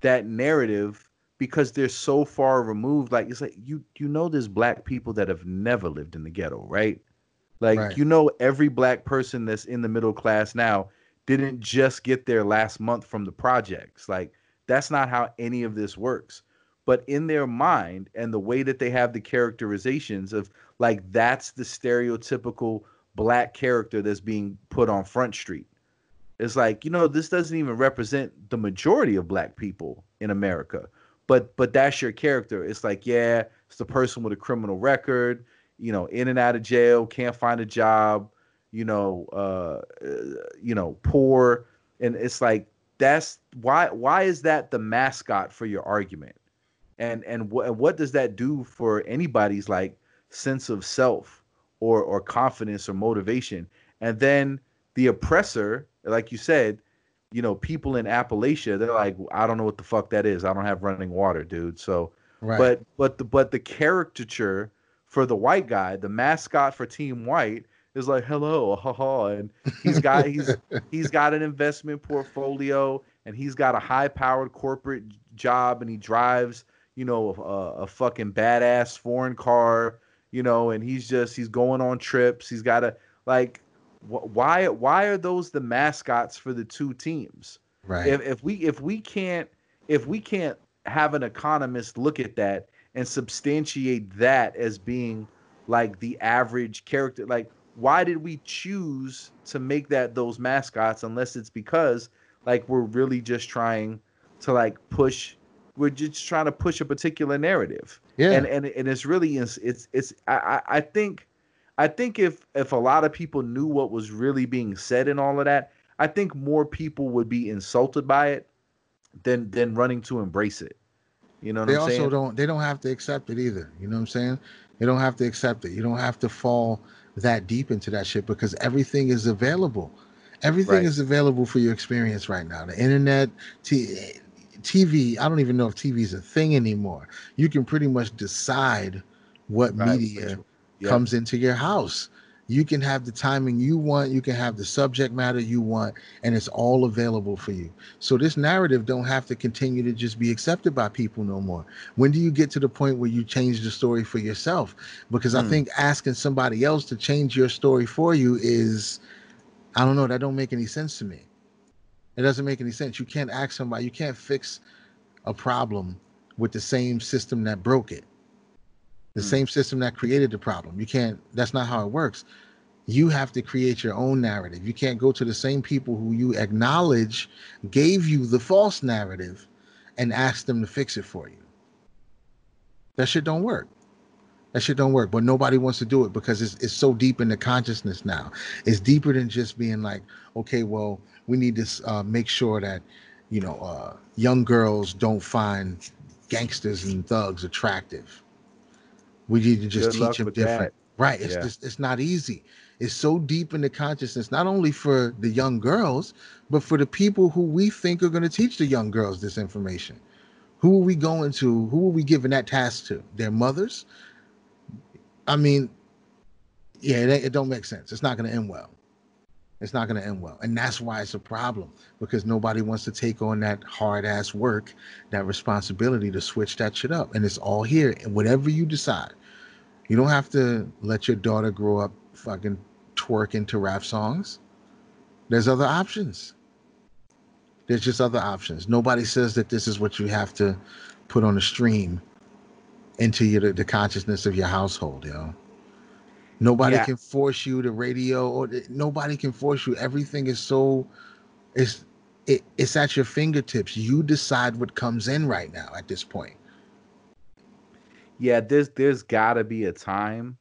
that narrative because they're so far removed? Like it's like you you know there's black people that have never lived in the ghetto right? Like right. you know every black person that's in the middle class now didn't just get there last month from the projects. Like that's not how any of this works. But in their mind and the way that they have the characterizations of like that's the stereotypical black character that's being put on Front Street. It's like, you know, this doesn't even represent the majority of black people in America. But but that's your character. It's like, yeah, it's the person with a criminal record, you know, in and out of jail, can't find a job, you know, uh, uh you know, poor. And it's like that's why why is that the mascot for your argument? And and what what does that do for anybody's like sense of self or or confidence or motivation? And then the oppressor like you said you know people in appalachia they're like i don't know what the fuck that is. I don't have running water dude. So right. but but the but the caricature for the white guy the mascot for team white is like hello haha and he's got he's (laughs) he's got an investment portfolio and he's got a high-powered corporate job and he drives, you know, a, a fucking badass foreign car, you know, and he's just he's going on trips. He's got a like wh- why why are those the mascots for the two teams?
Right.
If if we if we can't if we can't have an economist look at that and substantiate that as being like the average character like why did we choose to make that those mascots unless it's because like we're really just trying to like push we're just trying to push a particular narrative.
Yeah.
And and, and it's really it's it's, it's I, I think i think if if a lot of people knew what was really being said and all of that i think more people would be insulted by it than than running to embrace it. You know
they
I'm
also
saying?
don't they don't have to accept it either. You know what i'm saying? They don't have to accept it. You don't have to fall that deep into that shit because everything is available. Everything
Right.
is available for your experience right now. The internet t- tv i don't even know if tv is a thing anymore. You can pretty much decide what
Right,
media
yeah.
comes into your house you can have the timing you want you can have the subject matter you want and it's all available for you. So this narrative don't have to continue to just be accepted by people no more. When do you get to the point where you change the story for yourself? Because i
Hmm.
think asking somebody else to change your story for you is i don't know that don't make any sense to me. It doesn't make any sense. You can't ask somebody you can't fix a problem with the same system that broke it the
Hmm.
same system that created the problem. You can't that's not how it works. You have to create your own narrative. You can't go to the same people who you acknowledge gave you the false narrative and ask them to fix it for you. That shit don't work. That shit don't work but nobody wants to do it because it's, it's so deep in the consciousness now. It's deeper than just being like okay well we need to uh, make sure that you know uh, young girls don't find gangsters and thugs attractive we need to just
Good
teach them different
that.
right it's
Yeah.
just it's not easy. It's so deep in the consciousness not only for the young girls but for the people who we think are going to teach the young girls this information. Who are we going to who are we giving that task to? Their mothers? I mean yeah it, it don't make sense. It's not going to end well it's not going to end well. And that's why it's a problem because nobody wants to take on that hard ass work that responsibility to switch that shit up. And it's all here. And whatever you decide you don't have to let your daughter grow up fucking twerk into rap songs. There's other options. There's just other options. Nobody says that this is what you have to put on the stream into your the consciousness of your household you know nobody
Yeah.
can force you to radio or nobody can force you. Everything is so it's it, it's at your fingertips. You decide what comes in right now at this point.
Yeah there's there's gotta be a time.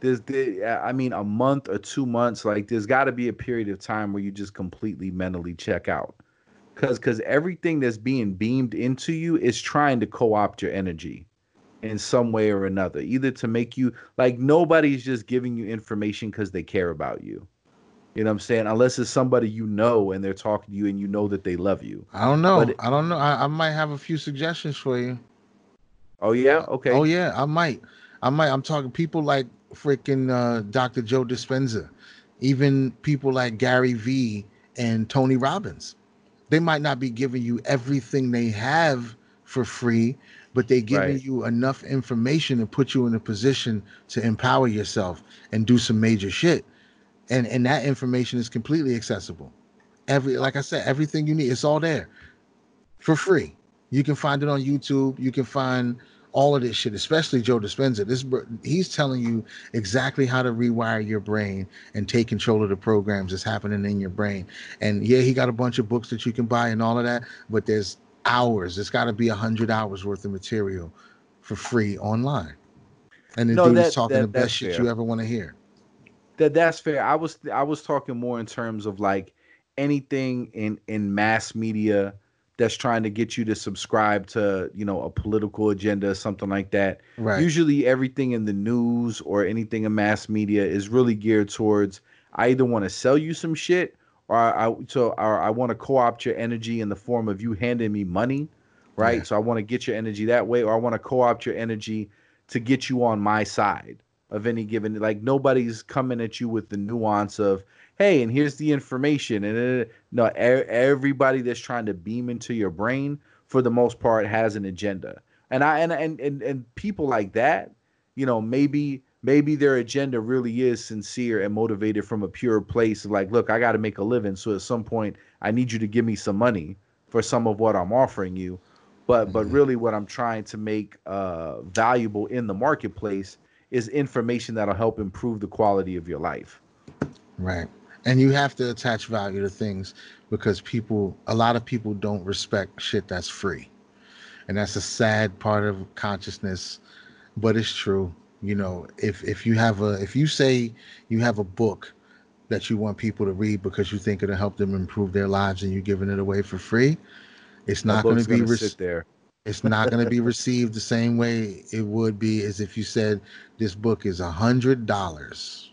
There's there, i mean a month or two months like there's gotta be a period of time where you just completely mentally check out. Because because everything that's being beamed into you is trying to co-opt your energy in some way or another either to make you like nobody's just giving you information because they care about you you know what i'm saying unless it's somebody you know and they're talking to you and you know that they love you
i don't know
it-
i don't know I, I might have a few suggestions for you
oh yeah okay
Oh yeah, I might. I might. I'm talking people like freaking uh, Dr. Joe Dispenza, even people like Gary Vee and Tony Robbins. They might not be giving you everything they have for free, but they giving
Right.
you enough information to put you in a position to empower yourself and do some major shit. And and that information is completely accessible. Every like I said, everything you need, it's all there for free. You can find it on YouTube. You can find all of this shit, especially Joe Dispenza. This he's telling you exactly how to rewire your brain and take control of the programs that's happening in your brain. And yeah, he got a bunch of books that you can buy and all of that, but there's hours. It's got to be a hundred hours worth of material for free online. And the
No,
dude is talking
that-
the best shit
fair.
you ever want to hear.
that that's fair. I was I was talking more in terms of like anything in in mass media that's trying to get you to subscribe to you know a political agenda or something like that.
Right.
Usually everything in the news or anything in mass media is really geared towards I either want to sell you some shit or I so or I want to co-opt your energy in the form of you handing me money, right?
Yeah.
So I want to get your energy that way or I want to co-opt your energy to get you on my side of any given like nobody's coming at you with the nuance of hey and here's the information and uh, no everybody that's trying to beam into your brain for the most part has an agenda and i and and and, and people like that you know maybe maybe their agenda really is sincere and motivated from a pure place of like look i got to make a living so at some point i need you to give me some money for some of what i'm offering you but mm-hmm. but really what i'm trying to make uh, valuable in the marketplace is information that'll help improve the quality of your life.
Right. And you have to attach value to things because people, a lot of people don't respect shit that's free. And that's a sad part of consciousness, but it's true. You know, if if you have a if you say you have a book that you want people to read because you think it'll help them improve their lives and you're giving it away for free, it's not going to be
re- sit there
it's not going to be received the same way it would be as if you said this book is a hundred dollars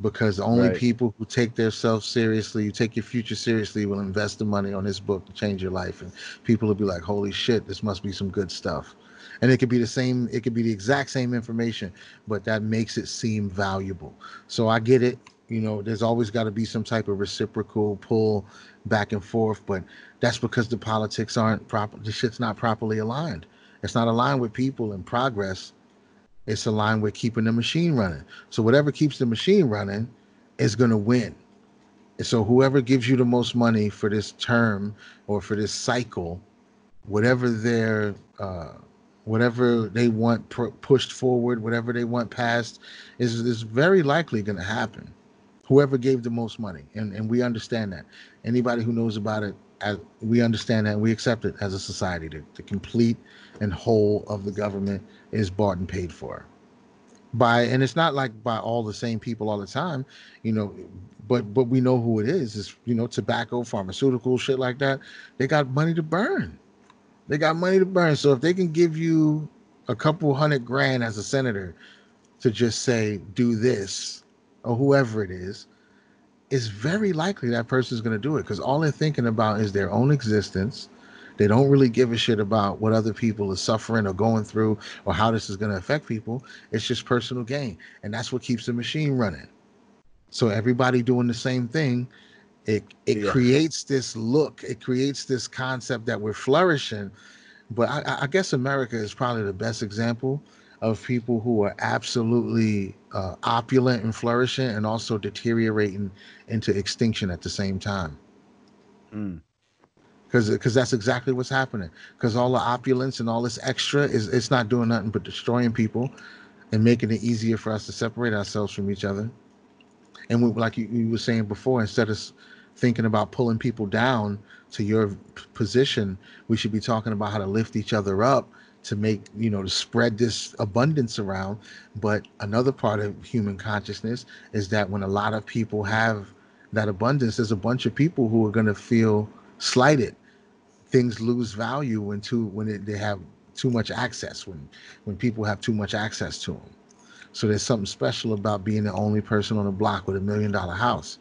because only right. people who take themselves seriously, you take your future seriously, will invest the money on this book to change your life. And people will be like, holy shit, this must be some good stuff. And it could be the same, it could be the exact same information, but that makes it seem valuable. So I get it. You know, there's always got to be some type of reciprocal pull back and forth, but that's because the politics aren't proper. The shit's not properly aligned. It's not aligned with people and progress. It's aligned with keeping the machine running. So whatever keeps the machine running is going to win. And so whoever gives you the most money for this term or for this cycle, whatever their uh, whatever they want pr- pushed forward, whatever they want passed, is is very likely going to happen. Whoever gave the most money, and and we understand that. Anybody who knows about it as we understand that we accept it as a society. The, the complete and whole of the government is bought and paid for. By and it's not like by all the same people all the time you know but but we know who it is. Is you know tobacco pharmaceutical shit like that. They got money to burn they got money to burn so if they can give you a couple hundred grand as a senator to just say do this or whoever it is it's very likely that person's going to do it because all they're thinking about is their own existence. They don't really give a shit about what other people are suffering or going through or how this is going to affect people. It's just personal gain. And that's what keeps the machine running. So everybody doing the same thing, it it yeah. creates this look, it creates this concept that we're flourishing. But I, I guess America is probably the best example of people who are absolutely uh, opulent and flourishing and also deteriorating into extinction at the same time. Because mm. because that's exactly what's happening. Because all the opulence and all this extra is it's not doing nothing but destroying people and making it easier for us to separate ourselves from each other. And we, like you, you were saying before, instead of thinking about pulling people down to your position, we should be talking about how to lift each other up to make you know to spread this abundance around. But another part of human consciousness is that when a lot of people have that abundance there's a bunch of people who are going to feel slighted. Things lose value when too when it, they have too much access when when people have too much access to them so there's something special about being the only person on the block with a million dollar house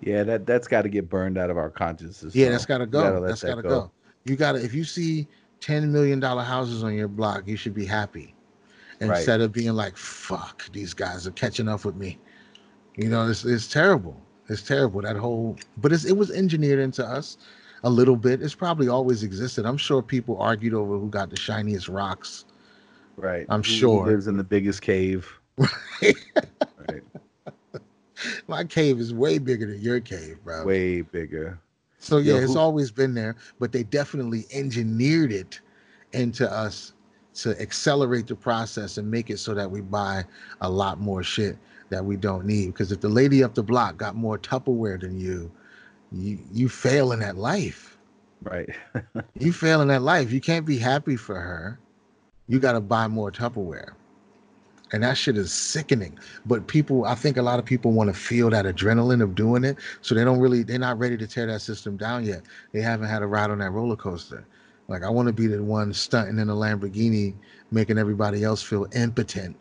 yeah that that's got to get burned out of our consciousness
yeah so that's got to go that's got to go. go you got to if you see ten million dollar houses on your block, you should be happy instead right. of being like, "Fuck, these guys are catching up with me." You know, it's it's terrible. It's terrible that whole. But it's, it was engineered into us a little bit. It's probably always existed. I'm sure people argued over who got the shiniest rocks.
Right.
I'm sure who sure.
Lives in the biggest cave. (laughs) (laughs)
My cave is way bigger than your cave, bro.
Way bigger.
So yeah, Yo, it's always been there, but they definitely engineered it into us to accelerate the process and make it so that we buy a lot more shit that we don't need. Because if the lady up the block got more Tupperware than you, you you fail in that life.
Right. (laughs)
you fail in that life. You can't be happy for her. You got to buy more Tupperware and that shit is sickening. But people i think a lot of people want to feel that adrenaline of doing it so they don't really they're not ready to tear that system down yet. They haven't had a ride on that roller coaster. Like i want to be the one stunting in a lamborghini making everybody else feel impotent.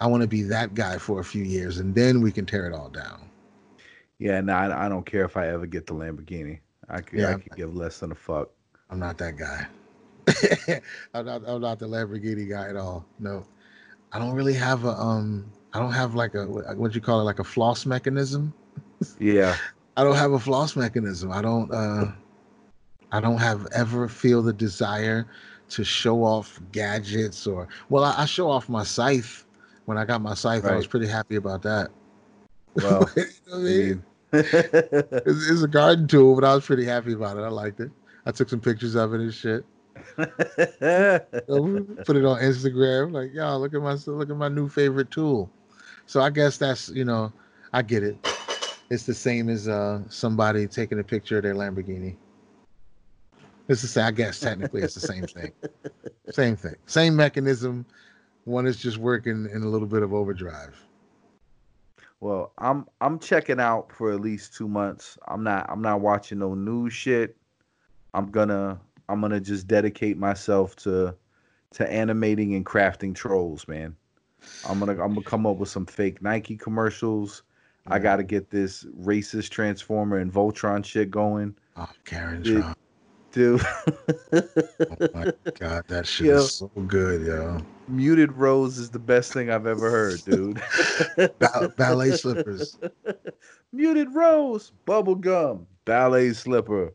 I want to be that guy for a few years and then we can tear it all down.
Yeah no I, I don't care if i ever get the lamborghini. I could, yeah, I could give less than a fuck.
I'm not that guy. (laughs) I'm not, I'm not the lamborghini guy at all. No I don't really have a um I don't have like a what you call it like a floss mechanism.
Yeah. (laughs)
I don't have a floss mechanism. I don't uh I don't have ever feel the desire to show off gadgets or well I, I show off my scythe when I got my scythe. Right. I was pretty happy about that. Well, (laughs) you know I mean? (laughs) it's, it's, a garden tool, but I was pretty happy about it. I liked it. I took some pictures of it and shit. (laughs) Put it on Instagram, like, y'all look at my look at my new favorite tool. So I guess that's you know, I get it. It's the same as uh somebody taking a picture of their Lamborghini. It's the same. I guess technically it's the same thing. (laughs) Same thing. Same mechanism. One is just working in a little bit of overdrive.
Well, I'm I'm checking out for at least two months. I'm not I'm not watching no new shit. I'm gonna I'm gonna just dedicate myself to to animating and crafting trolls, man. I'm gonna I'm gonna come up with some fake Nike commercials. I gotta get this racist transformer and Voltron shit going.
Oh, Karen Tron
dude.
oh my god, that (laughs) shit yo, is so good, yo.
Muted Rose is the best thing I've ever heard, dude. (laughs)
ba- ballet slippers. (laughs)
Muted Rose, bubble gum, ballet slipper.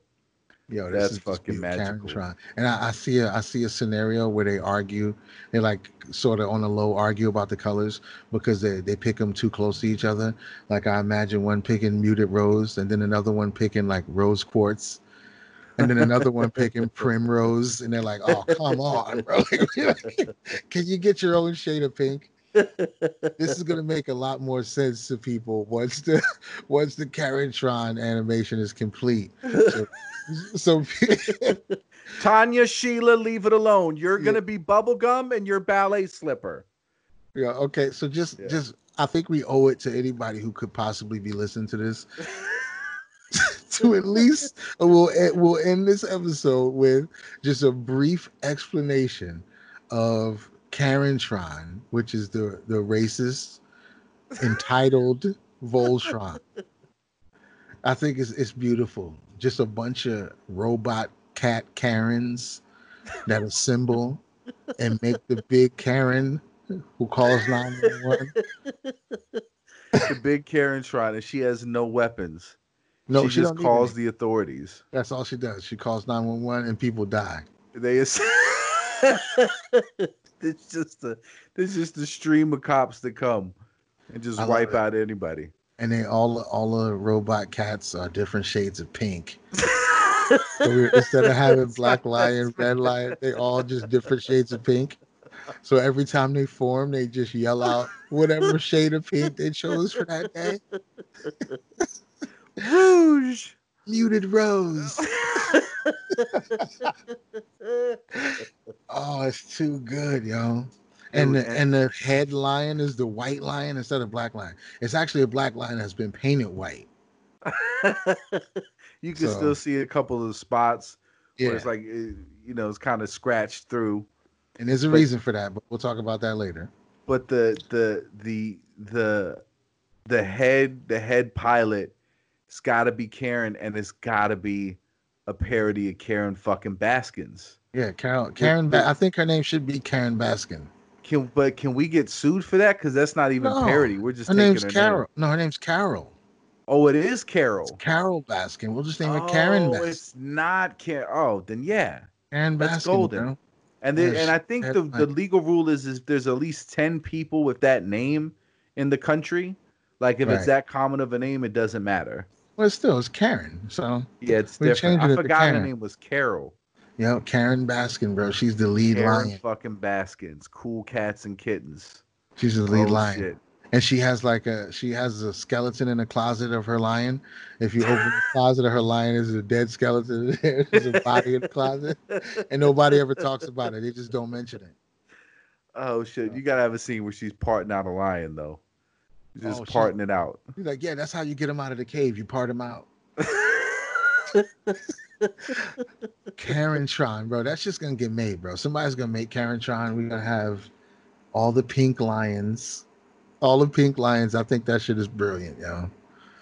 Yo, that's fucking magical. And I, I, see a I see a scenario where they argue. They like sort of on a low argue about the colors because they they pick them too close to each other. Like I imagine one picking muted rose and then another one picking like rose quartz and then another one picking (laughs) primrose, and they're like, "Oh, come on, bro! (laughs) (laughs) Can you get your own shade of pink?" This is gonna make a lot more sense to people once the (laughs) once the Karen Tron animation is complete. So, (laughs) so (laughs)
Tanya Sheila, leave it alone. You're gonna be bubblegum and your ballet slipper.
Yeah. Okay. So just yeah. just I think we owe it to anybody who could possibly be listening to this to at least we'll we'll end this episode with just a brief explanation of Karen Tron, which is the the racist entitled Voltron. I think it's it's beautiful. Just a bunch of robot cat Karens that assemble and make the big Karen who calls 911.
the big Karen Tron, and she has no weapons. No, she, she just calls the authorities.
That's all she does. She calls 911 and people die.
They (laughs) (laughs) it's just a it's just a stream of cops that come and just wipe out anybody.
And they all all the robot cats are different shades of pink. (laughs) so instead of having black lion, red lion, they all just different shades of pink. So every time they form, they just yell out whatever shade of pink they chose for that day. (laughs)
Rouge.
Muted Rose. (laughs) oh, it's too good, yo. And the, and the head lion is the white lion instead of black lion. It's actually a black lion that's been painted white. (laughs)
you can so, still see a couple of spots yeah. where it's like eh, you know it's kind of scratched through.
And there's a but, reason for that, but we'll talk about that later.
But the the the the the head the head pilot it's got to be Karen, and it's got to be a parody of Karen fucking Baskins.
Yeah, Karen. Karen. Ba- I think her name should be Karen Baskin.
Can but can we get sued for that? Because that's not even no, parody. We're just
her name's
her
Carole.
Name.
No, her name's Carole.
Oh, it is Carole.
It's Carole Baskin. We'll just name her Karen
oh, Baskin. it's not Karen. Oh, then yeah.
Karen That's Baskin, golden. Bro.
And then, and I think the, the legal rule is is there's at least ten people with that name in the country. Like if right. it's that common of a name, it doesn't matter.
Well, still, it's Karen. So
yeah, it's different. I forgot her name was Carole.
Yeah, Karen Baskin, bro. She's the lead Karen lion.
Fucking Baskins, cool cats and kittens.
She's the oh, lead oh, lion. Shit. And she has like a she has a skeleton in the closet of her lion. If you open the (laughs) closet of her lion, there's a dead skeleton. (laughs) there's a body in the closet, and nobody ever talks about it. They just don't mention it.
Oh shit! You gotta have a scene where she's parting out a lion though. Just oh, parting it out.
He's like, yeah, that's how you get him out of the cave. You part him out. (laughs) Karen Tron, bro. That's just gonna get made, bro. Somebody's gonna make Karen Tron. We're gonna have all the pink lions, all the pink lions. I think that shit is brilliant, yo.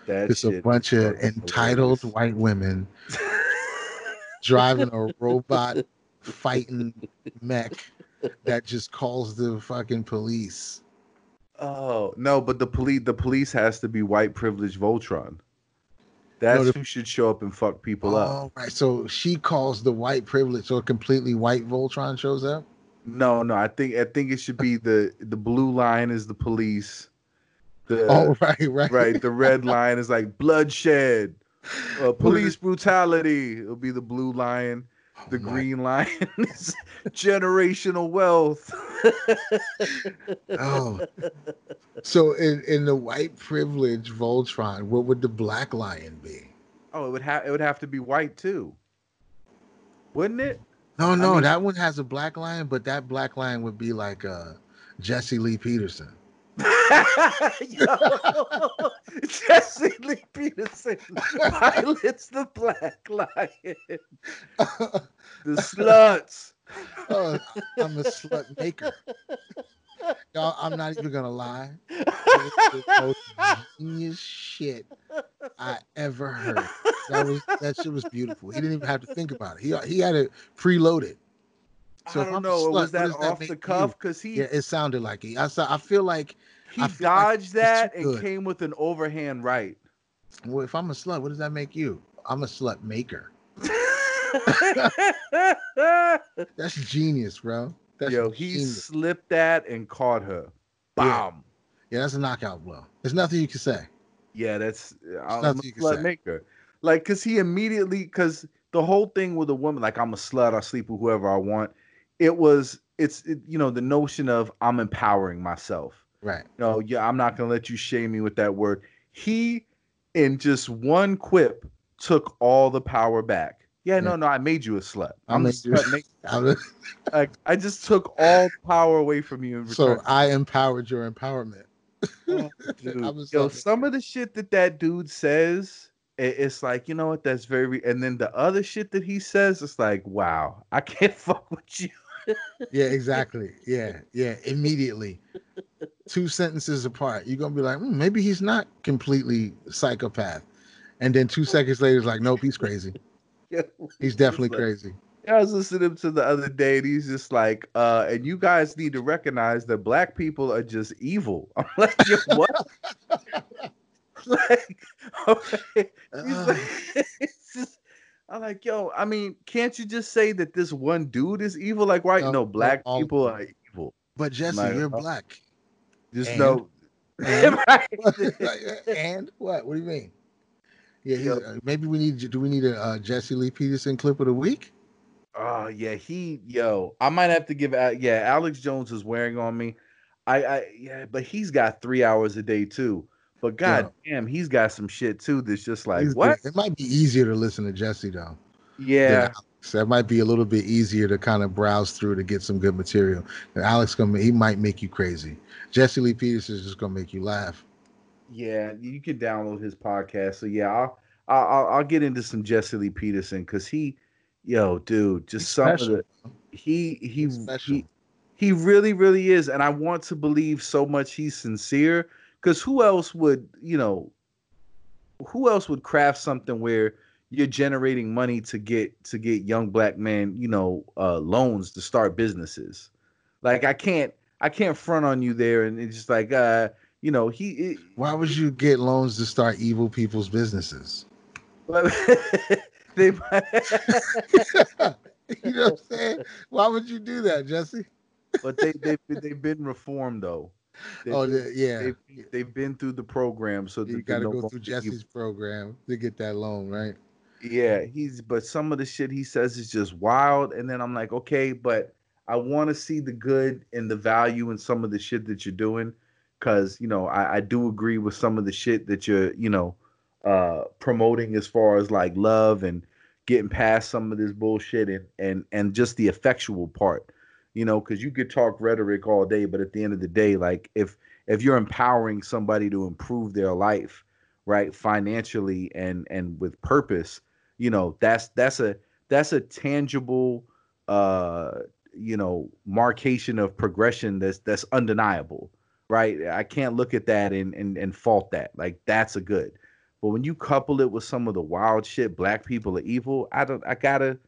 That it's a bunch of entitled hilarious. white women (laughs) driving a robot fighting mech that just calls the fucking police.
Oh no, but the police the police has to be white privileged Voltron. That's no, the, who should show up and fuck people oh, up.
Right. So she calls the white privilege, so a completely white Voltron shows up.
No, no. I think I think it should be the the blue line is the police.
The, (laughs) oh right, right,
right. The red line is like bloodshed, uh, (laughs) police brutality. It'll be the blue line. The green lion (laughs) is generational wealth.
oh, so in in the white privilege Voltron, what would the black lion be?
Oh, it would have it would have to be white too, wouldn't it?
No, no, I mean, that one has a black lion, but that black lion would be like uh, Jesse Lee Peterson. (laughs)
Jesse Lee Peterson pilots the black lion. the sluts.
Oh, I'm a slut maker. Y'all, I'm not even gonna lie. the most genius shit I ever heard. That was that shit was beautiful. He didn't even have to think about it. He he had it preloaded.
So I don't know. Slut, was that off that the cuff? Because he
yeah, it sounded like he. I saw. I feel like
he dodged like that and came with an overhand right.
Well, if I'm a slut, what does that make you? I'm a slut maker. (laughs) That's genius, bro. That's
Yo, he genius. slipped that and caught her. Bomb.
Yeah. yeah. that's a knockout blow. There's nothing you can say.
Yeah, that's I'm a slut maker. Like, cause he immediately, cause the whole thing with a woman, like I'm a slut, I sleep with whoever I want. It was, it's, it, you know, the notion of I'm empowering myself.
Right.
No, yeah, I'm not gonna let you shame me with that word. He, in just one quip, took all the power back. Yeah, no, no, I made you a slut. I'm a slut. (laughs) (laughs) like, I just took all power away from you.
so I empowered your empowerment.
oh, (laughs) Yo, some of the shit that that dude says, it's like you know what? That's very. And then the other shit that he says, it's like, wow, I can't fuck with you.
Yeah, exactly. Yeah, yeah. Immediately, two sentences apart, you're gonna be like, mm, maybe he's not completely psychopath. And then two seconds later, it's like, nope, he's crazy. (laughs) he's definitely like, crazy.
I was listening to the other day, and he's just like, uh, and you guys need to recognize that black people are just evil. (laughs) I'm like, what? (laughs) like, okay. He's like, it's just, I'm like, yo, I mean, can't you just say that this one dude is evil? Like, why? No, no black no, people are evil.
But Jesse, like, you're uh, black.
Just and, know. (laughs)
And, (laughs) and what? What do you mean? Yeah, uh, maybe we need. Do we need a uh, Jesse Lee Peterson clip of the week?
Oh yeah, he yo. I might have to give. Yeah, Alex Jones is wearing on me. I, I yeah, but he's got three hours a day too. But god yeah. damn, he's got some shit too. That's just like he's what?
It might be easier to listen to Jesse though.
Yeah.
So that might be a little bit easier to kind of browse through to get some good material. And Alex gonna he might make you crazy. Jesse Lee Peterson is just gonna make you laugh.
Yeah, you can download his podcast. So yeah, I'll I'll, I'll get into some Jesse Lee Peterson because he, yo, dude, just He's some special. of the he he he he really really is, and I want to believe so much he's sincere. Because who else would you know? Who else would craft something where you're generating money to get to get young black men, you know, uh, loans to start businesses? Like I can't I can't front on you there, and it's just like uh, you know, he. It,
Why would you get loans to start evil people's businesses? (laughs)
they, (laughs) you
know what I'm saying? Why would you do that, Jesse?
but they they've they've been reformed though.
Oh yeah,
they've, they've, been through the program, so
you got to go through Jesse's program to get that loan, right?
Yeah, he's but some of the shit he says is just wild, and then I'm like, okay, but I want to see the good and the value in some of the shit that you're doing, because you know I, I do agree with some of the shit that you're you know uh promoting as far as like love and getting past some of this bullshit and and and just the effectual part you know because you could talk rhetoric all day but at the end of the day like if if you're empowering somebody to improve their life right financially and and with purpose you know that's that's a that's a tangible uh you know marcation of progression that's that's undeniable right i can't look at that and and, and fault that like that's a good but when you couple it with some of the wild shit, black people are evil. I don't. I gotta.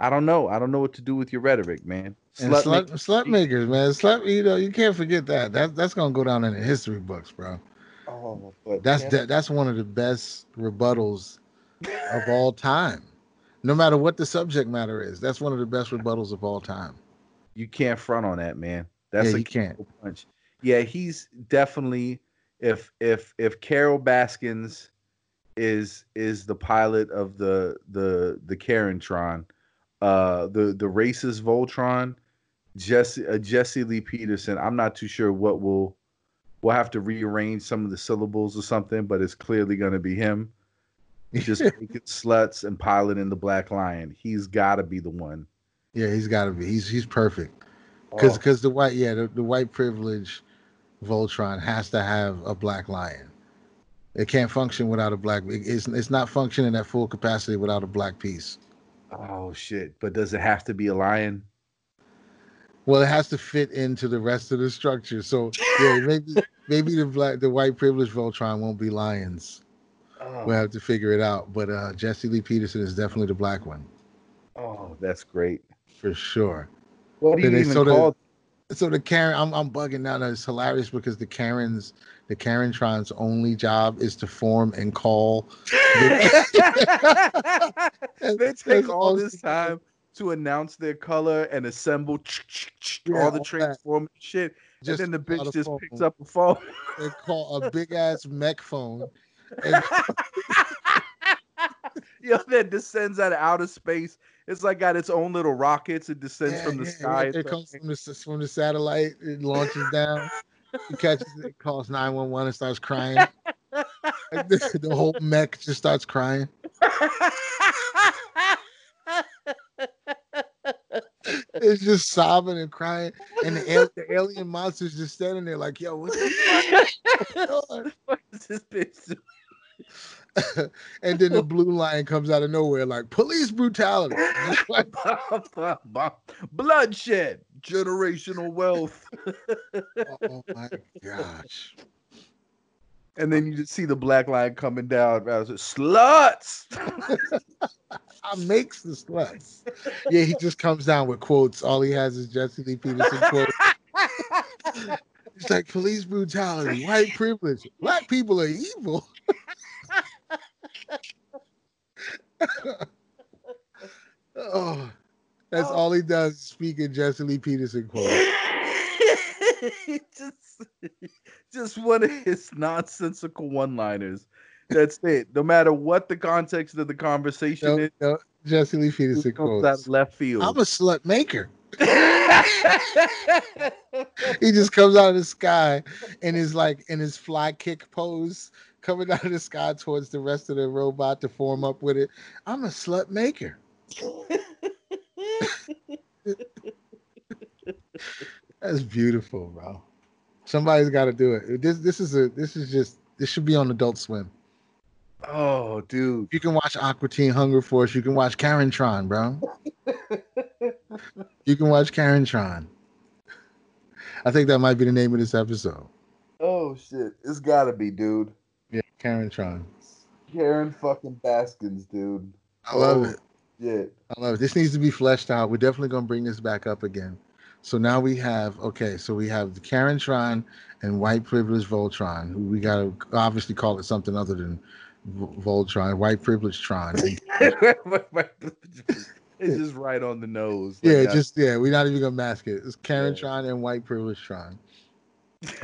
I don't know. I don't know what to do with your rhetoric, man.
Slut, slut, slut, makers, man. Slut, you know, you can't forget that. That that's gonna go down in the history books, bro. Oh, but that's that, that's one of the best rebuttals of all time. No matter what the subject matter is, that's one of the best rebuttals of all time.
You can't front on that, man. That's
yeah, you can't.
Punch. Yeah, he's definitely if if if Carole Baskins is is the pilot of the the the Karen Tron, uh the the racist Voltron, Jesse uh, Jesse Lee Peterson. I'm not too sure what will we'll have to rearrange some of the syllables or something, but it's clearly going to be him. He's Just (laughs) making sluts and piloting the Black Lion. He's got to be the one.
Yeah, he's got to be. He's he's perfect. Because oh. because the white yeah the, the white privilege Voltron has to have a Black Lion. It can't function without a black. It's it's not functioning at full capacity without a black piece.
Oh shit! But does it have to be a lion?
Well, it has to fit into the rest of the structure. So yeah, (laughs) maybe maybe the black the white privilege Voltron won't be lions. Oh. We'll have to figure it out. But uh, Jesse Lee Peterson is definitely the black one.
Oh, that's great
for sure.
What do you even so call?
The, so the Karen, I'm I'm bugging now. It's hilarious because the Karens, the Karentron's only job is to form and call. (laughs)
they take (laughs) all this time to announce their color and assemble yeah, all the transforming shit. Just and then the bitch just phone. picks up a phone.
They call a big ass mech phone. And... (laughs) (laughs)
Yo, that descends out of outer space. It's like got its own little rockets. It descends yeah, from the yeah, sky.
It comes from the from the satellite. It launches down. He catches it, calls nine one one, and starts crying. (laughs) the whole mech just starts crying. It's just sobbing and crying, and the, the (laughs) alien monster's just standing there like, "Yo, what the fuck (laughs) is this bitch doing?" (laughs) and then the blue line comes out of nowhere like police brutality,
bloodshed, generational wealth.
oh my gosh!
And then you just see the black line coming down. I was like, Sluts. (laughs)
I makes the sluts. Yeah, he just comes down with quotes. All he has is Jesse Lee Peterson quotes. (laughs) It's like police brutality, white privilege, black people are evil. (laughs) oh, that's oh. all he does. Speaking Jesse Lee Peterson quotes. (laughs)
just, (laughs) just one of his nonsensical one-liners. That's it. No matter what the context of the conversation nope, is. Nope.
Jesse Lee Peterson quotes.
That left field.
I'm a slut maker. (laughs) he just comes out of the sky and is like in his fly kick pose, coming out of the sky towards the rest of the robot to form up with it. I'm a slut maker. That's beautiful, bro. Somebody's got to do it. This this is a this is just this should be on Adult Swim.
Oh, dude.
You can watch Aqua Teen Hunger Force. You can watch Karen Tron, bro. (laughs) you can watch Karen Tron. I think that might be the name of this episode.
Oh shit. It's gotta be, dude.
Yeah, Karen Tron.
Karen fucking Baskins, dude.
I love oh, it.
Yeah.
I love it. This needs to be fleshed out. We're definitely gonna bring this back up again. So now we have okay, so we have the Karen Tron and white privilege Voltron. We gotta obviously call it something other than Voltron, white privilege Tron. (laughs)
it's just right on the nose.
Like yeah, that. just yeah. We're not even gonna mask it. It's Karen yeah. Tron and white privilege Tron.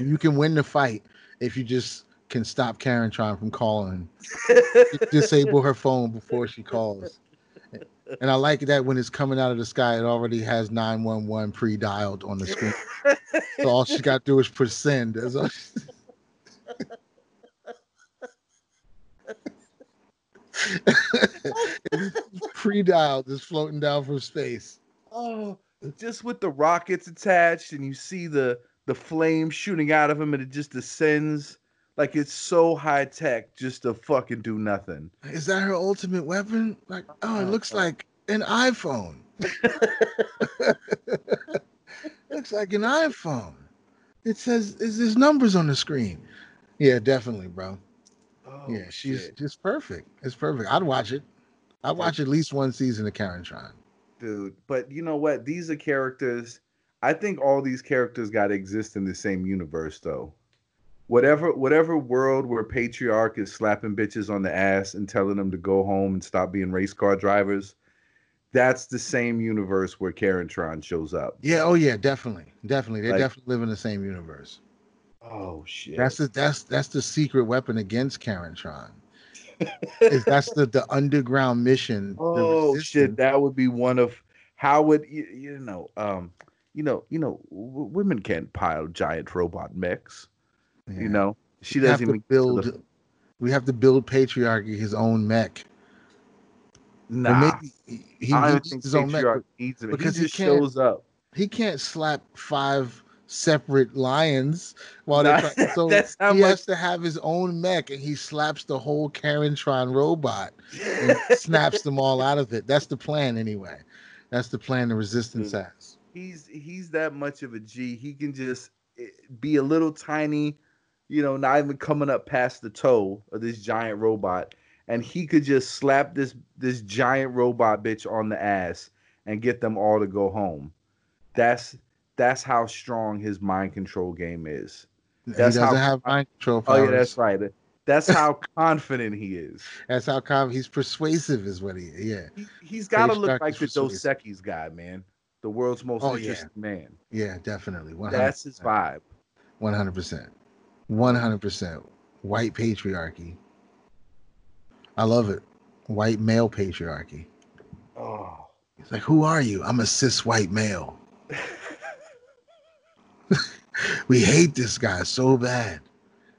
you can win the fight if you just can stop Karen Tron from calling. (laughs) disable her phone before she calls. And I like that when it's coming out of the sky, it already has 911 pre-dialed on the screen. so all she got to do is press send. (laughs) pre-dialed is floating down from space.
Oh, just with the rockets attached, and you see the the flame shooting out of him, and it just descends like it's so high tech just to fucking do nothing.
Is that her ultimate weapon? Like, oh, it uh, looks uh. like an iPhone. (laughs) (laughs) looks like an iPhone. It says, "Is there's numbers on the screen?" Yeah, definitely, bro. Oh, yeah, she's shit. just perfect. It's perfect. I'd watch it. I'd watch at least one season of Karen Tron.
Dude, but you know what? These are characters I think all these characters got to exist in the same universe, though. Whatever, whatever world where patriarch is slapping bitches on the ass and telling them to go home and stop being race car drivers, that's the same universe where Karen Tron shows up.
Yeah. Oh yeah. Definitely. Definitely. They like, definitely live in the same universe.
Oh shit.
That's the that's that's the secret weapon against Karen Tron. is that's the the underground mission.
Oh shit. That would be one of how would you, you know um you know you know w- women can't pile giant robot mechs. Yeah. You know she we doesn't even
build. The... We have to build patriarchy his own mech.
Nah, maybe he, he I don't think his own mech needs him. Because he just he shows up.
He can't slap five separate lions while nah, they so (laughs) he much... has to have his own mech and he slaps the whole Karentron robot and (laughs) snaps them all out of it. That's the plan anyway. That's the plan the resistance has.
He's he's that much of a G. He can just eh, be a little tiny, you know, not even coming up past the toe of this giant robot and he could just slap this this giant robot bitch on the ass and get them all to go home. That's that's how strong his mind control game is.
That's he doesn't how, have mind control. Powers.
Oh yeah, that's right. That's (laughs) how confident he is.
That's how confident he's persuasive, is what he. Yeah,
he, has got to look like the Dos Equis guy, man. The world's most oh, interesting yeah. man.
Yeah, definitely. 100%.
That's his vibe.
One hundred percent. One hundred percent. White patriarchy. I love it. White male patriarchy.
Oh.
He's like, who are you? I'm a cis white male. (laughs) we hate this guy so bad.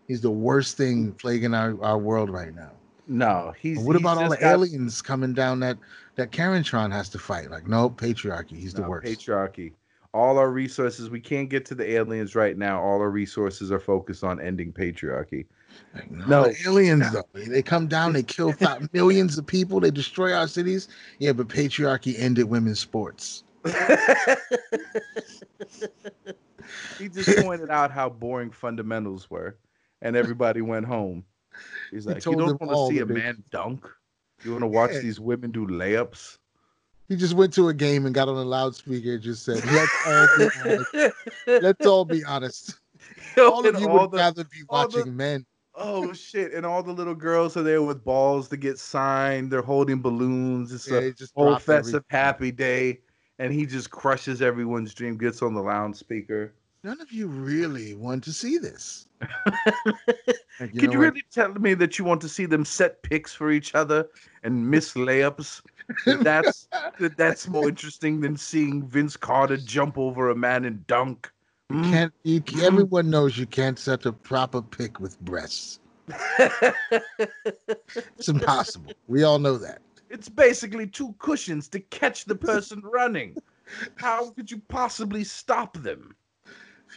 He's the worst thing plaguing our, our world right now.
No, he's.
But what
he's
about all the got... aliens coming down that that Karentron has to fight? Like, no, patriarchy. He's no, the worst.
Patriarchy. All our resources. We can't get to the aliens right now. All our resources are focused on ending patriarchy.
Like, no, no, aliens though. They come down, they kill (laughs) millions of people, they destroy our cities. Yeah, but patriarchy ended women's sports. (laughs)
he just pointed out how boring fundamentals were, and everybody went home. He's like, he you don't want to see a man (laughs) dunk. You want to watch yeah. these women do layups.
He just went to a game and got on a loudspeaker and just said, "Let's all be honest. Let's all be honest. (laughs) all of you all would the, rather be watching the, men
oh shit! And all the little girls are there with balls to get signed. They're holding balloons. It's yeah, a just whole festive happy day, and he just crushes everyone's dream. Gets on the loudspeaker.
None of you really want to see this. (laughs)
you Can you really tell me that you want to see them set picks for each other and miss layups? That's that's more interesting than seeing Vince Carter jump over a man and dunk.
You mm. can't. You, mm. everyone knows you can't set a proper pick with breasts. (laughs) it's impossible. We all know that.
It's basically two cushions to catch the person running. How could you possibly stop them?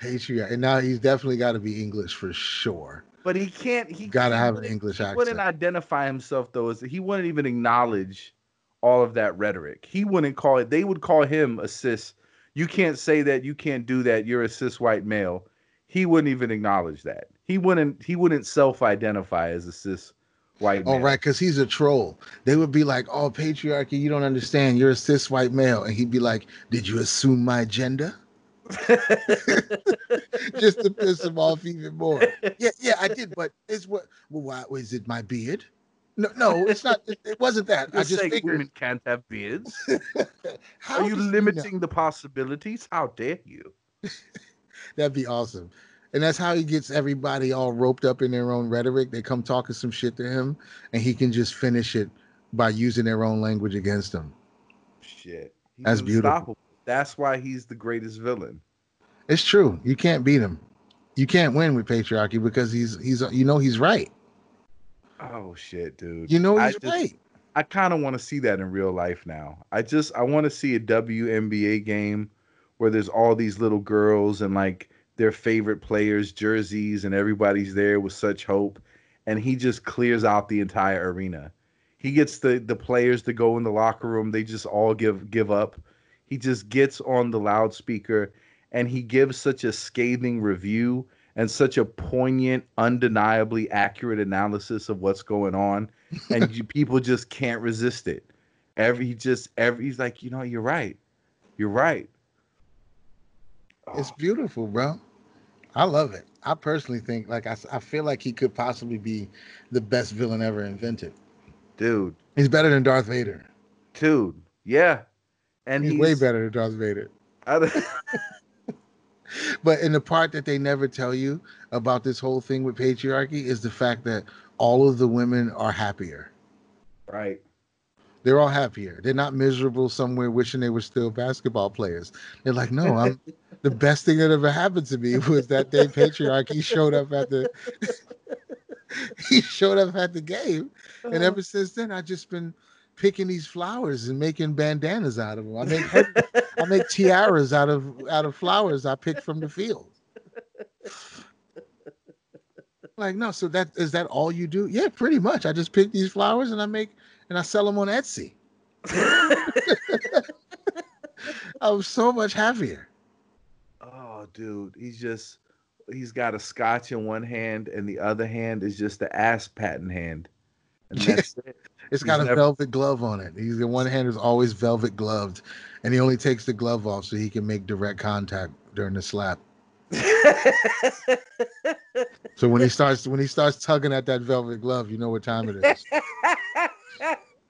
Patriot. And now he's definitely got to be English for sure.
But he can't. He
got to have an English accent.
he wouldn't identify himself though as he wouldn't even acknowledge all of that rhetoric. He wouldn't call it. They would call him a cis you can't say that you can't do that you're a cis white male he wouldn't even acknowledge that he wouldn't he wouldn't self-identify as a cis white
oh, male. Oh, right, because he's a troll. They would be like, Oh, patriarchy, you don't understand. You're a cis white male. And he'd be like, Did you assume my gender? (laughs) Just to piss him off even more. Yeah, yeah, I did, but it's what well, why was it my beard? No, no, it's not. It, wasn't that. You're I just figured
women can't have beards. (laughs) How Are you limiting you know? the possibilities? How dare you? (laughs)
That'd be awesome. And that's how he gets everybody all roped up in their own rhetoric. They come talking some shit to him, and he can just finish it by using their own language against them.
Shit, he's that's beautiful. That's why he's the greatest villain.
It's true. You can't beat him. You can't win with patriarchy because he's he's you know he's right.
Oh shit, dude.
You know he's I right.
I kind of want to see that in real life now. I just I want to see a WNBA game where there's all these little girls and like their favorite players' jerseys and everybody's there with such hope and he just clears out the entire arena. He gets the the players to go in the locker room, they just all give give up. He just gets on the loudspeaker and he gives such a scathing review and such a poignant, undeniably accurate analysis of what's going on, and (laughs) you, people just can't resist it. Every just every he's like, you know, you're right, you're right.
It's beautiful, bro. I love it. I personally think, like, I, I feel like he could possibly be the best villain ever invented.
Dude.
He's better than Darth Vader.
Dude. Yeah.
And he's, he's way better than Darth Vader. (laughs) (laughs) but in the part that they never tell you about this whole thing with patriarchy is the fact that all of the women are happier.
Right.
They're all happier. They're not miserable somewhere wishing they were still basketball players. They're like, no, I'm (laughs) the best thing that ever happened to me was that day patriarchy showed up at the (laughs) he showed up at the game. And uh-huh. ever since then I've just been picking these flowers and making bandanas out of them. I make (laughs) I make tiaras out of out of flowers I picked from the field. Like no, so that is that all you do? Yeah, pretty much. I just pick these flowers and I make and I sell them on Etsy. (laughs) I'm so much happier.
Oh, dude, he's just he's got a scotch in one hand and the other hand is just the ass patting hand. And (laughs)
that's it. It's got he's a never... velvet glove on it. He's the one hand is always velvet gloved, and he only takes the glove off so he can make direct contact during the slap. (laughs) so when he starts when he starts tugging at that velvet glove, you know what time it is.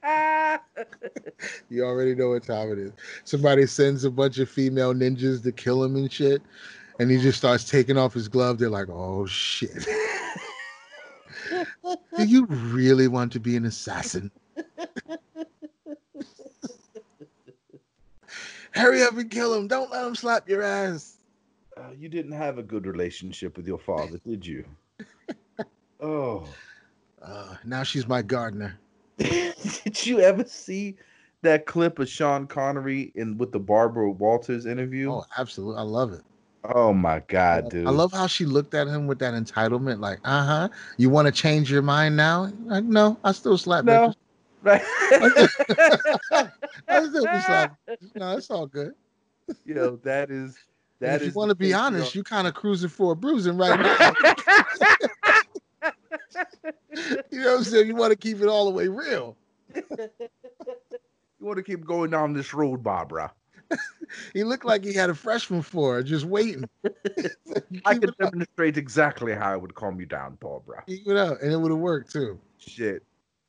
(laughs) you already know what time it is. Somebody sends a bunch of female ninjas to kill him and shit, and he just starts taking off his glove. They're like, "Oh shit." (laughs) Do you really want to be an assassin? Hurry up and kill him. Don't let him slap your ass.
Uh, you didn't have a good relationship with your father, did you? (laughs) oh.
Uh, now she's my gardener. (laughs)
did you ever see that clip of Sean Connery in with the Barbara Walters interview?
Oh, absolutely. I love it.
Oh my god, dude!
I love how she looked at him with that entitlement, like, "Uh huh, you want to change your mind now?" Like, no, I still slap no. Right. (laughs) I still be slap. No, it's all good.
Yo, that is (laughs) that
if you want to be honest, you kind of cruising for a bruising right now. (laughs) you know what I'm saying? You want to keep it all the way real.
you want to keep going down this road, Barbara. (laughs)
he looked like he had a freshman for just waiting. (laughs)
I could demonstrate exactly how I would calm you down, Barbara.
Keep it up, and it would have worked too.
Shit.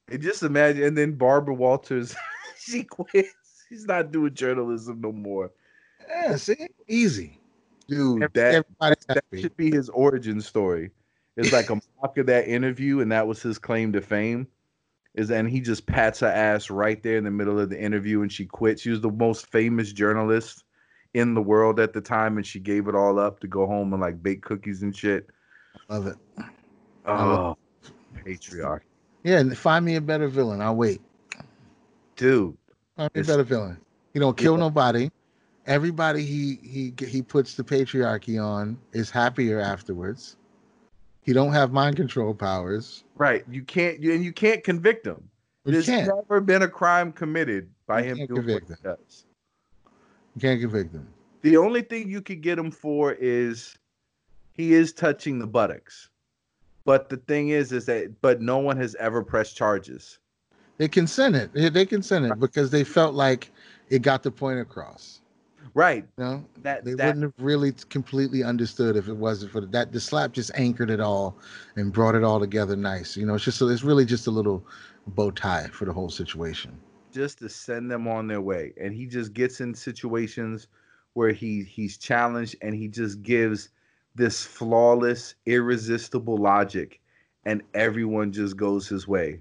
And just imagine, and then Barbara Walters, (laughs) she quits. She's not doing journalism no more.
Yeah, see, easy,
dude. that, that should be his origin story. It's like a mock of that interview, and that was his claim to fame is and he just pats her ass right there in the middle of the interview and she quit. She was the most famous journalist in the world at the time and she gave it all up to go home and like bake cookies and shit.
Love it.
Oh, patriarch.
Yeah, find me a better villain. I'll wait.
Dude.
Find me a better villain. He don't kill yeah. nobody. Everybody he he he puts the patriarchy on is happier afterwards. He don't have mind control powers.
Right. You can't and you can't convict him. You There's can't. never been a crime committed by you him doing what he does.
You can't convict him.
The only thing you could get him for is he is touching the buttocks. But the thing is, is that but no one has ever pressed charges.
They consented. They consented because they felt like it got the point across.
Right.
You know, that they that, wouldn't have really completely understood if it wasn't for that. The slap just anchored it all and brought it all together nice. You know, it's just so it's really just a little bow tie for the whole situation.
Just to send them on their way, and he just gets in situations where he he's challenged, and he just gives this flawless, irresistible logic, and everyone just goes his way.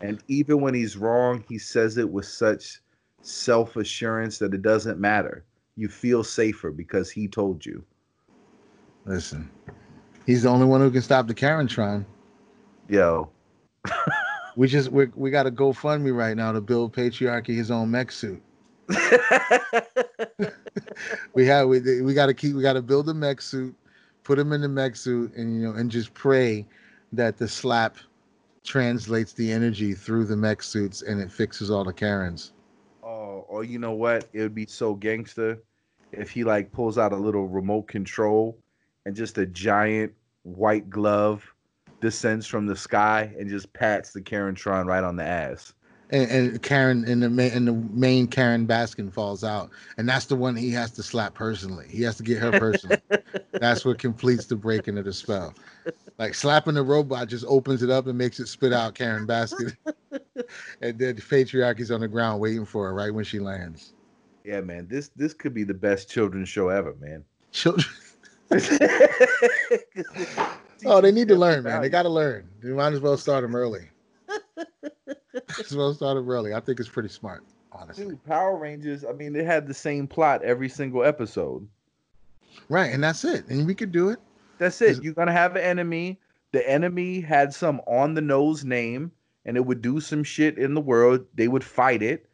And even when he's wrong, he says it with such self assurance that it doesn't matter you feel safer because he told you.
Listen, he's the only one who can stop the Karentron.
Yo. (laughs)
we just we we got a GoFundMe right now to build patriarchy his own mech suit. (laughs) (laughs) we have we we got to keep we got to build a mech suit, put him in the mech suit, and you know, and just pray that the slap translates the energy through the mech suits and it fixes all the Karens.
Oh, or you know what? It would be so gangster if he like pulls out a little remote control and just a giant white glove descends from the sky and just pats the Karentron right on the ass.
And, and Karen in the main and the main Karen Baskin falls out, and that's the one he has to slap personally. He has to get her personally. that's what completes the breaking of the spell. Like slapping the robot just opens it up and makes it spit out Karen Baskin, (laughs) and then the patriarchy's on the ground waiting for her right when she lands.
Yeah, man, this this could be the best children's show ever, man.
Children. (laughs) oh, they need to learn, man. They got to learn. They might as well start them early. (laughs) as well start them early. I think it's pretty smart, honestly. Dude,
Power Rangers. I mean, they had the same plot every single episode.
Right, and that's it. And we could do it.
That's it. You're gonna have an enemy. The enemy had some on the nose name, and it would do some shit in the world. They would fight it.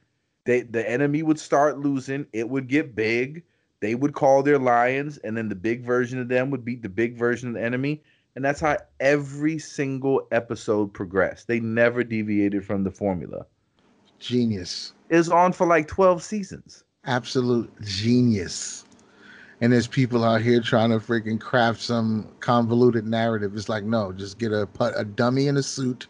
They the enemy would start losing. It would get big they would call their lions, and then the big version of them would beat the big version of the enemy. And that's how every single episode progressed. They never deviated from the formula.
Genius.
Is on for like 12 seasons.
Absolute genius. And there's people out here trying to freaking craft some convoluted narrative. It's like, no, just get a put a dummy in a suit,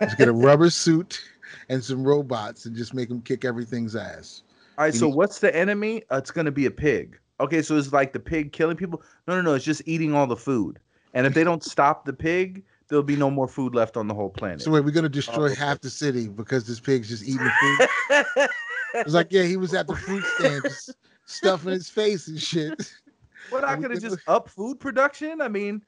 just get a (laughs) rubber suit and some robots, and just make them kick everything's ass.
All right, so what's the enemy? Uh, it's gonna be a pig. Okay, so it's like the pig killing people. No, no, no. It's just eating all the food. And if they don't stop the pig, there'll be no more food left on the whole planet.
So wait, we're gonna destroy oh, half the city because this pig's just eating the food. (laughs) it's like, yeah, he was at the fruit stand, just stuffing his face and shit.
What not gonna just up food production? I mean,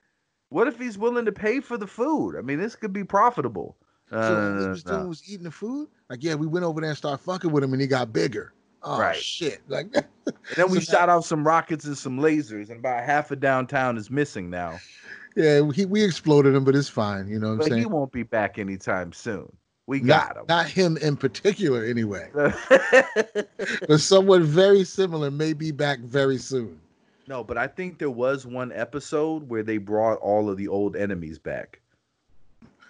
what if he's willing to pay for the food? I mean, this could be profitable.
Uh, so this was was eating the food. Like, yeah, we went over there and started fucking with him, and he got bigger. Oh right. shit! Like, (laughs) and
then we shot off some rockets and some lasers, and about half of downtown is missing now.
Yeah, we, we exploded him, but it's fine. You know what but I'm saying?
He won't be back anytime soon. We got
not,
him.
Not him in particular, anyway. (laughs) but someone very similar may be back very soon.
No, but I think there was one episode where they brought all of the old enemies back.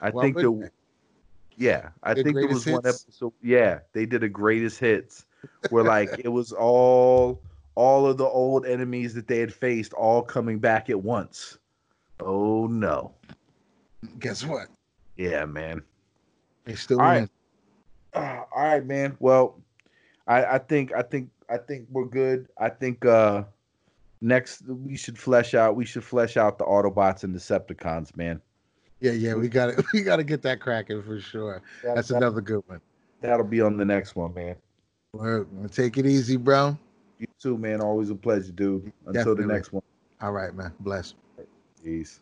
I well, think the yeah, I think there was hits? one episode. Yeah, they did a greatest hits where like it was all all of the old enemies that they had faced all coming back at once. Oh no.
Guess what?
Yeah, man.
They still all right.
Uh, all right, man. Well, I, I think I think I think we're good. I think uh next we should flesh out we should flesh out the Autobots and Decepticons, man.
Yeah, yeah, we got to (laughs) we got to get that cracking for sure. That, That's that, another good one.
That'll be on the next one, man.
Well, take it easy, bro.
You too, man. Always a pleasure, dude. Until Definitely. the next one.
All right, man. Bless.
Peace.